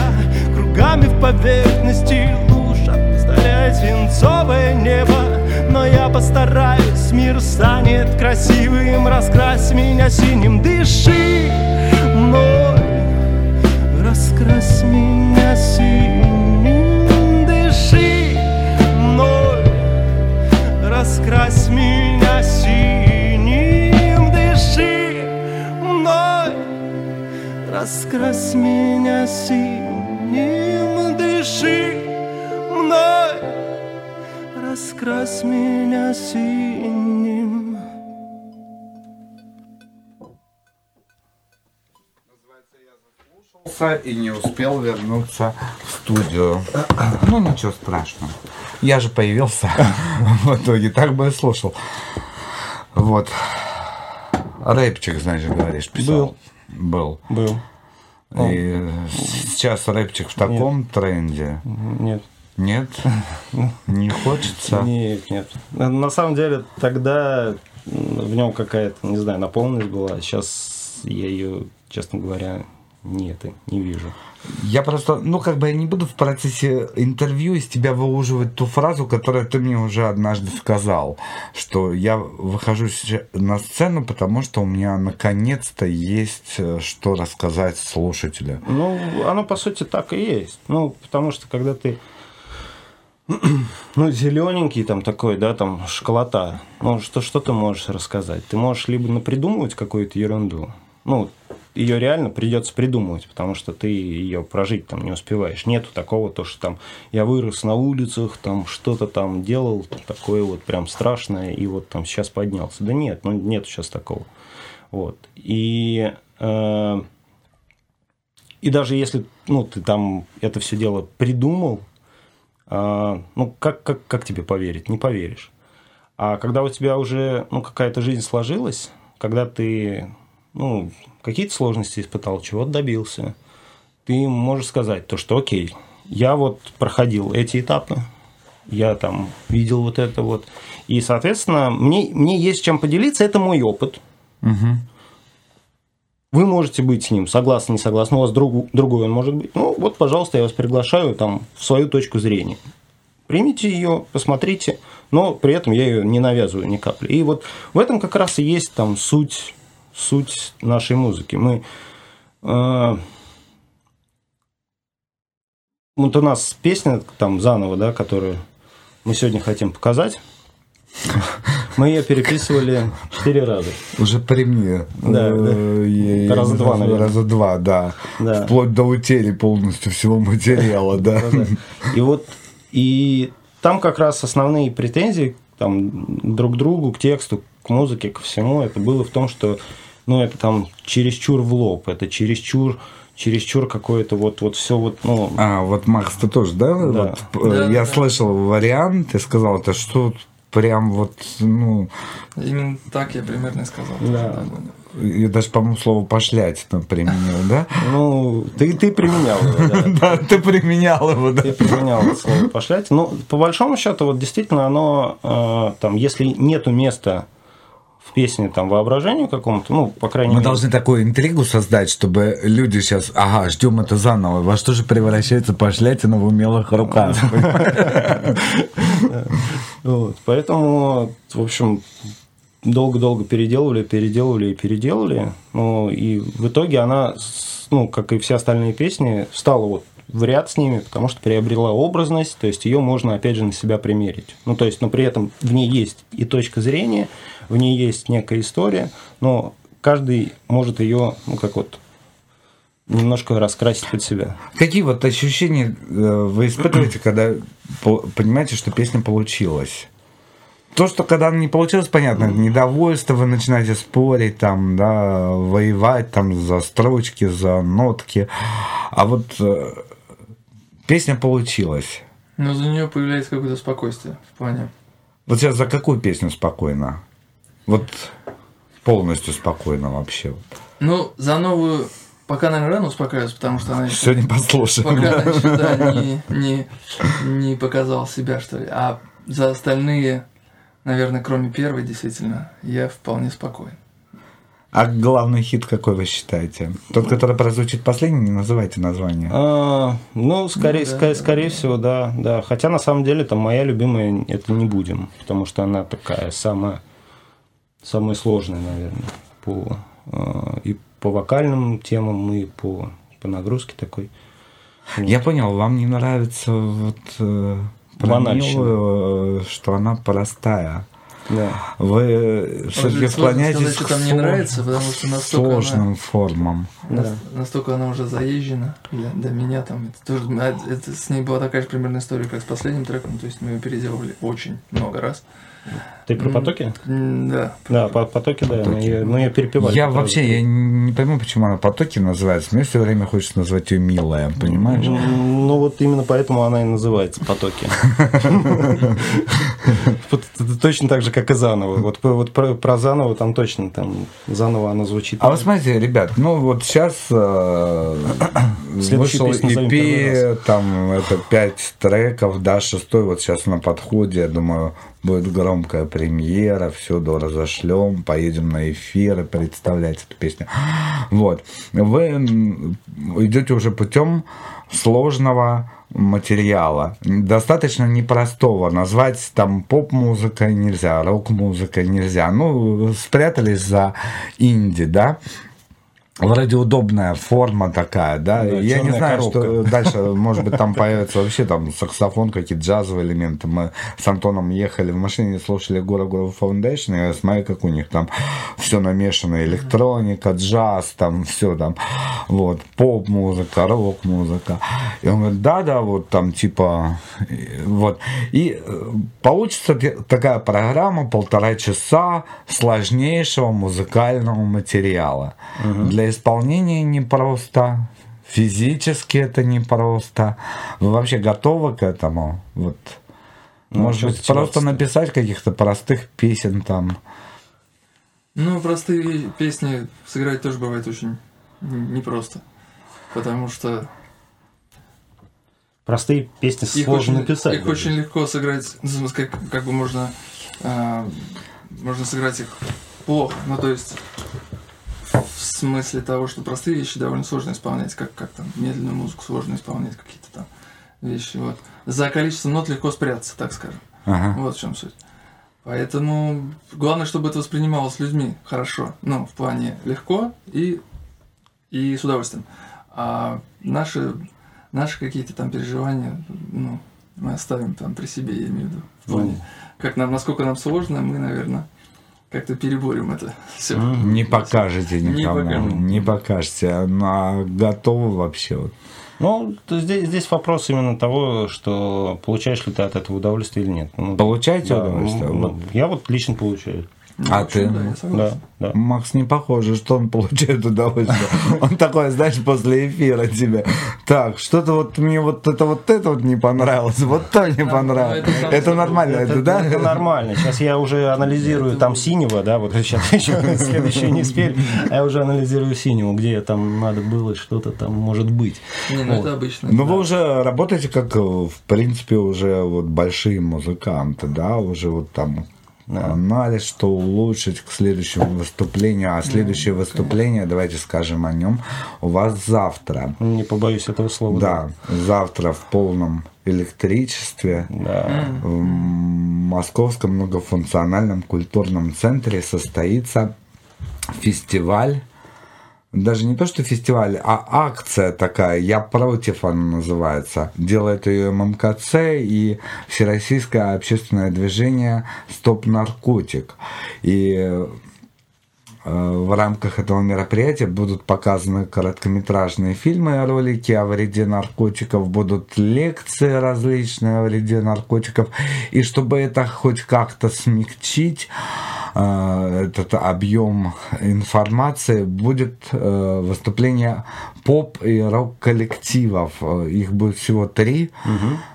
Кругами в поверхности луж Растворяя свинцовое небо. Но я постараюсь, мир станет красивым Раскрась меня синим, дыши Раскрась меня синим, дыши мной Раскрась меня синим и не успел вернуться в студию. Ну, ничего страшного. Я же появился (laughs) в итоге, так бы и слушал. Вот. Рэпчик, значит, говоришь, писал. Был. Был. И сейчас рэпчик в таком тренде. Нет. Нет? (laughs) Не хочется? Нет, нет. На, самом деле тогда в нем какая-то, не знаю, наполненность была. Сейчас я ее, честно говоря, нет, не вижу. Я просто, ну, как бы я не буду в процессе интервью из тебя выуживать ту фразу, которую ты мне уже однажды сказал, что я выхожу на сцену, потому что у меня наконец-то есть э, что рассказать слушателю. Ну, оно по сути так и есть. Ну, потому что когда ты ну, зелененький там такой, да, там школота. Ну, что, что ты можешь рассказать? Ты можешь либо напридумывать какую-то ерунду, ну, ее реально придется придумывать, потому что ты ее прожить там не успеваешь. Нету такого, то, что там я вырос на улицах, там что-то там делал, такое вот прям страшное, и вот там сейчас поднялся. Да нет, ну нет сейчас такого. Вот. И, э, и даже если ну, ты там это все дело придумал, э, ну как, как, как тебе поверить? Не поверишь. А когда у тебя уже ну, какая-то жизнь сложилась, когда ты ну, какие-то сложности испытал, чего-то добился, ты можешь сказать то, что окей, я вот проходил эти этапы, я там видел вот это вот. И, соответственно, мне, мне есть чем поделиться, это мой опыт. Угу. Вы можете быть с ним согласны, не согласны, у вас друг, другой он может быть. Ну, вот, пожалуйста, я вас приглашаю там в свою точку зрения. Примите ее, посмотрите, но при этом я ее не навязываю ни капли. И вот в этом как раз и есть там суть, суть нашей музыки. Мы э, вот у нас песня там заново, да, которую мы сегодня хотим показать. Мы ее переписывали четыре раза. Уже при мне. Да, Э, да. Раза два, наверное. Раза два, да. Да. Вплоть до утери полностью всего материала, да. И вот и там как раз основные претензии там, друг к другу, к тексту, к музыке, ко всему, это было в том, что ну, это там чересчур в лоб, это чересчур чересчур какое-то вот, вот все вот, ну... А, вот Макс, ты тоже, да? Да. Вот, э, Да, я да. слышал вариант, ты сказал, это что прям вот, ну, Именно так я примерно и сказал. Да. я даже, по-моему, слово пошлять там применил, да? Ну, ты, ты применял его, да. (laughs) Да, ты применял его, да. Ты применял слово пошлять. Ну, по большому счету, вот действительно оно, э, там, если нету места песне там воображению какому-то, ну, по крайней Мы мере... должны такую интригу создать, чтобы люди сейчас, ага, ждем это заново. Во что же превращается пошлятина в умелых руках? (laughs) Поэтому, в общем, долго-долго переделывали, переделывали и переделывали. Ну, и в итоге она, ну, как и все остальные песни, встала вот в ряд с ними, потому что приобрела образность, то есть ее можно, опять же, на себя примерить. Ну, то есть, но при этом в ней есть и точка зрения, в ней есть некая история, но каждый может ее, ну, как вот, немножко раскрасить под себя. Какие вот ощущения э, вы испытываете, (clears throat) когда по- понимаете, что песня получилась? То, что когда она не получилась, понятно, недовольство, вы начинаете спорить, там, да, воевать там за строчки, за нотки. А вот э, песня получилась. Но за нее появляется какое-то спокойствие в плане. Вот сейчас за какую песню спокойно? Вот полностью спокойно вообще. Ну, за новую пока, наверное, рано успокаиваться, потому что она еще... Все не послушаем. Пока она еще, да, не, не, не показала себя, что ли. А за остальные, наверное, кроме первой, действительно, я вполне спокоен. А главный хит какой вы считаете? Тот, который прозвучит последний, не называйте название. А, ну, скорее, Ну да, скорее, да. скорее всего, да, да. Хотя на самом деле там моя любимая это не будем, потому что она такая самая, самая сложная, наверное, по э, и по вокальным темам, и по, по нагрузке такой. Я понял, вам не нравится вот э, про. Милу, э, что она простая. Да. Вы все-таки склоняетесь сказать, к там не нравится, потому что настолько сложным она- формам. Нас- Настолько она уже заезжена для, для меня там. Это, тоже, а, это с ней была такая же примерная история, как с последним треком. То есть мы ее переделывали очень много раз. Ты про потоки? Да. Да, по потоки, да, мы ее, мы ее перепевали. Я вообще я не пойму, почему она потоки называется. Мне все время хочется назвать ее милая, понимаешь? Ну вот именно поэтому она и называется потоки. (laughs) Точно так же, как и заново. Вот, вот про, про заново там точно там заново она звучит. А вот смотрите, ребят, ну вот сейчас э, (clears throat) вышел EP, там это пять треков, да, шестой вот сейчас на подходе, я думаю, будет громкая премьера, все до разошлем, поедем на эфир и представлять эту песню. (gasps) Вот. Вы идете уже путем сложного материала. Достаточно непростого. Назвать там поп-музыкой нельзя, рок-музыкой нельзя. Ну, спрятались за инди, да? Вроде удобная форма такая, да. Да, Я не знаю, коробка. что (laughs) дальше, может быть, там появится вообще там саксофон, какие-то джазовые элементы. Мы с Антоном ехали в машине, слушали Гора Гора Foundation, и я смотрю, как у них там все намешано, электроника, джаз, там все там, вот, поп-музыка, рок-музыка. И он говорит, да-да, вот там типа, вот. И э, получится такая программа полтора часа сложнейшего музыкального материала. Для исполнения непросто, физически это непросто. Вы вообще готовы к этому? Вот. Ну, Может быть, просто написать каких-то простых песен там. Ну, простые песни сыграть тоже бывает очень непросто. Потому что Простые песни их сложно очень, написать. Их даже. очень легко сыграть, ну, как, как бы можно, а, можно сыграть их плохо. Ну, то есть, в смысле того, что простые вещи довольно сложно исполнять, как, как там медленную музыку сложно исполнять, какие-то там вещи. Вот. За количеством нот легко спрятаться, так скажем. Ага. Вот в чем суть. Поэтому главное, чтобы это воспринималось людьми хорошо. Ну, в плане легко и, и с удовольствием. А наши, наши какие-то там переживания, ну, мы оставим там при себе, я имею в виду. В плане, как нам, насколько нам сложно, мы, наверное, как-то переборем это все. Не покажете Не никому. покажем. Не покажете. Ну, а готовы вообще? Вот. Ну, то здесь, здесь вопрос именно того, что получаешь ли ты от этого удовольствие или нет. Ну, Получаете да, удовольствие? ну, Вот. Я вот лично получаю. А ты? Да, да. Макс не похоже, что он получает удовольствие. (laughs) Он такой, знаешь, после эфира тебе. Так, что-то вот мне вот это вот это вот не понравилось, вот то не понравилось. Это нормально, это да? Это нормально. Сейчас я уже анализирую там синего, да, вот (laughs) сейчас еще (laughs) следующий не спель, а я уже анализирую синего, где там надо было что-то там может быть. Не, ну это обычно. Ну, вы уже работаете как, э, в принципе, уже вот большие музыканты, да, уже вот там анализ, что улучшить к следующему выступлению. А следующее выступление, давайте скажем о нем, у вас завтра. Не побоюсь этого слова. Да, завтра в полном электричестве в Московском многофункциональном культурном центре состоится фестиваль даже не то, что фестиваль, а акция такая, «Я против» она называется. Делает ее ММКЦ и Всероссийское общественное движение «Стоп наркотик». И э, в рамках этого мероприятия будут показаны короткометражные фильмы ролики о вреде наркотиков, будут лекции различные о вреде наркотиков. И чтобы это хоть как-то смягчить, этот объем информации, будет э, выступление поп и рок-коллективов. Их будет всего три.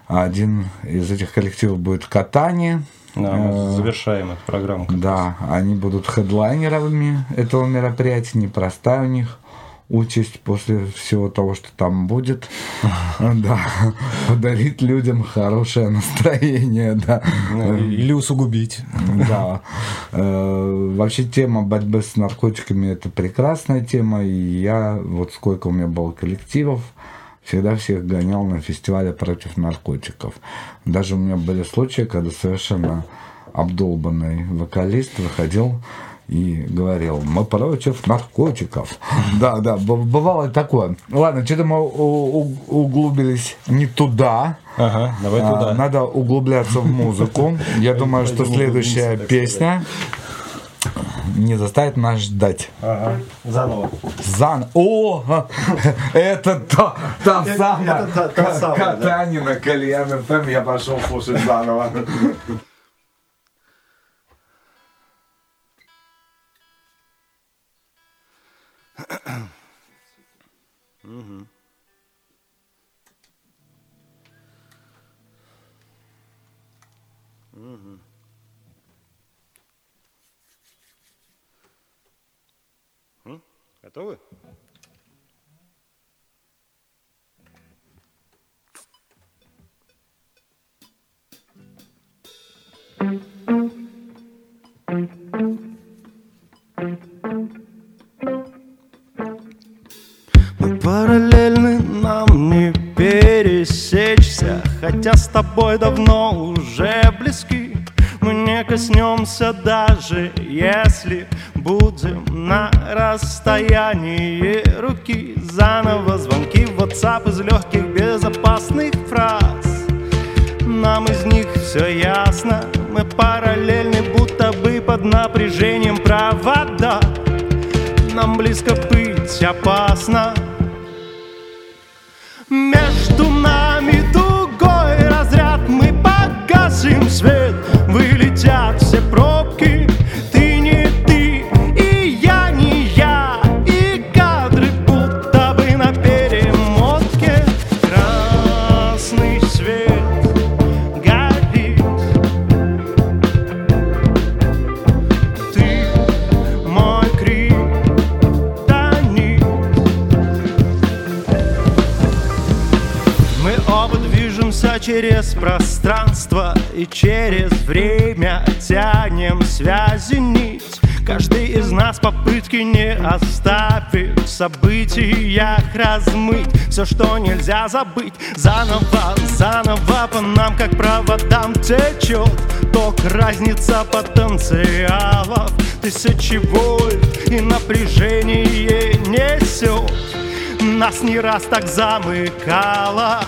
Один из этих коллективов будет «Катание», Да, мы Э, завершаем эту программу. да, они будут хедлайнерами этого мероприятия, непростая у них участь после всего того, что там будет. (laughs) Да, подарить людям хорошее настроение, (laughs) да. Или усугубить. Да. Э, Вообще тема борьбы с наркотиками это прекрасная тема, и я, вот сколько у меня было коллективов, всегда всех гонял на фестивале против наркотиков. Даже у меня были случаи, когда совершенно обдолбанный вокалист выходил и говорил, мы против наркотиков. (laughs) Да, да, бывало такое. Ладно, что-то мы углубились не туда. Ага, давай А, туда. Надо углубляться в музыку. Я (laughs) думаю, что следующая песня не заставит нас ждать. Ага, заново. Зан. О, (laughs) это та, та самая. это та- та самая, да. Катанина, Кальян ФМ. Я пошел слушать заново. Хотя с тобой давно уже близки Мы не коснемся даже, если будем на расстоянии руки. Заново звонки в WhatsApp из легких безопасных фраз. Нам из них все ясно Мы параллельны, будто бы под напряжением провода. Нам близко быть опасно. Между нами и через время Тянем связи нить. Каждый из нас попытки не оставит событиях размыть. Все, что нельзя забыть Заново, заново по нам, как проводам течет Ток, разница потенциалов Тысячи вольт и напряжение несет нас не раз так замыкало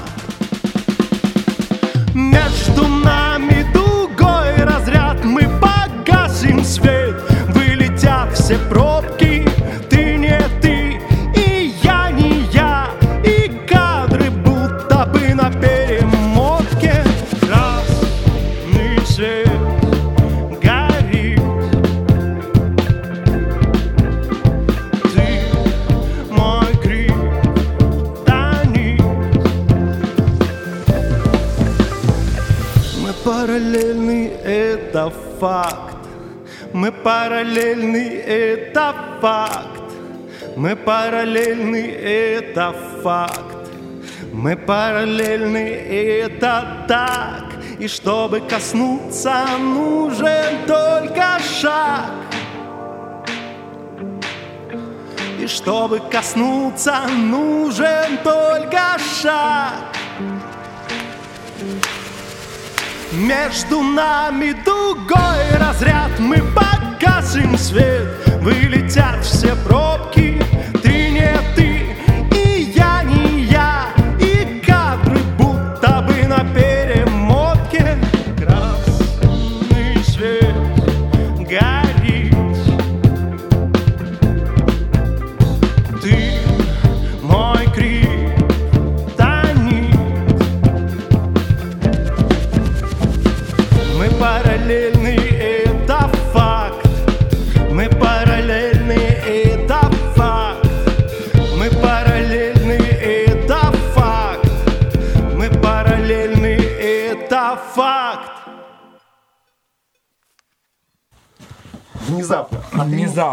Между нами дугой разряд. Мы погасим свет. Вылетят все пробки факт. Мы параллельны, это факт. Мы параллельны, это факт. Мы параллельны, это так. И чтобы коснуться, нужен только шаг. И чтобы коснуться, нужен только шаг Между нами дугой разряд. Мы погасим свет. Вылетят все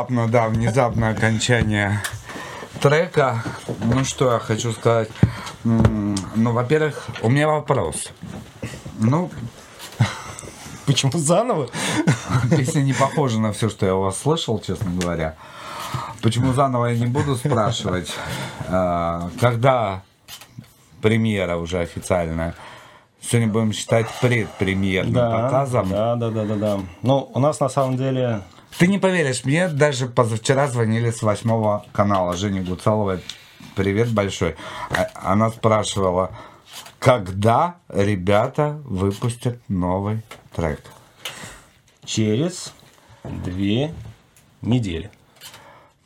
Внезапно, да, внезапно окончание трека. Ну что я хочу сказать. Ну, во-первых, у меня вопрос. Ну, (laughs) Почему заново? Песня не похожа на все, что я у вас слышал, честно говоря. Почему заново я не буду спрашивать. А, Когда премьера уже официальная? Сегодня будем считать предпремьерным показом. Да, да, да, да, да. Ну, у нас на самом деле Ты не поверишь, мне даже позавчера звонили с восьмого канала Женя Гуцалова. Привет большой. А- Она спрашивала, когда ребята выпустят новый трек? через две недели.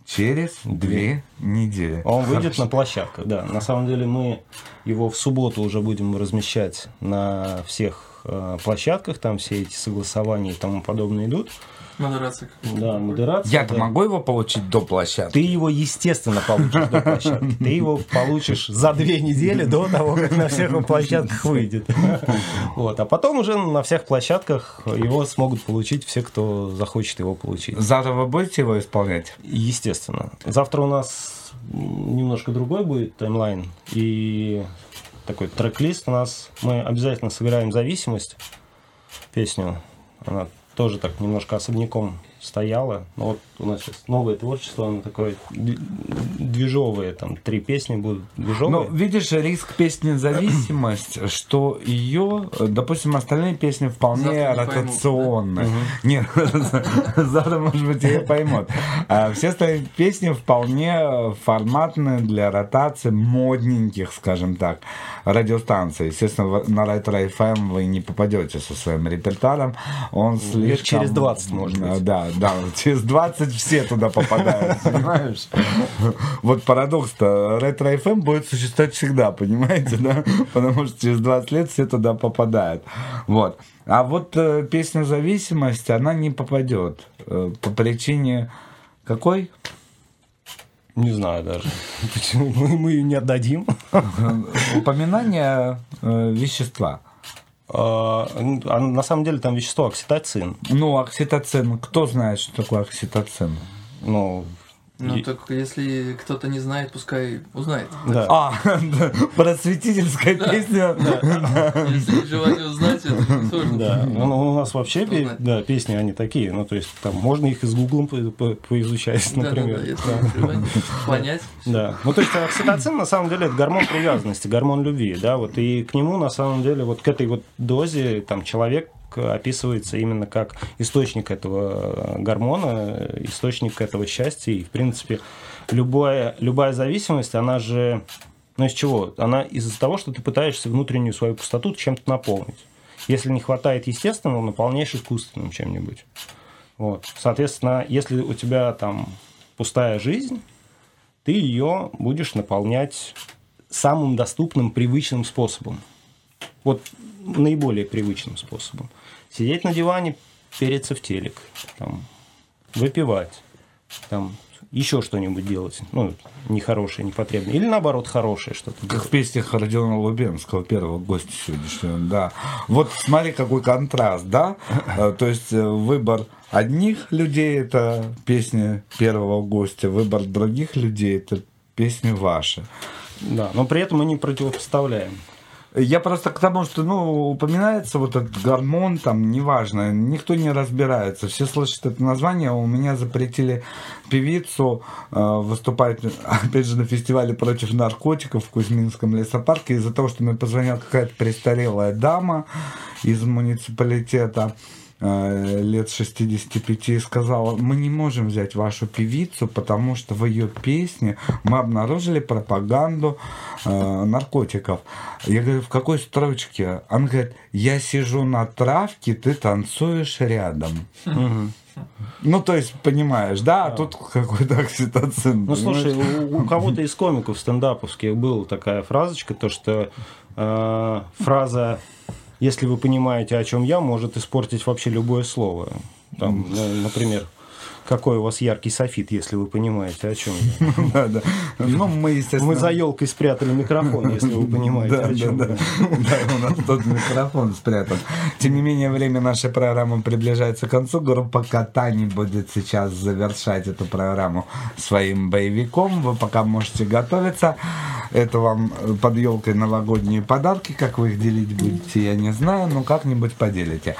Через две недели. Он выйдет Хорошо. на площадках, да. На самом деле мы его в субботу уже будем размещать на всех э, площадках, там все эти согласования и тому подобное идут. Модерация. Да, модерация. Я-то да. могу его получить до площадки? Ты его, естественно, получишь до площадки. Ты его получишь за две недели до того, как на всех площадках выйдет. Вот. А потом уже на всех площадках его смогут получить все, кто захочет его получить. Завтра вы будете его исполнять? Естественно. Завтра у нас немножко другой будет таймлайн. И такой трек-лист у нас. Мы обязательно сыграем «Зависимость» песню. Она тоже так немножко особняком стояло. Ну, вот у нас сейчас новое творчество, оно такое движовое, там три песни будут движовые. Ну, видишь, риск песни «Зависимость», (clears throat) что ее, допустим, остальные песни вполне Завтра не поймут, ротационные. (laughs) Нет, (laughs) завтра, может быть, ее поймут. А все остальные песни вполне форматные для ротации модненьких, скажем так, радиостанций. Естественно, на Ретро FM вы не попадете со своим репертуаром. Он слишком... через 20, может быть. Да, да, через 20 все туда попадают, (laughs) понимаешь? Вот парадокс-то, ретро FM будет существовать всегда, понимаете, да? Потому что через 20 лет все туда попадают. Вот. А вот э, песня «Зависимость», она не попадет. э, по причине какой? Не знаю даже. Почему мы, мы ее не отдадим? Упоминание э, вещества. А, ну, а на самом деле там вещество окситоцин. Ну, окситоцин. Кто знает, что такое окситоцин? Ну, Ну, и- так если кто-то не знает, пускай узнает. Да. А, (laughs) да, просветительская песня. Если желание узнать, это сложно. Да, ну, у нас вообще пе- да, песни, они такие, ну, то есть, там можно их и с гуглом по- по- поизучать, Да, да, например. да, Да. понять. Да. Ну, то есть, окситоцин, на самом деле, это гормон привязанности, гормон любви, да, вот, и к нему, на самом деле, вот к этой вот дозе, там, человек описывается именно как источник этого гормона, источник этого счастья, и, в принципе, любая, любая зависимость, она же, ну, из чего? Она из-за того, что ты пытаешься внутреннюю свою пустоту чем-то наполнить. Если не хватает естественного, наполняешь искусственным чем-нибудь. Вот. Соответственно, если у тебя там пустая жизнь, ты ее будешь наполнять самым доступным, привычным способом. Вот наиболее привычным способом. Сидеть на диване, переться в телек, там, выпивать, там, еще что-нибудь делать. Ну, нехорошее, непотребное. Или наоборот, хорошее что-то Как делать. в песнях Родиона Лубенского, первого гостя сегодняшнего, да. Вот смотри, какой контраст, да? Э, То есть э, выбор одних людей – это песни первого гостя, выбор других людей – это песни ваши. Да, но при этом мы не противопоставляем. Я просто к тому, что, ну, упоминается вот этот гормон, там, неважно, никто не разбирается. Все слышат это название, у меня запретили певицу э, выступать, (laughs) опять же, на фестивале против наркотиков в Кузьминском лесопарке из-за того, что мне позвонила какая-то престарелая дама из муниципалитета лет 65 и сказала, мы не можем взять вашу певицу, потому что в ее песне мы обнаружили пропаганду э, наркотиков. Я говорю, в какой строчке? Она говорит, я сижу на травке, ты танцуешь рядом. Ну, то есть, понимаешь, да, а тут какой-то окситоцин. Ну, слушай, у, у кого-то из комиков стендаповских была такая фразочка, то что э, фраза «если вы понимаете, о чем я», может испортить вообще любое слово. Там, ну, например, какой у вас яркий софит, если вы понимаете, о чем я. (laughs) Да, да. Ну, мы, естественно... Мы за елкой спрятали микрофон, (laughs) если вы понимаете, Да, о да, чем да. я. Да, у нас тут микрофон спрятан. Тем не менее, время нашей программы приближается к концу. Группа Катани будет сейчас завершать эту программу своим боевиком. Вы пока можете готовиться. Это вам э, под елкой новогодние подарки. Как вы их делить будете, я не знаю, но как-нибудь поделите.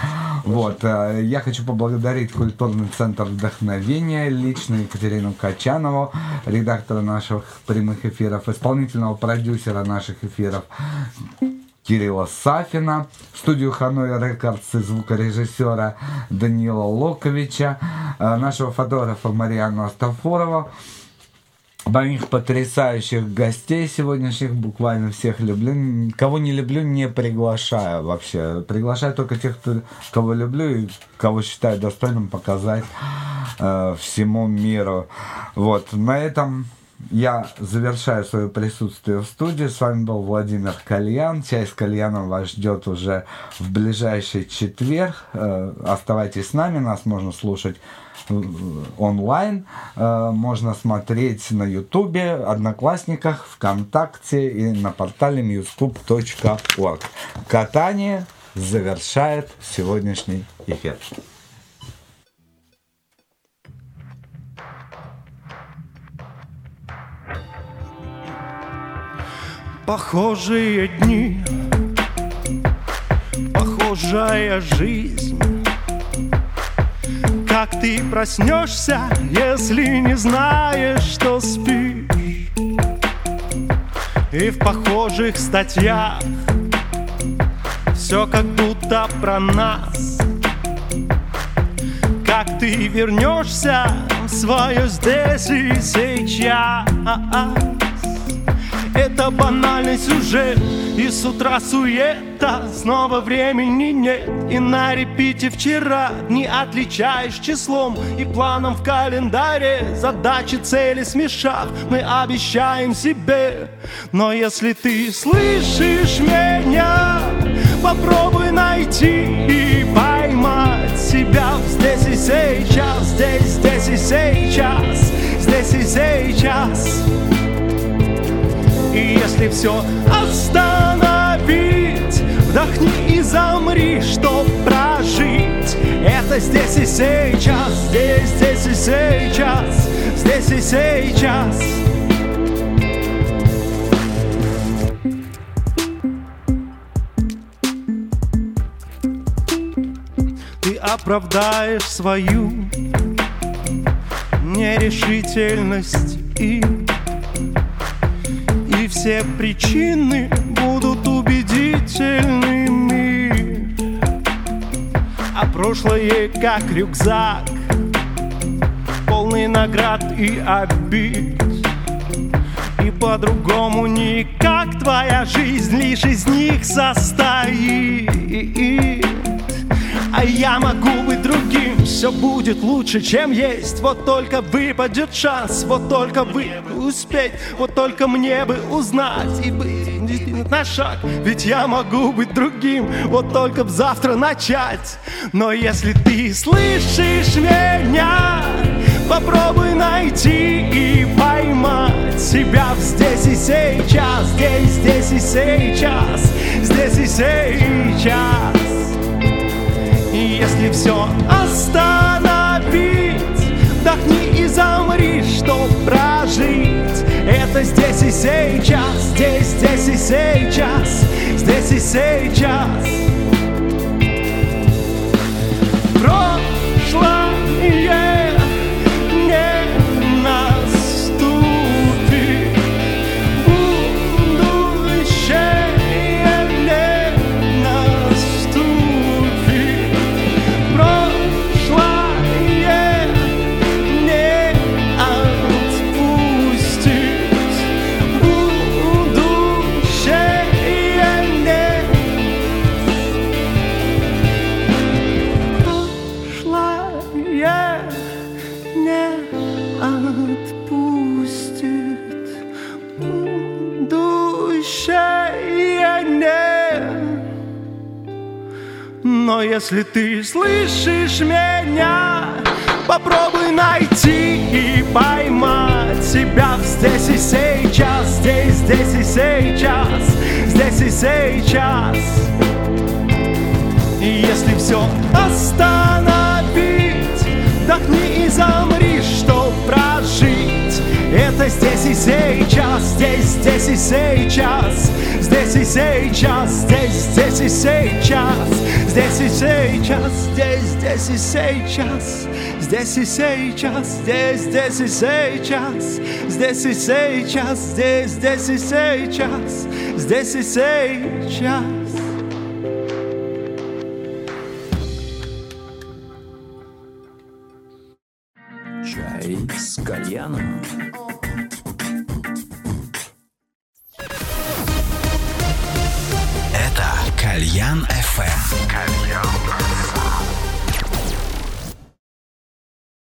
Вот. э, Я хочу поблагодарить культурный центр вдохновения, лично Екатерину Качанову, редактора наших прямых эфиров, исполнительного продюсера наших эфиров Кирилла Сафина, студию Ханой Рекордс и звукорежиссера Данила Локовича, э, нашего фотографа Мариану Астафорова, моих потрясающих гостей сегодняшних, буквально всех люблю. Кого не люблю, не приглашаю вообще. Приглашаю только тех, кто, кого люблю и кого считаю достойным показать э, всему миру. Вот, на этом я завершаю свое присутствие в студии. С вами был Владимир Кальян. Чай с кальяном вас ждет уже в ближайший четверг. Э, Оставайтесь с нами, нас можно слушать онлайн, э, можно смотреть на Ютубе, Одноклассниках, ВКонтакте и на портале muscube.org. Катание завершает сегодняшний эфир. Похожие дни, похожая жизнь Как ты проснешься, если не знаешь, что спишь? И в похожих статьях Все как будто про нас. Как ты вернешься в свое здесь и сейчас это банальный сюжет И с утра суета Снова времени нет. И на репите вчера Не отличаешь числом И планом в календаре. Задачи, цели смешав Мы обещаем себе. Но если ты слышишь меня Попробуй найти и поймать себя. Здесь и сейчас Здесь, здесь и сейчас Здесь и сейчас и если все остановить, вдохни и замри, чтоб прожить. Это здесь и сейчас, здесь, здесь и сейчас, здесь и сейчас. Ты оправдаешь свою нерешительность и все причины будут убедительными. А прошлое как рюкзак Полный наград и обид. И по-другому никак твоя жизнь лишь из них состоит а я могу быть другим, все будет лучше, чем есть. Вот только выпадет шанс, вот только вы успеть. Вот только мне бы узнать и быть на шаг. Ведь я могу быть другим, вот только б завтра начать. Но если ты слышишь меня, попробуй найти и поймать себя здесь и сейчас. Здесь, здесь и сейчас, здесь и сейчас если все остановить, вдохни и замри, чтоб прожить. Это здесь и сейчас, здесь, здесь и сейчас, здесь и сейчас. Если ты слышишь меня, попробуй найти и поймать себя здесь и сейчас, здесь, здесь и сейчас, здесь и сейчас. И если все остановить, вдохни и замри, чтоб прожить. Это здесь и сейчас, здесь, здесь и сейчас, здесь и сейчас, здесь, здесь и сейчас, здесь и сейчас, здесь, здесь и сейчас, здесь и сейчас, здесь, здесь и сейчас, здесь и сейчас, здесь, здесь и сейчас, здесь и сейчас.